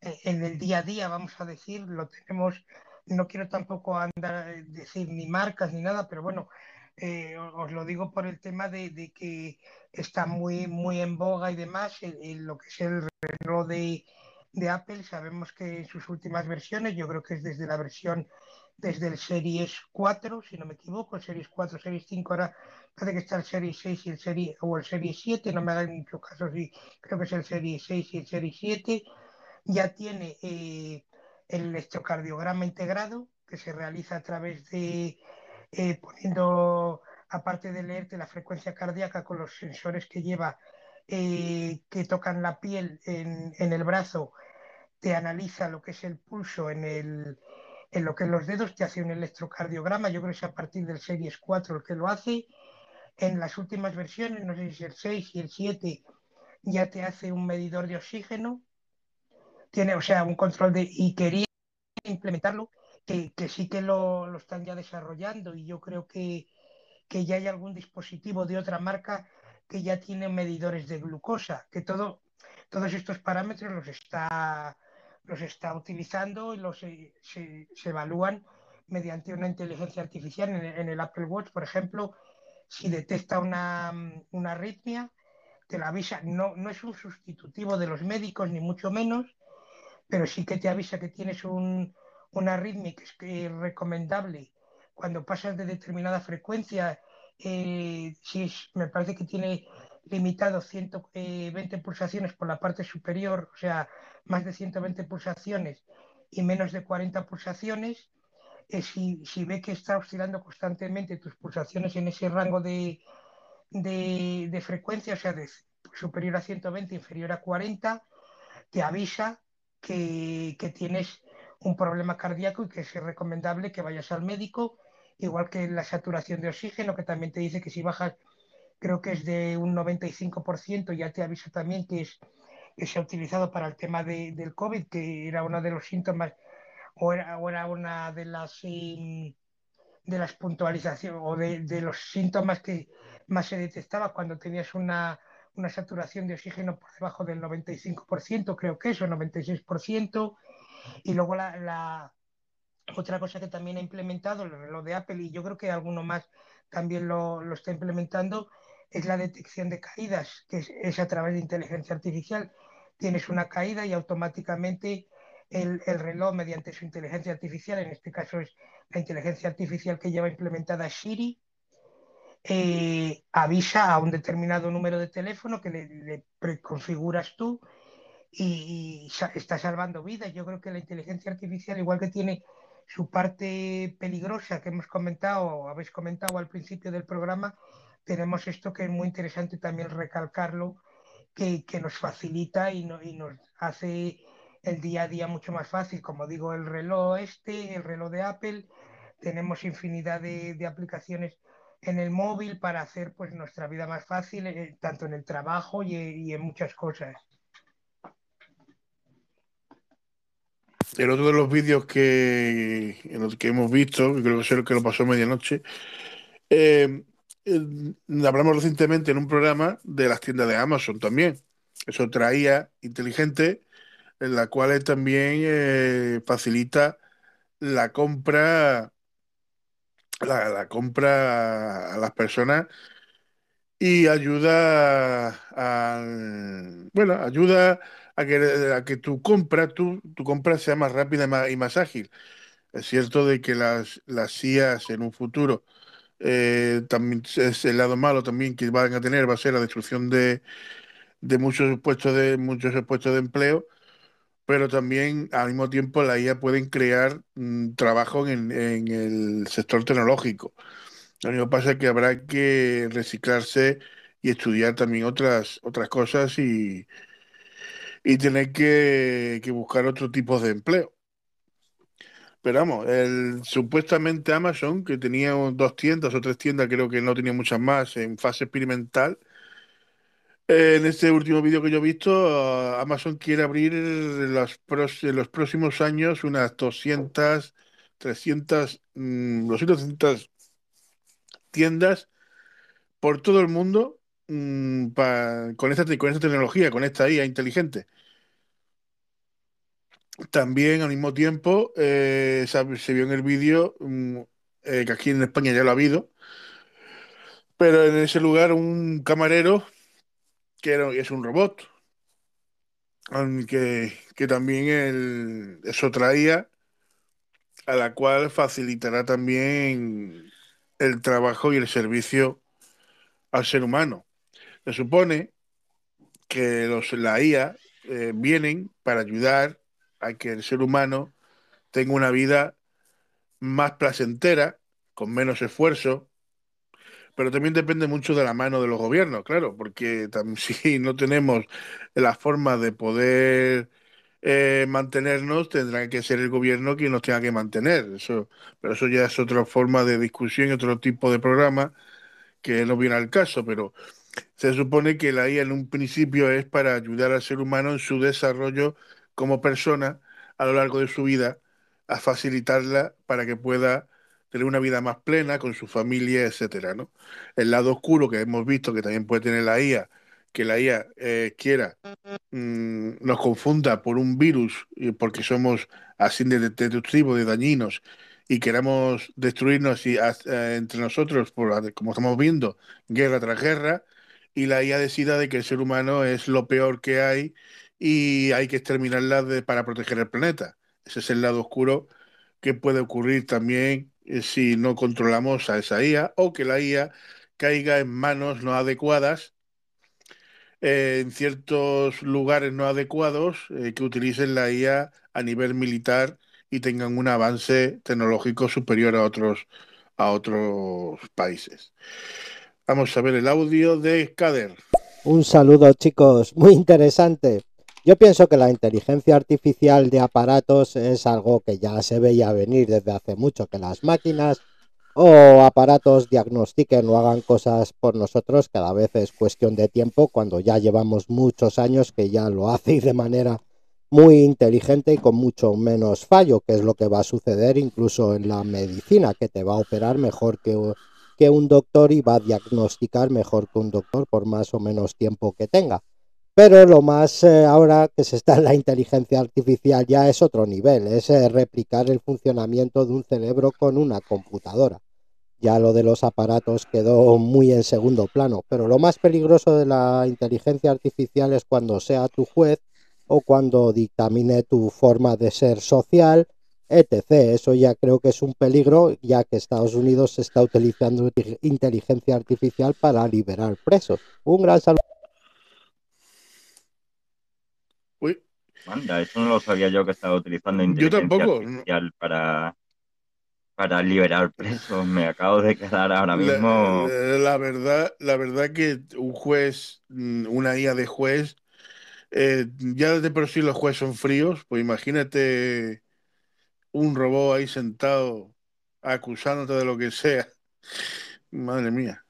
en el día a día, vamos a decir, lo tenemos, no quiero tampoco andar a decir ni marcas ni nada, pero bueno, eh, os lo digo por el tema de, de que está muy, muy en boga y demás, en, en lo que es el reloj de, de Apple, sabemos que en sus últimas versiones, yo creo que es desde la versión desde el Series 4, si no me equivoco, Series 4, Series 5, ahora parece que está el Series 6 y el Series, o el Series 7, no me hagan mucho caso, sí, creo que es el Series 6 y el Series 7, ya tiene eh, el electrocardiograma integrado, que se realiza a través de eh, poniendo, aparte de leerte la frecuencia cardíaca con los sensores que lleva, eh, que tocan la piel en, en, el brazo, te analiza lo que es el pulso en, el, en lo que es los dedos, te hace un electrocardiograma, yo creo que es a partir del Series 4 el que lo hace. En las últimas versiones, no sé si el 6 y el 7, ya te hace un medidor de oxígeno, tiene, o sea, un control de... y quería implementarlo que, sí que lo, lo, están ya desarrollando y yo creo que, que, ya hay algún dispositivo de otra marca que ya tiene medidores de glucosa, que todo, todos estos parámetros los está, los está utilizando y los se, se, se evalúan mediante una inteligencia artificial en en el, Apple Watch, por ejemplo, si detecta una, una arritmia, te la avisa, no, no es un sustitutivo de los médicos, ni mucho menos, pero sí que te avisa que tienes un, una es recomendable. Cuando pasas de determinada frecuencia, eh, si me parece que tiene limitado 120 eh, pulsaciones por la parte superior, o sea, más de 120 pulsaciones y menos de 40 pulsaciones, eh, si, si, ve que está oscilando constantemente tus pulsaciones en ese rango de, de, de frecuencia, o sea, de superior a 120, inferior a 40, te avisa que, que tienes un problema cardíaco y que es recomendable que vayas al médico, igual que la saturación de oxígeno, que también te dice que si bajas, creo que es de un 95%, ya te aviso también que, es, que se ha utilizado para el tema de, del COVID, que era uno de los síntomas o era, o era una de las, eh, de las puntualizaciones o de, de, los síntomas que más se detectaba cuando tenías una, una saturación de oxígeno por debajo del 95%, creo que eso, 96%, y luego la, la, otra cosa que también ha implementado reloj de Apple, y yo creo que alguno más también lo, lo está implementando, es la detección de caídas, que es, es, a través de inteligencia artificial. Tienes una caída y automáticamente el, el, reloj, mediante su inteligencia artificial, en este caso es la inteligencia artificial que lleva implementada Siri, eh, avisa a un determinado número de teléfono que le, le preconfiguras tú y, está salvando vidas. Yo creo que la inteligencia artificial, igual que tiene su parte peligrosa que hemos comentado, habéis comentado al principio del programa, tenemos esto que es muy interesante también recalcarlo, que, que nos facilita y, no, y, nos hace el día a día mucho más fácil. Como digo, el reloj este, el reloj de Apple, tenemos infinidad de, de aplicaciones en el móvil para hacer pues nuestra vida más fácil, eh, tanto en el trabajo y, en muchas cosas. el otro de los vídeos que, que hemos visto, creo que es el que lo pasó medianoche, eh, hablamos recientemente en un programa de las tiendas de Amazon también. Eso traía inteligente, en la cual también eh, facilita la compra, la, compra a las personas y ayuda a, bueno, ayuda a que, a que tu compra, tu, compra sea más rápida y más, y más, ágil. Es cierto de que las, las IAs en un futuro, eh, también es el lado malo también que van a tener va a ser la destrucción de, de muchos puestos de muchos puestos de empleo, pero también al mismo tiempo la IA pueden crear mm, trabajo en, en, el sector tecnológico. Lo único que pasa es que habrá que reciclarse y estudiar también otras, otras cosas y, y tener que, que buscar otro tipo de empleo. Pero vamos, el, supuestamente Amazon, que tenía dos tiendas o tres tiendas, creo que no tenía muchas más en fase experimental, en este último vídeo que yo he visto, Amazon quiere abrir en los, próximos años unas 200, 300, mmm, 200, 300 tiendas por todo el mundo pa, con, esta, tecnología, con esta IA inteligente. También al mismo tiempo eh, se, vio en el vídeo mmm, eh, que aquí en España ya lo ha habido, pero en ese lugar un camarero que es un robot, que, que también el, eso traía a la cual facilitará también el trabajo y el servicio al ser humano. Se supone que los, la IA eh, vienen para ayudar a que el ser humano tenga una vida más placentera, con menos esfuerzo, pero también depende mucho de la mano de los gobiernos, claro, porque si no tenemos la forma de poder eh, mantenernos, tendrá que ser el gobierno quien nos tenga que mantener. Eso, pero eso ya es otra forma de discusión y otro tipo de programa que no viene al caso, pero se supone que la IA en un principio es para ayudar al ser humano en su desarrollo como persona a lo largo de su vida, a facilitarla para que pueda tener una vida más plena con su familia, etcétera, ¿no? El lado oscuro que hemos visto que también puede tener la IA, que la IA eh, quiera mmm, nos confunda por un virus porque somos así de, de destructivos, de dañinos y queramos destruirnos y, eh, entre nosotros, por, como estamos viendo, guerra tras guerra, y la IA decida de que el ser humano es lo peor que hay y hay que exterminarla de, para proteger el planeta. Ese es el lado oscuro que puede ocurrir también si no controlamos a esa IA o que la IA caiga en manos no adecuadas, eh, en ciertos lugares no adecuados, eh, que utilicen la IA a nivel militar y tengan un avance tecnológico superior a otros, a otros países. Vamos a ver el audio de Kader. Un saludo chicos, muy interesante. Yo pienso que la inteligencia artificial de aparatos es algo que ya se veía venir desde hace mucho, que las máquinas o aparatos diagnostiquen o hagan cosas por nosotros cada vez es cuestión de tiempo cuando ya llevamos muchos años que ya lo hace de manera muy inteligente y con mucho menos fallo, que es lo que va a suceder incluso en la medicina, que te va a operar mejor que, que un doctor y va a diagnosticar mejor que un doctor por más o menos tiempo que tenga. Pero lo más eh, ahora que se está en la inteligencia artificial ya es otro nivel, es eh, replicar el funcionamiento de un cerebro con una computadora. Ya lo de los aparatos quedó muy en segundo plano, pero lo más peligroso de la inteligencia artificial es cuando sea tu juez o cuando dictamine tu forma de ser social, etc. Eso ya creo que es un peligro, ya que Estados Unidos está utilizando inteligencia artificial para liberar presos. Un gran saludo. Manda, eso no lo sabía yo que estaba utilizando inteligencia artificial para, para liberar presos. Me acabo de quedar ahora mismo. La, la, verdad, la verdad que un juez, mm, una IA de juez, eh, ya de por sí los jueces son fríos, pues imagínate un robot ahí sentado acusándote de lo que sea. Madre mía.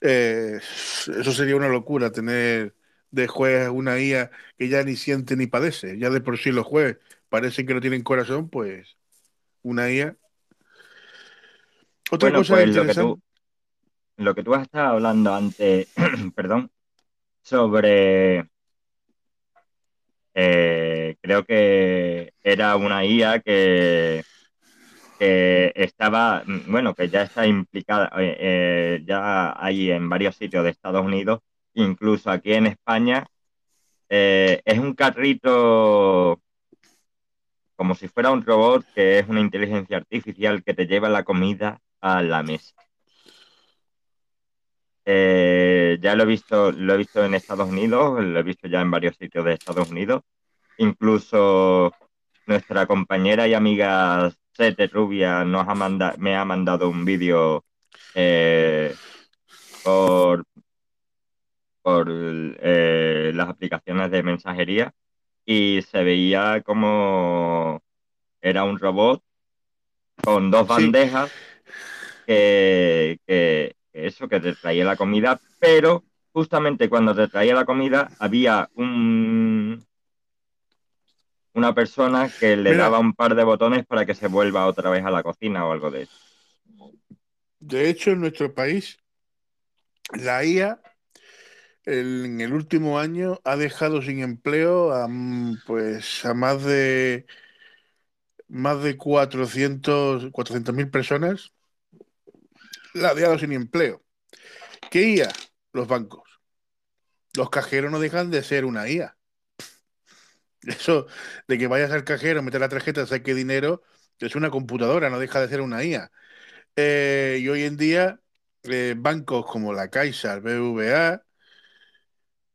Eh, eso sería una locura, tener de juez una IA que ya ni siente ni padece. Ya de por sí los jueces parecen que no tienen corazón, pues una IA. Otra bueno, cosa pues lo que, tú, lo que tú has estado hablando antes, perdón, sobre eh, creo que era una IA que, que, estaba, bueno, que ya está implicada, eh, eh, ya hay en varios sitios de Estados Unidos, incluso aquí en España, eh, es un carrito como si fuera un robot que es una inteligencia artificial que te lleva la comida a la mesa. Eh, ya lo he visto, lo he visto en Estados Unidos, lo he visto ya en varios sitios de Estados Unidos. Incluso nuestra compañera y amiga Sete Rubia nos ha manda, me ha mandado un vídeo eh, por, por eh, las aplicaciones de mensajería y se veía como era un robot con dos bandejas que, que eso, que te traía la comida, pero justamente cuando te traía la comida había un una persona que le Mira, daba un par de botones para que se vuelva otra vez a la cocina o algo de eso. De hecho, en nuestro país, la IA en el último año ha dejado sin empleo a, pues, a más de más de 400 mil personas la dejado sin empleo. ¿Qué IA? Los bancos. Los cajeros no dejan de ser una IA. Eso de que vayas al cajero, meter la tarjeta, saque dinero, es una computadora, no deja de ser una IA. Eh, y hoy en día, eh, bancos como la Caixa, el BVA,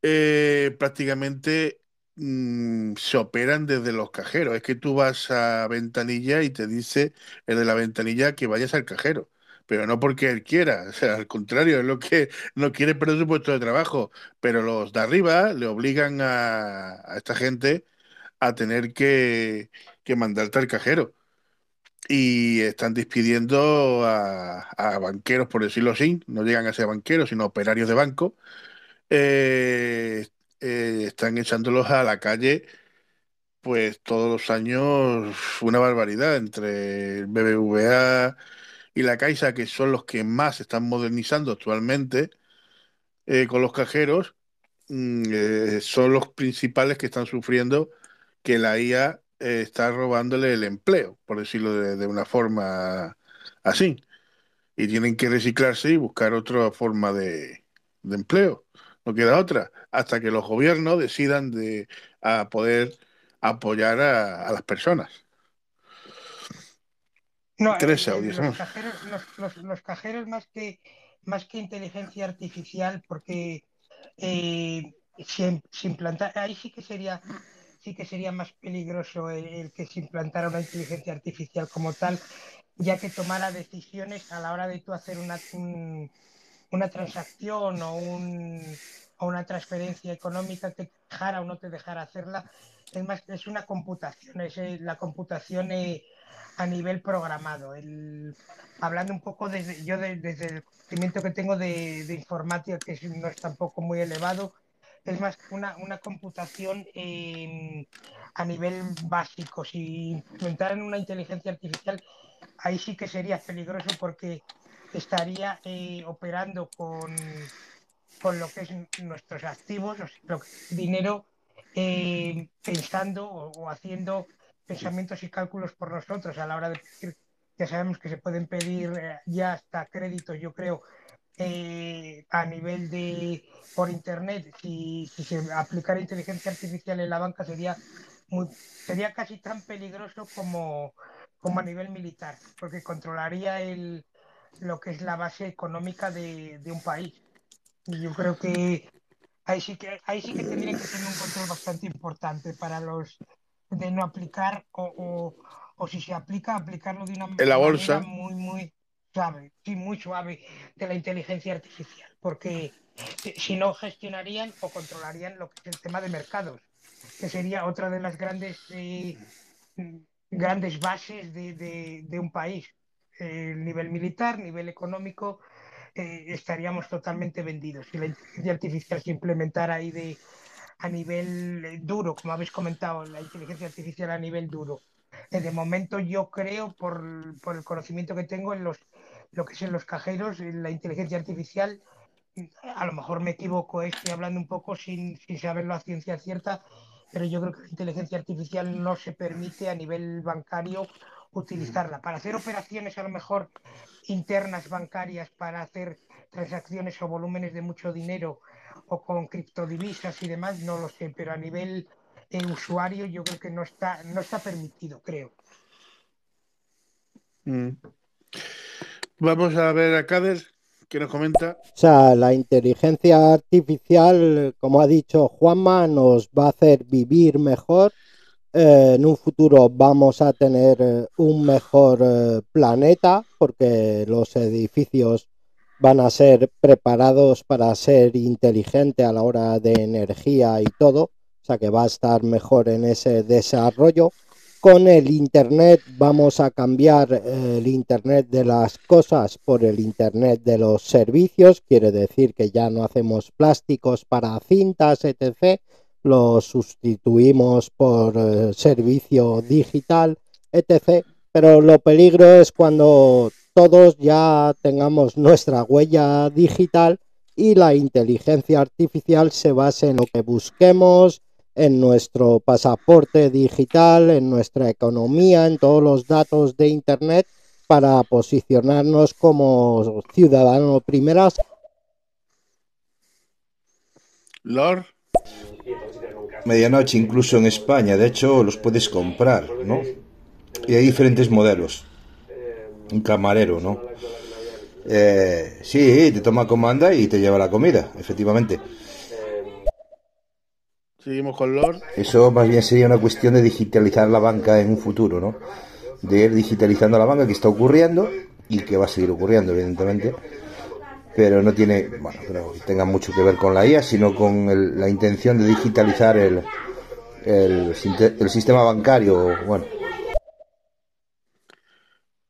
eh, prácticamente mm, se operan desde los cajeros. Es que tú vas a ventanilla y te dice el de la ventanilla que vayas al cajero, pero no porque él quiera, al contrario, es lo que no quiere perder su puesto de trabajo, pero los de arriba le obligan a, a esta gente a tener que, que mandarte al cajero y están despidiendo a, a banqueros, por decirlo así, no llegan a ser banqueros, sino operarios de banco, eh, eh, están echándolos a la calle, pues todos los años una barbaridad entre el BBVA y la Caixa, que son los que más están modernizando actualmente eh, con los cajeros, mm, eh, son los principales que están sufriendo que la IA está robándole el empleo, por decirlo de, una forma así. Y tienen que reciclarse y buscar otra forma de empleo. No queda otra, hasta que los gobiernos decidan de a poder apoyar a, a las personas. No, Tres el- el- audios, los cajeros, los, los- los cajeros más que, más que inteligencia artificial, porque eh, si, ahí sí que sería, sí que sería más peligroso el, el que se implantara una inteligencia artificial como tal, ya que tomara decisiones a la hora de tú hacer una, un- una transacción o, un, o una transferencia económica que te dejara o no te dejara hacerla. Es más, es una computación, es eh, la computación eh, a nivel programado. El, hablando un poco desde, yo de- desde el conocimiento que tengo de, de informática, que no es tampoco muy elevado, es más una, una computación eh, a nivel básico. Si implementaran una inteligencia artificial, ahí sí que sería peligroso porque estaría eh, operando con, con lo que es nuestros activos, o sea, dinero, eh, pensando o, haciendo pensamientos y cálculos por nosotros a la hora de pedir, ya sabemos que se pueden pedir eh, ya hasta créditos, yo creo, a nivel de por internet, si, se aplicara inteligencia artificial en la banca sería sería casi tan peligroso como, como a nivel militar, porque controlaría el, lo que es la base económica de, de un país. Y yo creo que ahí sí que ahí sí que tendría que tener un control bastante importante para los de no aplicar o, o, o si se aplica, aplicarlo de una En la manera bolsa, muy, muy suave, sí, muy suave de la inteligencia artificial, porque si si no gestionarían o controlarían lo que es el tema de mercados, que sería otra de las grandes eh, grandes bases de, de- de un país. El nivel militar, nivel económico, eh, estaríamos totalmente vendidos. Si la inteligencia artificial se implementara ahí de, a nivel eh, duro, como habéis comentado, la inteligencia artificial a nivel duro. Eh, de momento yo creo, por, por el conocimiento que tengo en los, lo que es en los cajeros, en la inteligencia artificial, a lo mejor me equivoco, eh, estoy hablando un poco sin, sin saberlo a ciencia cierta, pero yo creo que la inteligencia artificial no se permite a nivel bancario utilizarla. Para hacer operaciones a lo mejor internas bancarias, para hacer transacciones o volúmenes de mucho dinero o con criptodivisas y demás, no lo sé, pero a nivel eh, usuario yo creo que no está, no está permitido, creo. mm. vamos a ver a Kader, que nos comenta. O sea, la inteligencia artificial, como ha dicho Juanma, nos va a hacer vivir mejor. En un futuro vamos a tener eh, un mejor eh, planeta porque los edificios van a ser preparados para ser inteligentes a la hora de energía y todo. O sea que va a estar mejor en ese desarrollo. Con el Internet vamos a cambiar eh, el Internet de las cosas por el Internet de los servicios. Quiere decir que ya no hacemos plásticos para cintas, etc. Los sustituimos por eh, servicio digital, etc. Pero lo peligro es cuando todos ya tengamos nuestra huella digital y la inteligencia artificial se base en lo que busquemos, en nuestro pasaporte digital, en nuestra economía, en todos los datos de Internet para posicionarnos como ciudadanos primeras. Lord, Medianoche incluso en España, de hecho los puedes comprar, ¿no? y hay diferentes modelos. Un camarero, ¿no? Eh, sí, te toma comanda y te lleva la comida, efectivamente. Seguimos con Lord. Eso más bien sería una cuestión de digitalizar la banca en un futuro, ¿no? De ir digitalizando la banca que está ocurriendo y que va a seguir ocurriendo, evidentemente. Pero no tiene, bueno, creo que tenga mucho que ver con la IA, sino con el- la intención de digitalizar el, el sistema bancario, bueno,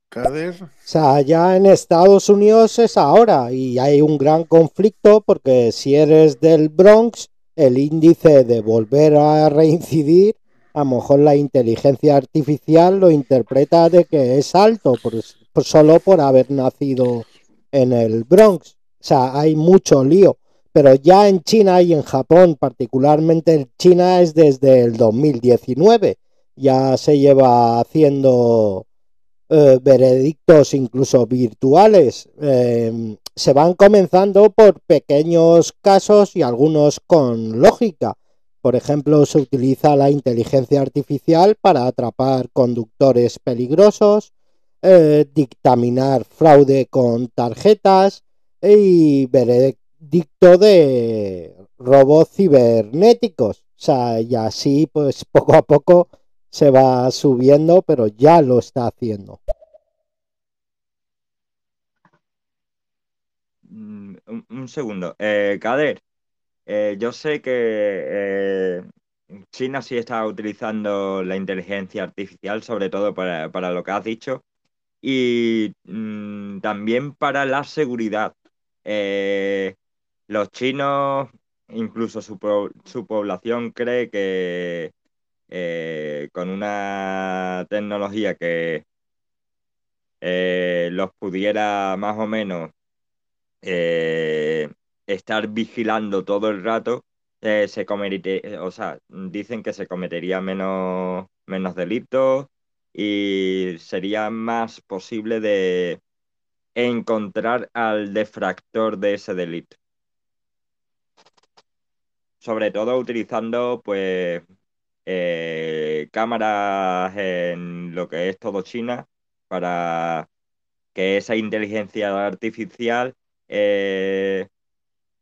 Cader. O sea, ya en Estados Unidos es ahora y hay un gran conflicto porque si eres del Bronx, el índice de volver a reincidir, a lo mejor la inteligencia artificial lo interpreta de que es alto, por, por solo por haber nacido en el Bronx. O sea, hay mucho lío. Pero ya en China y en Japón, particularmente en China, es desde el 2019. Ya se lleva haciendo eh, veredictos incluso virtuales. Eh, se van comenzando por pequeños casos y algunos con lógica. Por ejemplo, se utiliza la inteligencia artificial para atrapar conductores peligrosos, eh, dictaminar fraude con tarjetas y veredicto de robos cibernéticos. O sea, y así pues poco a poco se va subiendo, pero ya lo está haciendo. Mm, Un, un segundo. Eh, Kader, eh, yo sé que eh, China sí está utilizando la inteligencia artificial, sobre todo para, para lo que has dicho, y mm, también para la seguridad. Eh, los chinos, incluso su, su población cree que eh, con una tecnología que eh, los pudiera más o menos estar vigilando todo el rato, se cometería, o sea, dicen que se cometería menos, menos delitos y sería más posible de encontrar al defractor de ese delito. Sobre todo utilizando, pues, eh, cámaras en lo que es todo China para que esa inteligencia artificial eh,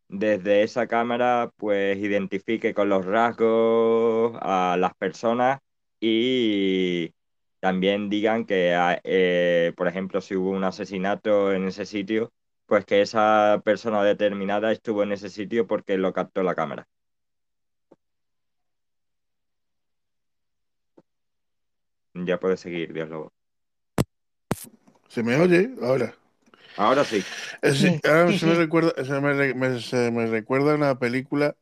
desde esa cámara pues identifique con los rasgos a las personas y también digan que, eh, por ejemplo, si hubo un asesinato en ese sitio, pues que esa persona determinada estuvo en ese sitio porque lo captó la cámara. Ya puedes seguir, Dios lobo. ¿Se me oye ahora? Ahora sí. Eh, sí, ahora sí, se, me recuerda, se, me, re- me- se me recuerda una película.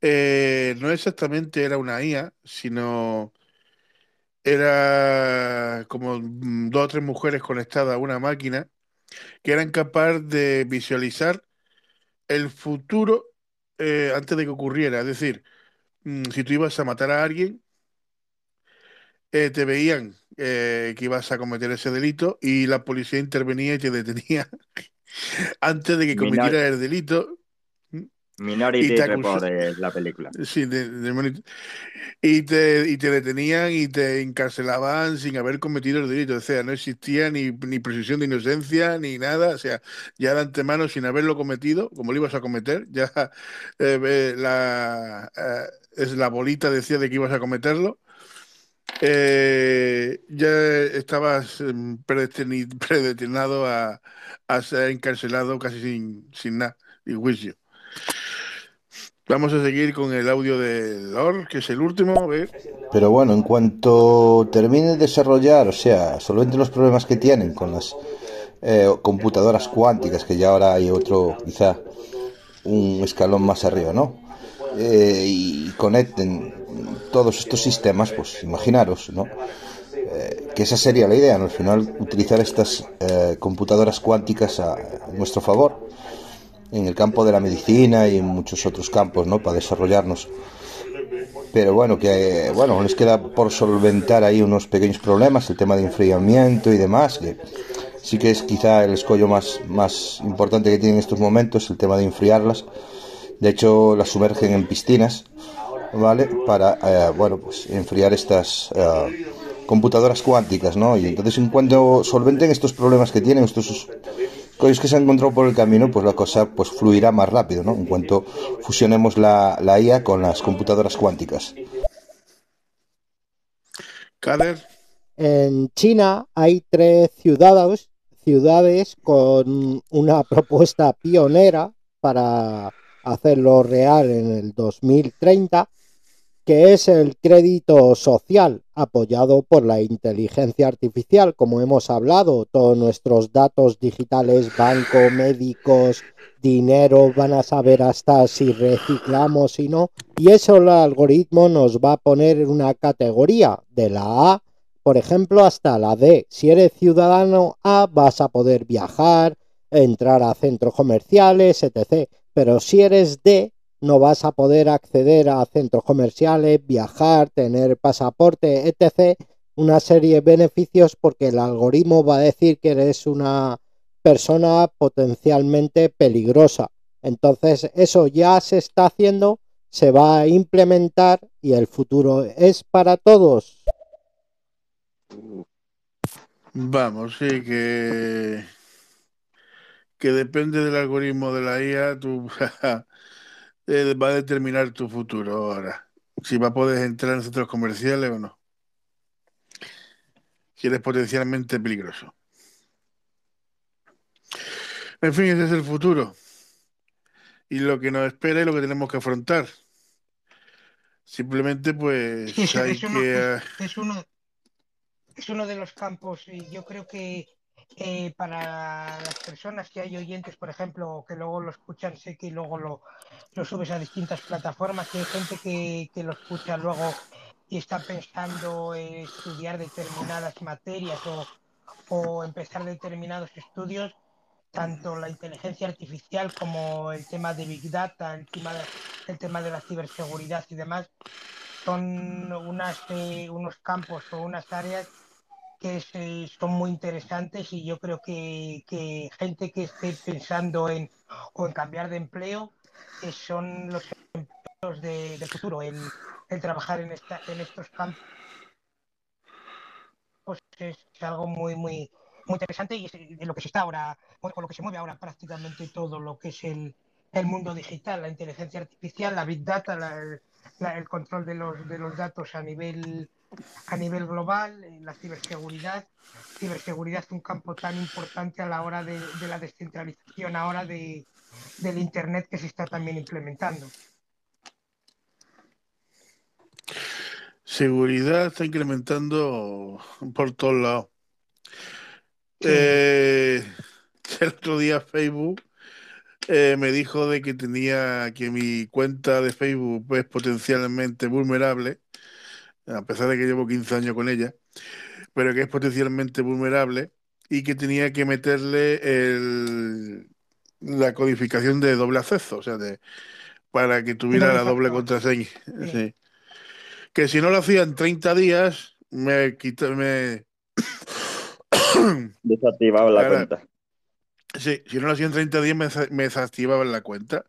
eh, no exactamente era una IA, sino era como mm, dos o tres mujeres conectadas a una máquina que eran capaces de visualizar el futuro eh, antes de que ocurriera. Es decir, mm, si tú ibas a matar a alguien, eh, te veían eh, que ibas a cometer ese delito y la policía intervenía y te detenía antes de que cometieras el delito. Y Minority te Report acusa- es la película. Sí, de- de y te, y te detenían y te encarcelaban sin haber cometido el delito. O sea, no existía ni, ni presunción de inocencia ni nada. O sea, ya de antemano, sin haberlo cometido, como lo ibas a cometer, ya eh, eh, la, eh, es la bolita decía de que ibas a cometerlo. eh, ya estabas em, predestinado a, a ser encarcelado casi sin, sin nada, sin juicio. Vamos a seguir con el audio de Lord, que es el último. A ver. Pero bueno, en cuanto termine de desarrollar, o sea, solvente los problemas que tienen con las eh, computadoras cuánticas, que ya ahora hay otro, quizá un escalón más arriba, ¿no? Eh, y conecten todos estos sistemas, pues imaginaros, ¿no? Eh, que esa sería la idea, ¿no? Al final, utilizar estas eh, computadoras cuánticas a nuestro favor en el campo de la medicina y en muchos otros campos, ¿no? Para desarrollarnos pero bueno, que bueno, les queda por solventar ahí unos pequeños problemas, el tema de enfriamiento y demás, que sí que es quizá el escollo más, más importante que tienen en estos momentos, el tema de enfriarlas. De hecho, las sumergen en piscinas, ¿vale? Para, eh, bueno, pues enfriar estas, eh, computadoras cuánticas, ¿no? Y entonces en cuanto solventen estos problemas que tienen, estos cosas que se han encontrado por el camino, pues la cosa pues fluirá más rápido, ¿no? En cuanto fusionemos la, la IA con las computadoras cuánticas. Kader, En China hay tres ciudades, ciudades con una propuesta pionera para hacerlo real en el 2030, que es el crédito social apoyado por la inteligencia artificial, como hemos hablado, todos nuestros datos digitales, banco, médicos, dinero, van a saber hasta si reciclamos y no, y eso el algoritmo nos va a poner en una categoría de la A por ejemplo, hasta la D. Si eres ciudadano A, vas a poder viajar, entrar a centros comerciales, etc. Pero si eres D, no vas a poder acceder a centros comerciales, viajar, tener pasaporte, etc. Una serie de beneficios porque el algoritmo va a decir que eres una persona potencialmente peligrosa. Entonces, eso ya se está haciendo, se va a implementar y el futuro es para todos. vamos, sí, que, que depende del algoritmo de la IA, tú eh, va a determinar tu futuro ahora. Si va a poder entrar en centros comerciales o no. Si eres potencialmente peligroso. En fin, ese es el futuro. Y lo que nos espera y lo que tenemos que afrontar. Simplemente, pues, Sí, hay es uno, que... es uno, es uno de los campos, y yo creo que eh, para las personas que hay oyentes, por ejemplo, que luego lo escuchan, sé que luego lo, subes a distintas plataformas, que hay gente que, que lo escucha luego y está pensando en estudiar determinadas materias o, o empezar determinados estudios, tanto la inteligencia artificial como el tema de Big Data, el tema de, tema de la ciberseguridad y demás, son eh, unos campos o unas áreas que se- son muy interesantes y yo creo que, que gente que esté pensando en, en cambiar de empleo son los empleos de, del futuro, el, trabajar en, esta, en estos campos es algo muy, muy, muy interesante y es de lo que se está ahora, con lo que se mueve ahora prácticamente todo lo que es el, el mundo digital, la inteligencia artificial, la big data, la- la- el control de los, de los datos a nivel, a nivel global, eh, la ciberseguridad. Ciberseguridad es un campo tan importante a la hora de, de la descentralización ahora de, del Internet que se está también implementando. Seguridad está incrementando por todos lados. Sí. Eh, el otro día Facebook eh, me dijo de que tenía que mi cuenta de Facebook es potencialmente vulnerable, a pesar de que llevo 15 años con ella, pero que es potencialmente vulnerable y que tenía que meterle el, la codificación de doble acceso, o sea, de, para que tuviera la doble contraseña. Sí. Que si no lo hacía en 30 días, me quita, me, Desactivado la Ahora, cuenta. Sí, si no lo hacía en 30 días me, me desactivaban la cuenta.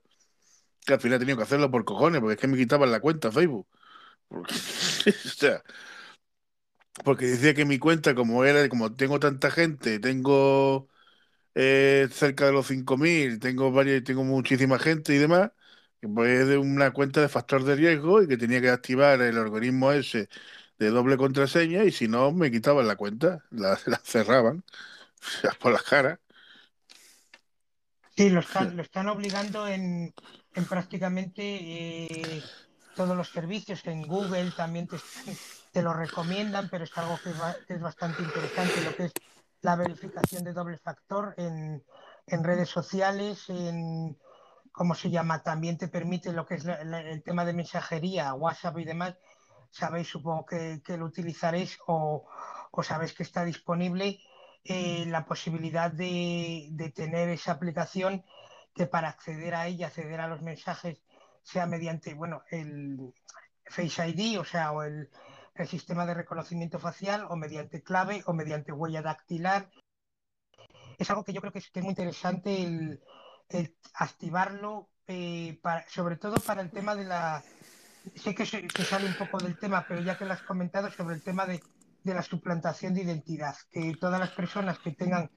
Que al final he tenido que hacerlo por cojones, porque es que me quitaban la cuenta Facebook. Porque, o sea, porque decía que mi cuenta, como era, como tengo tanta gente, tengo eh, cerca de los 5.000, tengo varios, tengo muchísima gente y demás, pues es de una cuenta de factor de riesgo y que tenía que activar el algoritmo ese de doble contraseña y si no me quitaban la cuenta, la, la cerraban, o sea, por la cara. Sí, lo están, lo están obligando en, en prácticamente eh, todos los servicios. En Google también te, te lo recomiendan, pero es algo que, es bastante interesante, lo que es la verificación de doble factor en, en redes sociales, en, ¿cómo se llama? También te permite lo que es el tema de mensajería, WhatsApp y demás. Sabéis, supongo que, que lo utilizaréis o, o sabéis que está disponible eh, la posibilidad de, de tener esa aplicación que para acceder a ella, acceder a los mensajes, sea mediante, bueno, el Face ID, o sea, o el, el sistema de reconocimiento facial, o mediante clave, o mediante huella dactilar. Es algo que yo creo que es, que es muy interesante el, el activarlo, eh, para- sobre todo para el tema de la... Sé que se, se sale un poco del tema, pero ya que lo has comentado sobre el tema de, de la suplantación de identidad, que todas las personas que tengan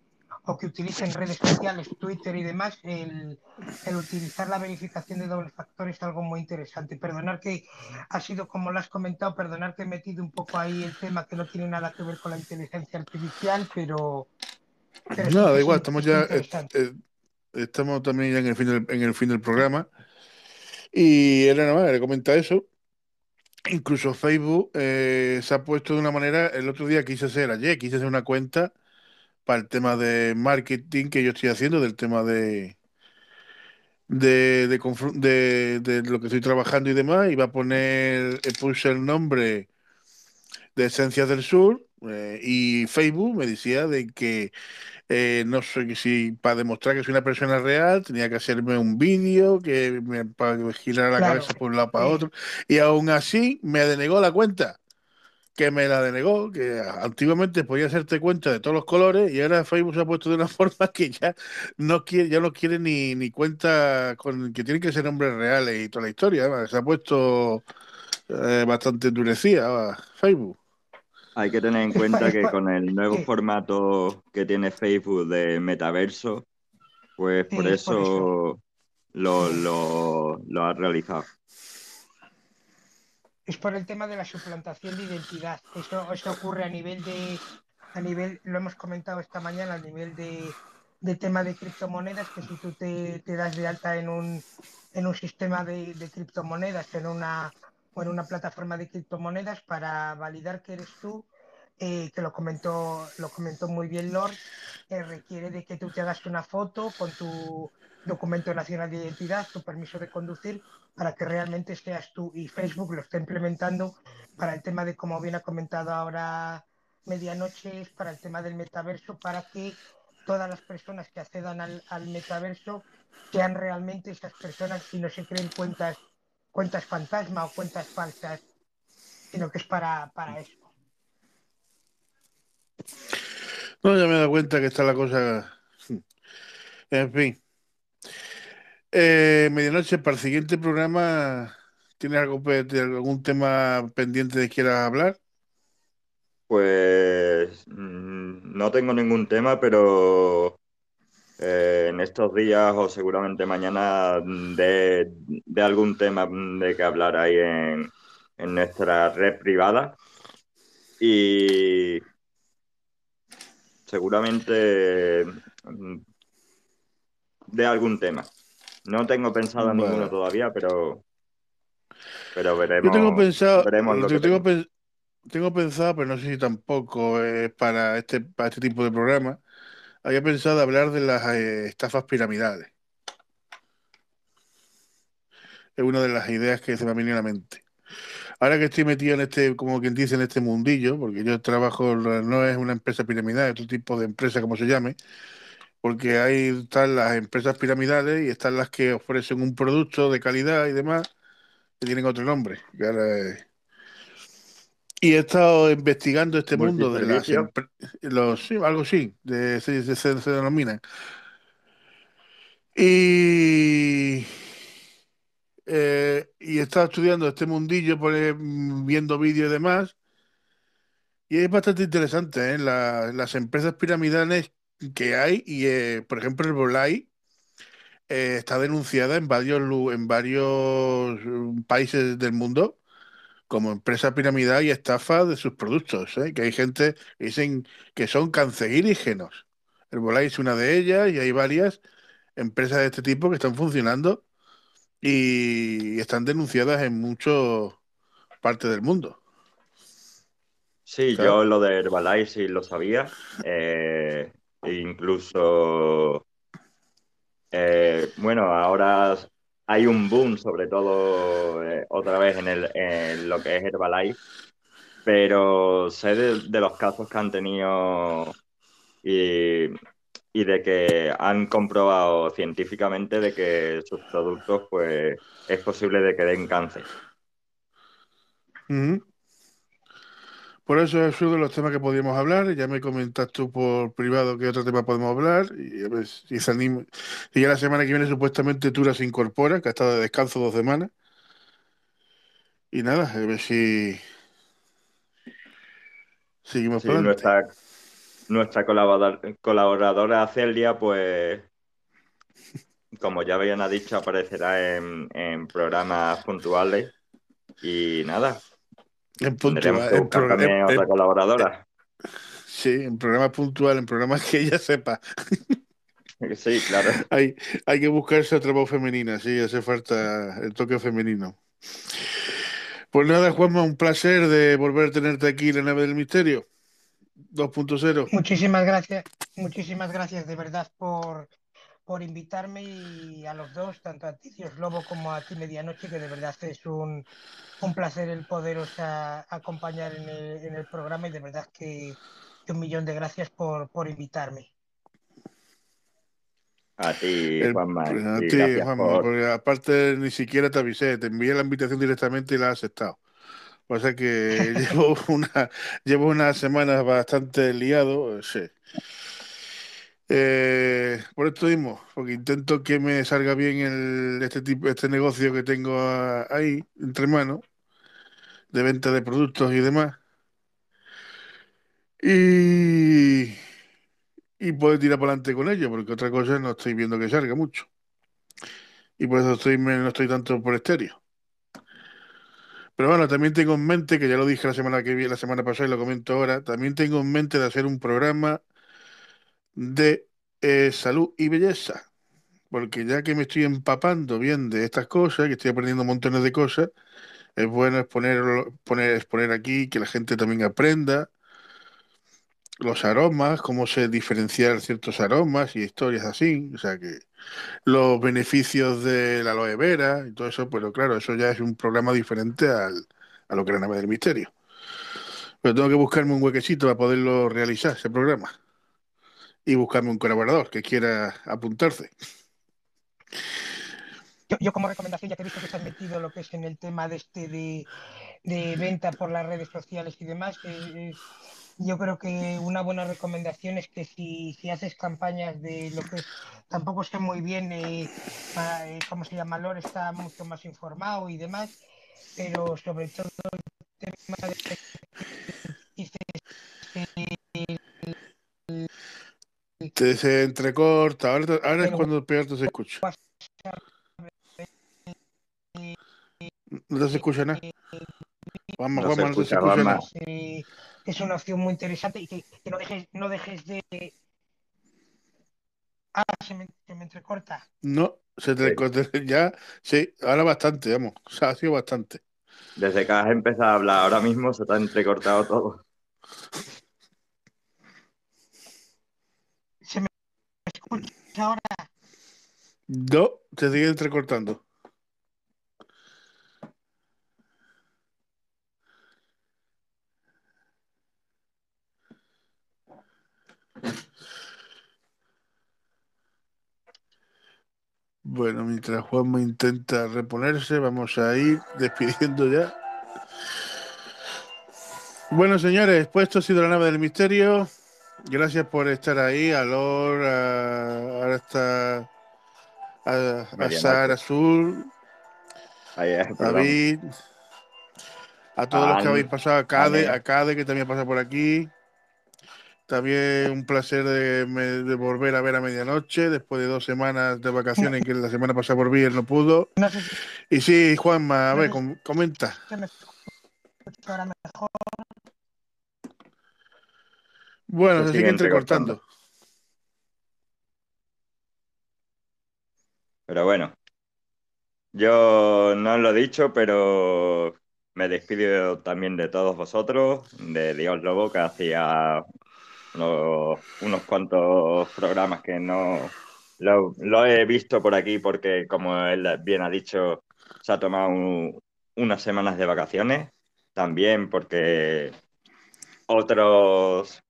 o que utilicen redes sociales, Twitter y demás, el, el, utilizar la verificación de doble factor es algo muy interesante. Perdonar que ha sido como lo has comentado, perdonar que he metido un poco ahí el tema que no tiene nada que ver con la inteligencia artificial, pero... pero no, da igual, estamos ya... Eh, estamos también ya en el fin del, en el fin del programa. Y era nada más, le comenta eso. Incluso Facebook eh, se ha puesto de una manera, el otro día quise hacer, ayer quise hacer una cuenta para el tema de marketing que yo estoy haciendo, del tema de, de, de, lo que estoy trabajando y demás, y va a poner, puse el nombre de Esencias del Sur eh, y Facebook me decía de que eh, no sé si para demostrar que soy una persona real tenía que hacerme un vídeo que me, para girar la cabeza por un lado para otro y aún así me denegó la cuenta que me la denegó, que antiguamente podía hacerte cuenta de todos los colores y ahora Facebook se ha puesto de una forma que ya no quiere, ya no quiere ni, ni cuenta con que tienen que ser nombres reales y toda la historia. Se ha puesto eh, bastante endurecida Facebook. Hay que tener en cuenta que con el nuevo formato que tiene Facebook de metaverso, pues por eso, Lo, lo, lo ha realizado es por el tema de la suplantación de identidad. Eso, eso ocurre a nivel de, a nivel, lo hemos comentado esta mañana, a nivel de, tema de criptomonedas, que si tú te, das de alta en un, en un sistema de, criptomonedas, en una, o en una plataforma de criptomonedas, para validar que eres tú, eh, que lo comentó, lo comentó muy bien Lord, eh, requiere de que tú te hagas una foto con tu documento nacional de identidad, tu permiso de conducir, para que realmente seas tú y Facebook lo está implementando para el tema de, como bien ha comentado ahora Medianoche, para el tema del metaverso, para que todas las personas que accedan al, metaverso sean realmente esas personas y no se creen cuentas, cuentas fantasma o cuentas falsas, sino que es para, para eso. No, ya me he dado cuenta que está la cosa. En fin. Eh, medianoche, para el siguiente programa, ¿tienes algo, algún tema pendiente de quieras hablar? Pues mm, no tengo ningún tema, pero eh, en estos días o seguramente mañana de, algún tema de que hablar ahí en, en nuestra red privada. Y seguramente mm, de algún tema. No tengo pensado en ninguno todavía, pero, pero veremos. Yo tengo pensado, tengo, pensado, pero no sé si tampoco es para este, para este tipo de programa. Había pensado hablar de las eh, estafas piramidales. Es una de las ideas que se me ha venido a la mente. Ahora que estoy metido en este, como quien dice, en este mundillo, porque yo trabajo, no es una empresa piramidal, es otro tipo de empresa, como se llame, porque ahí están las empresas piramidales y están las que ofrecen un producto de calidad y demás que tienen otro nombre. Y he estado investigando este mundo de las los sí, algo sí, de, se, denominan. Y eh, y he estado estudiando este mundillo, por, viendo vídeos y demás. Y es bastante interesante, ¿eh? las empresas piramidales que hay y, eh, por ejemplo, el Volai eh, está denunciada en varios, en varios mm, países del mundo como empresa piramidal y estafa de sus productos, ¿eh? que hay gente que dicen que son cancerígenos. El Volai es una de ellas y hay varias empresas de este tipo que están funcionando y están denunciadas en muchas partes del mundo. Sí, yo lo de Herbalife sí lo sabía. Incluso, eh, bueno, ahora hay un boom, sobre todo eh, otra vez en, el, en lo que es Herbalife, pero sé de, los casos que han tenido y, de que han comprobado científicamente de que sus productos, pues, es posible de que den cáncer. Por eso es uno de los temas que podríamos hablar. Ya me comentas tú por privado qué otro tema podemos hablar. Y a ver si se anima. Y ya la semana que viene supuestamente Tura se incorpora, que ha estado de descanso dos semanas. Y nada, a ver si seguimos Sí, adelante. nuestra, nuestra colaboradora, colaboradora Celia, pues, como ya habían dicho, aparecerá en, en programas puntuales. Y nada, En puntual, en también otra colaboradora. sí, en programas puntuales, en programas que ella sepa. Sí, claro. Hay, hay que buscarse otra voz femenina, sí, hace falta el toque femenino. Pues nada, Juanma, un placer de volver a tenerte aquí en la nave del misterio 2.0. Muchísimas gracias, muchísimas gracias de verdad por, por invitarme y a los dos, tanto a ti, Dios Lobo, como a ti, Medianoche, que de verdad es un, un placer el poderos a- acompañar en el, en el programa y de verdad que, que un millón de gracias por, por invitarme. A ti, Juanma. a ti, Juanma, por- porque aparte ni siquiera te avisé, te envié la invitación directamente y la has aceptado. Pasa que llevo una, llevo unas semanas bastante liado, sí. Eh, por esto mismo, porque intento que me salga bien el, este tipo, este negocio que tengo ahí entre manos, de venta de productos y demás. Y, y poder tirar para adelante con ello, porque otra cosa no estoy viendo que salga mucho. Y por eso estoy, no estoy tanto por estéreo. Pero bueno, también tengo en mente, que ya lo dije la semana que vi, la semana pasada y lo comento ahora, también tengo en mente de hacer un programa de eh, salud y belleza. Porque ya que me estoy empapando bien de estas cosas, que estoy aprendiendo montones de cosas, es bueno exponer, poner, exponer aquí, que la gente también aprenda los aromas, cómo se diferenciar ciertos aromas y historias así. O sea que los beneficios de la aloe vera y todo eso, pero claro, eso ya es un programa diferente al, a lo que era Nave del Misterio. Pero tengo que buscarme un huequecito para poderlo realizar, ese programa. Y buscarme un colaborador que quiera apuntarse. Yo, como recomendación, ya que he visto que estás metido lo que es en el tema de este de, de venta por las redes sociales y demás, eh, eh, yo creo que una buena recomendación es que si, si haces campañas de lo que es, tampoco sé muy bien eh, eh, se llama, Lore está mucho más informado y demás, pero sobre todo el tema de Te se entrecorta. Ahora, es cuando peor te se escucha. No te se escucha nada. Juanma, No se Juanma, no te se escucha, escucha Juanma. nada. eh, es una opción muy interesante y que, que no dejes, no dejes de. Ah, se me, se me entrecorta. No, se te corta. Ya, sí, ahora bastante, vamos. O sea, ha sido bastante. Desde que has empezado a hablar ahora mismo se te ha entrecortado todo. ¿Se me ahora? No, te sigue entrecortando. Bueno, mientras Juanma intenta reponerse, vamos a ir despidiendo ya. Bueno, señores, pues esto ha sido la nave del misterio. Gracias por estar ahí. A Lor, a, ahora está a, a. Sara Azul. David, a todos los que habéis pasado, a Cade, a Cade que también pasa por aquí. También un placer de, volver a ver a medianoche después de dos semanas de vacaciones que la semana pasada por él no pudo. No sé si Y sí, Juanma, a No ver, sé comenta. me ahora mejor. Bueno, Se se sigue entrecortando. entrecortando. Pero bueno, yo no lo he dicho, pero me despido también de todos vosotros, de Dios Lobo, que hacía unos, unos cuantos programas que no lo, lo he visto por aquí porque, como él bien ha dicho, se ha tomado un- unas semanas de vacaciones. También porque otros,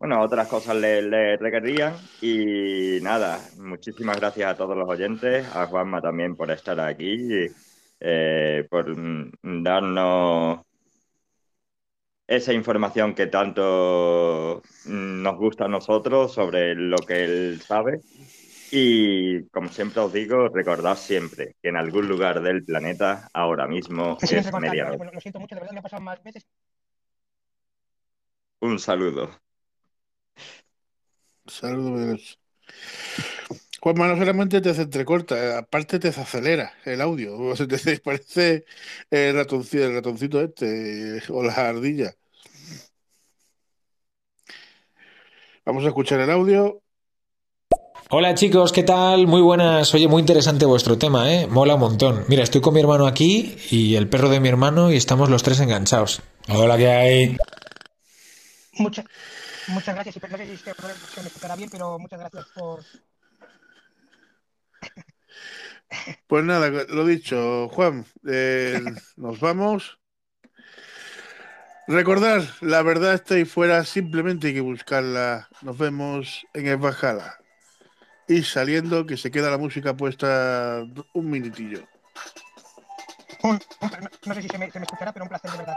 bueno, otras cosas le, le requerían. Y nada, muchísimas gracias a todos los oyentes, a Juanma también por estar aquí, eh, por darnos esa información que tanto nos gusta a nosotros sobre lo que él sabe. Y como siempre os digo, recordad siempre que en algún lugar del planeta ahora mismo sigue es medianoche. Lo siento mucho, de verdad me ha pasado más veces. Un saludo. Saludos. Juanma, no solamente te entrecorta, aparte te acelera el audio. O sea, te parece el ratoncito, el ratoncito este o la ardilla. Vamos a escuchar el audio. Hola chicos, ¿qué tal? Muy buenas. Oye, muy interesante vuestro tema, ¿eh? Mola un montón. Mira, estoy con mi hermano aquí y el perro de mi hermano y estamos los tres enganchados. Hola, ¿qué hay? Muchas, muchas gracias. Y no sé si se, escuchará bien, pero muchas gracias por... Pues nada, lo dicho, Juan, eh, nos vamos. Recordar, la verdad está ahí fuera, simplemente hay que buscarla. Nos vemos en el Bajala. Y saliendo, que se queda la música puesta un minutillo. No sé si se me, se me escuchará, pero un placer de verdad.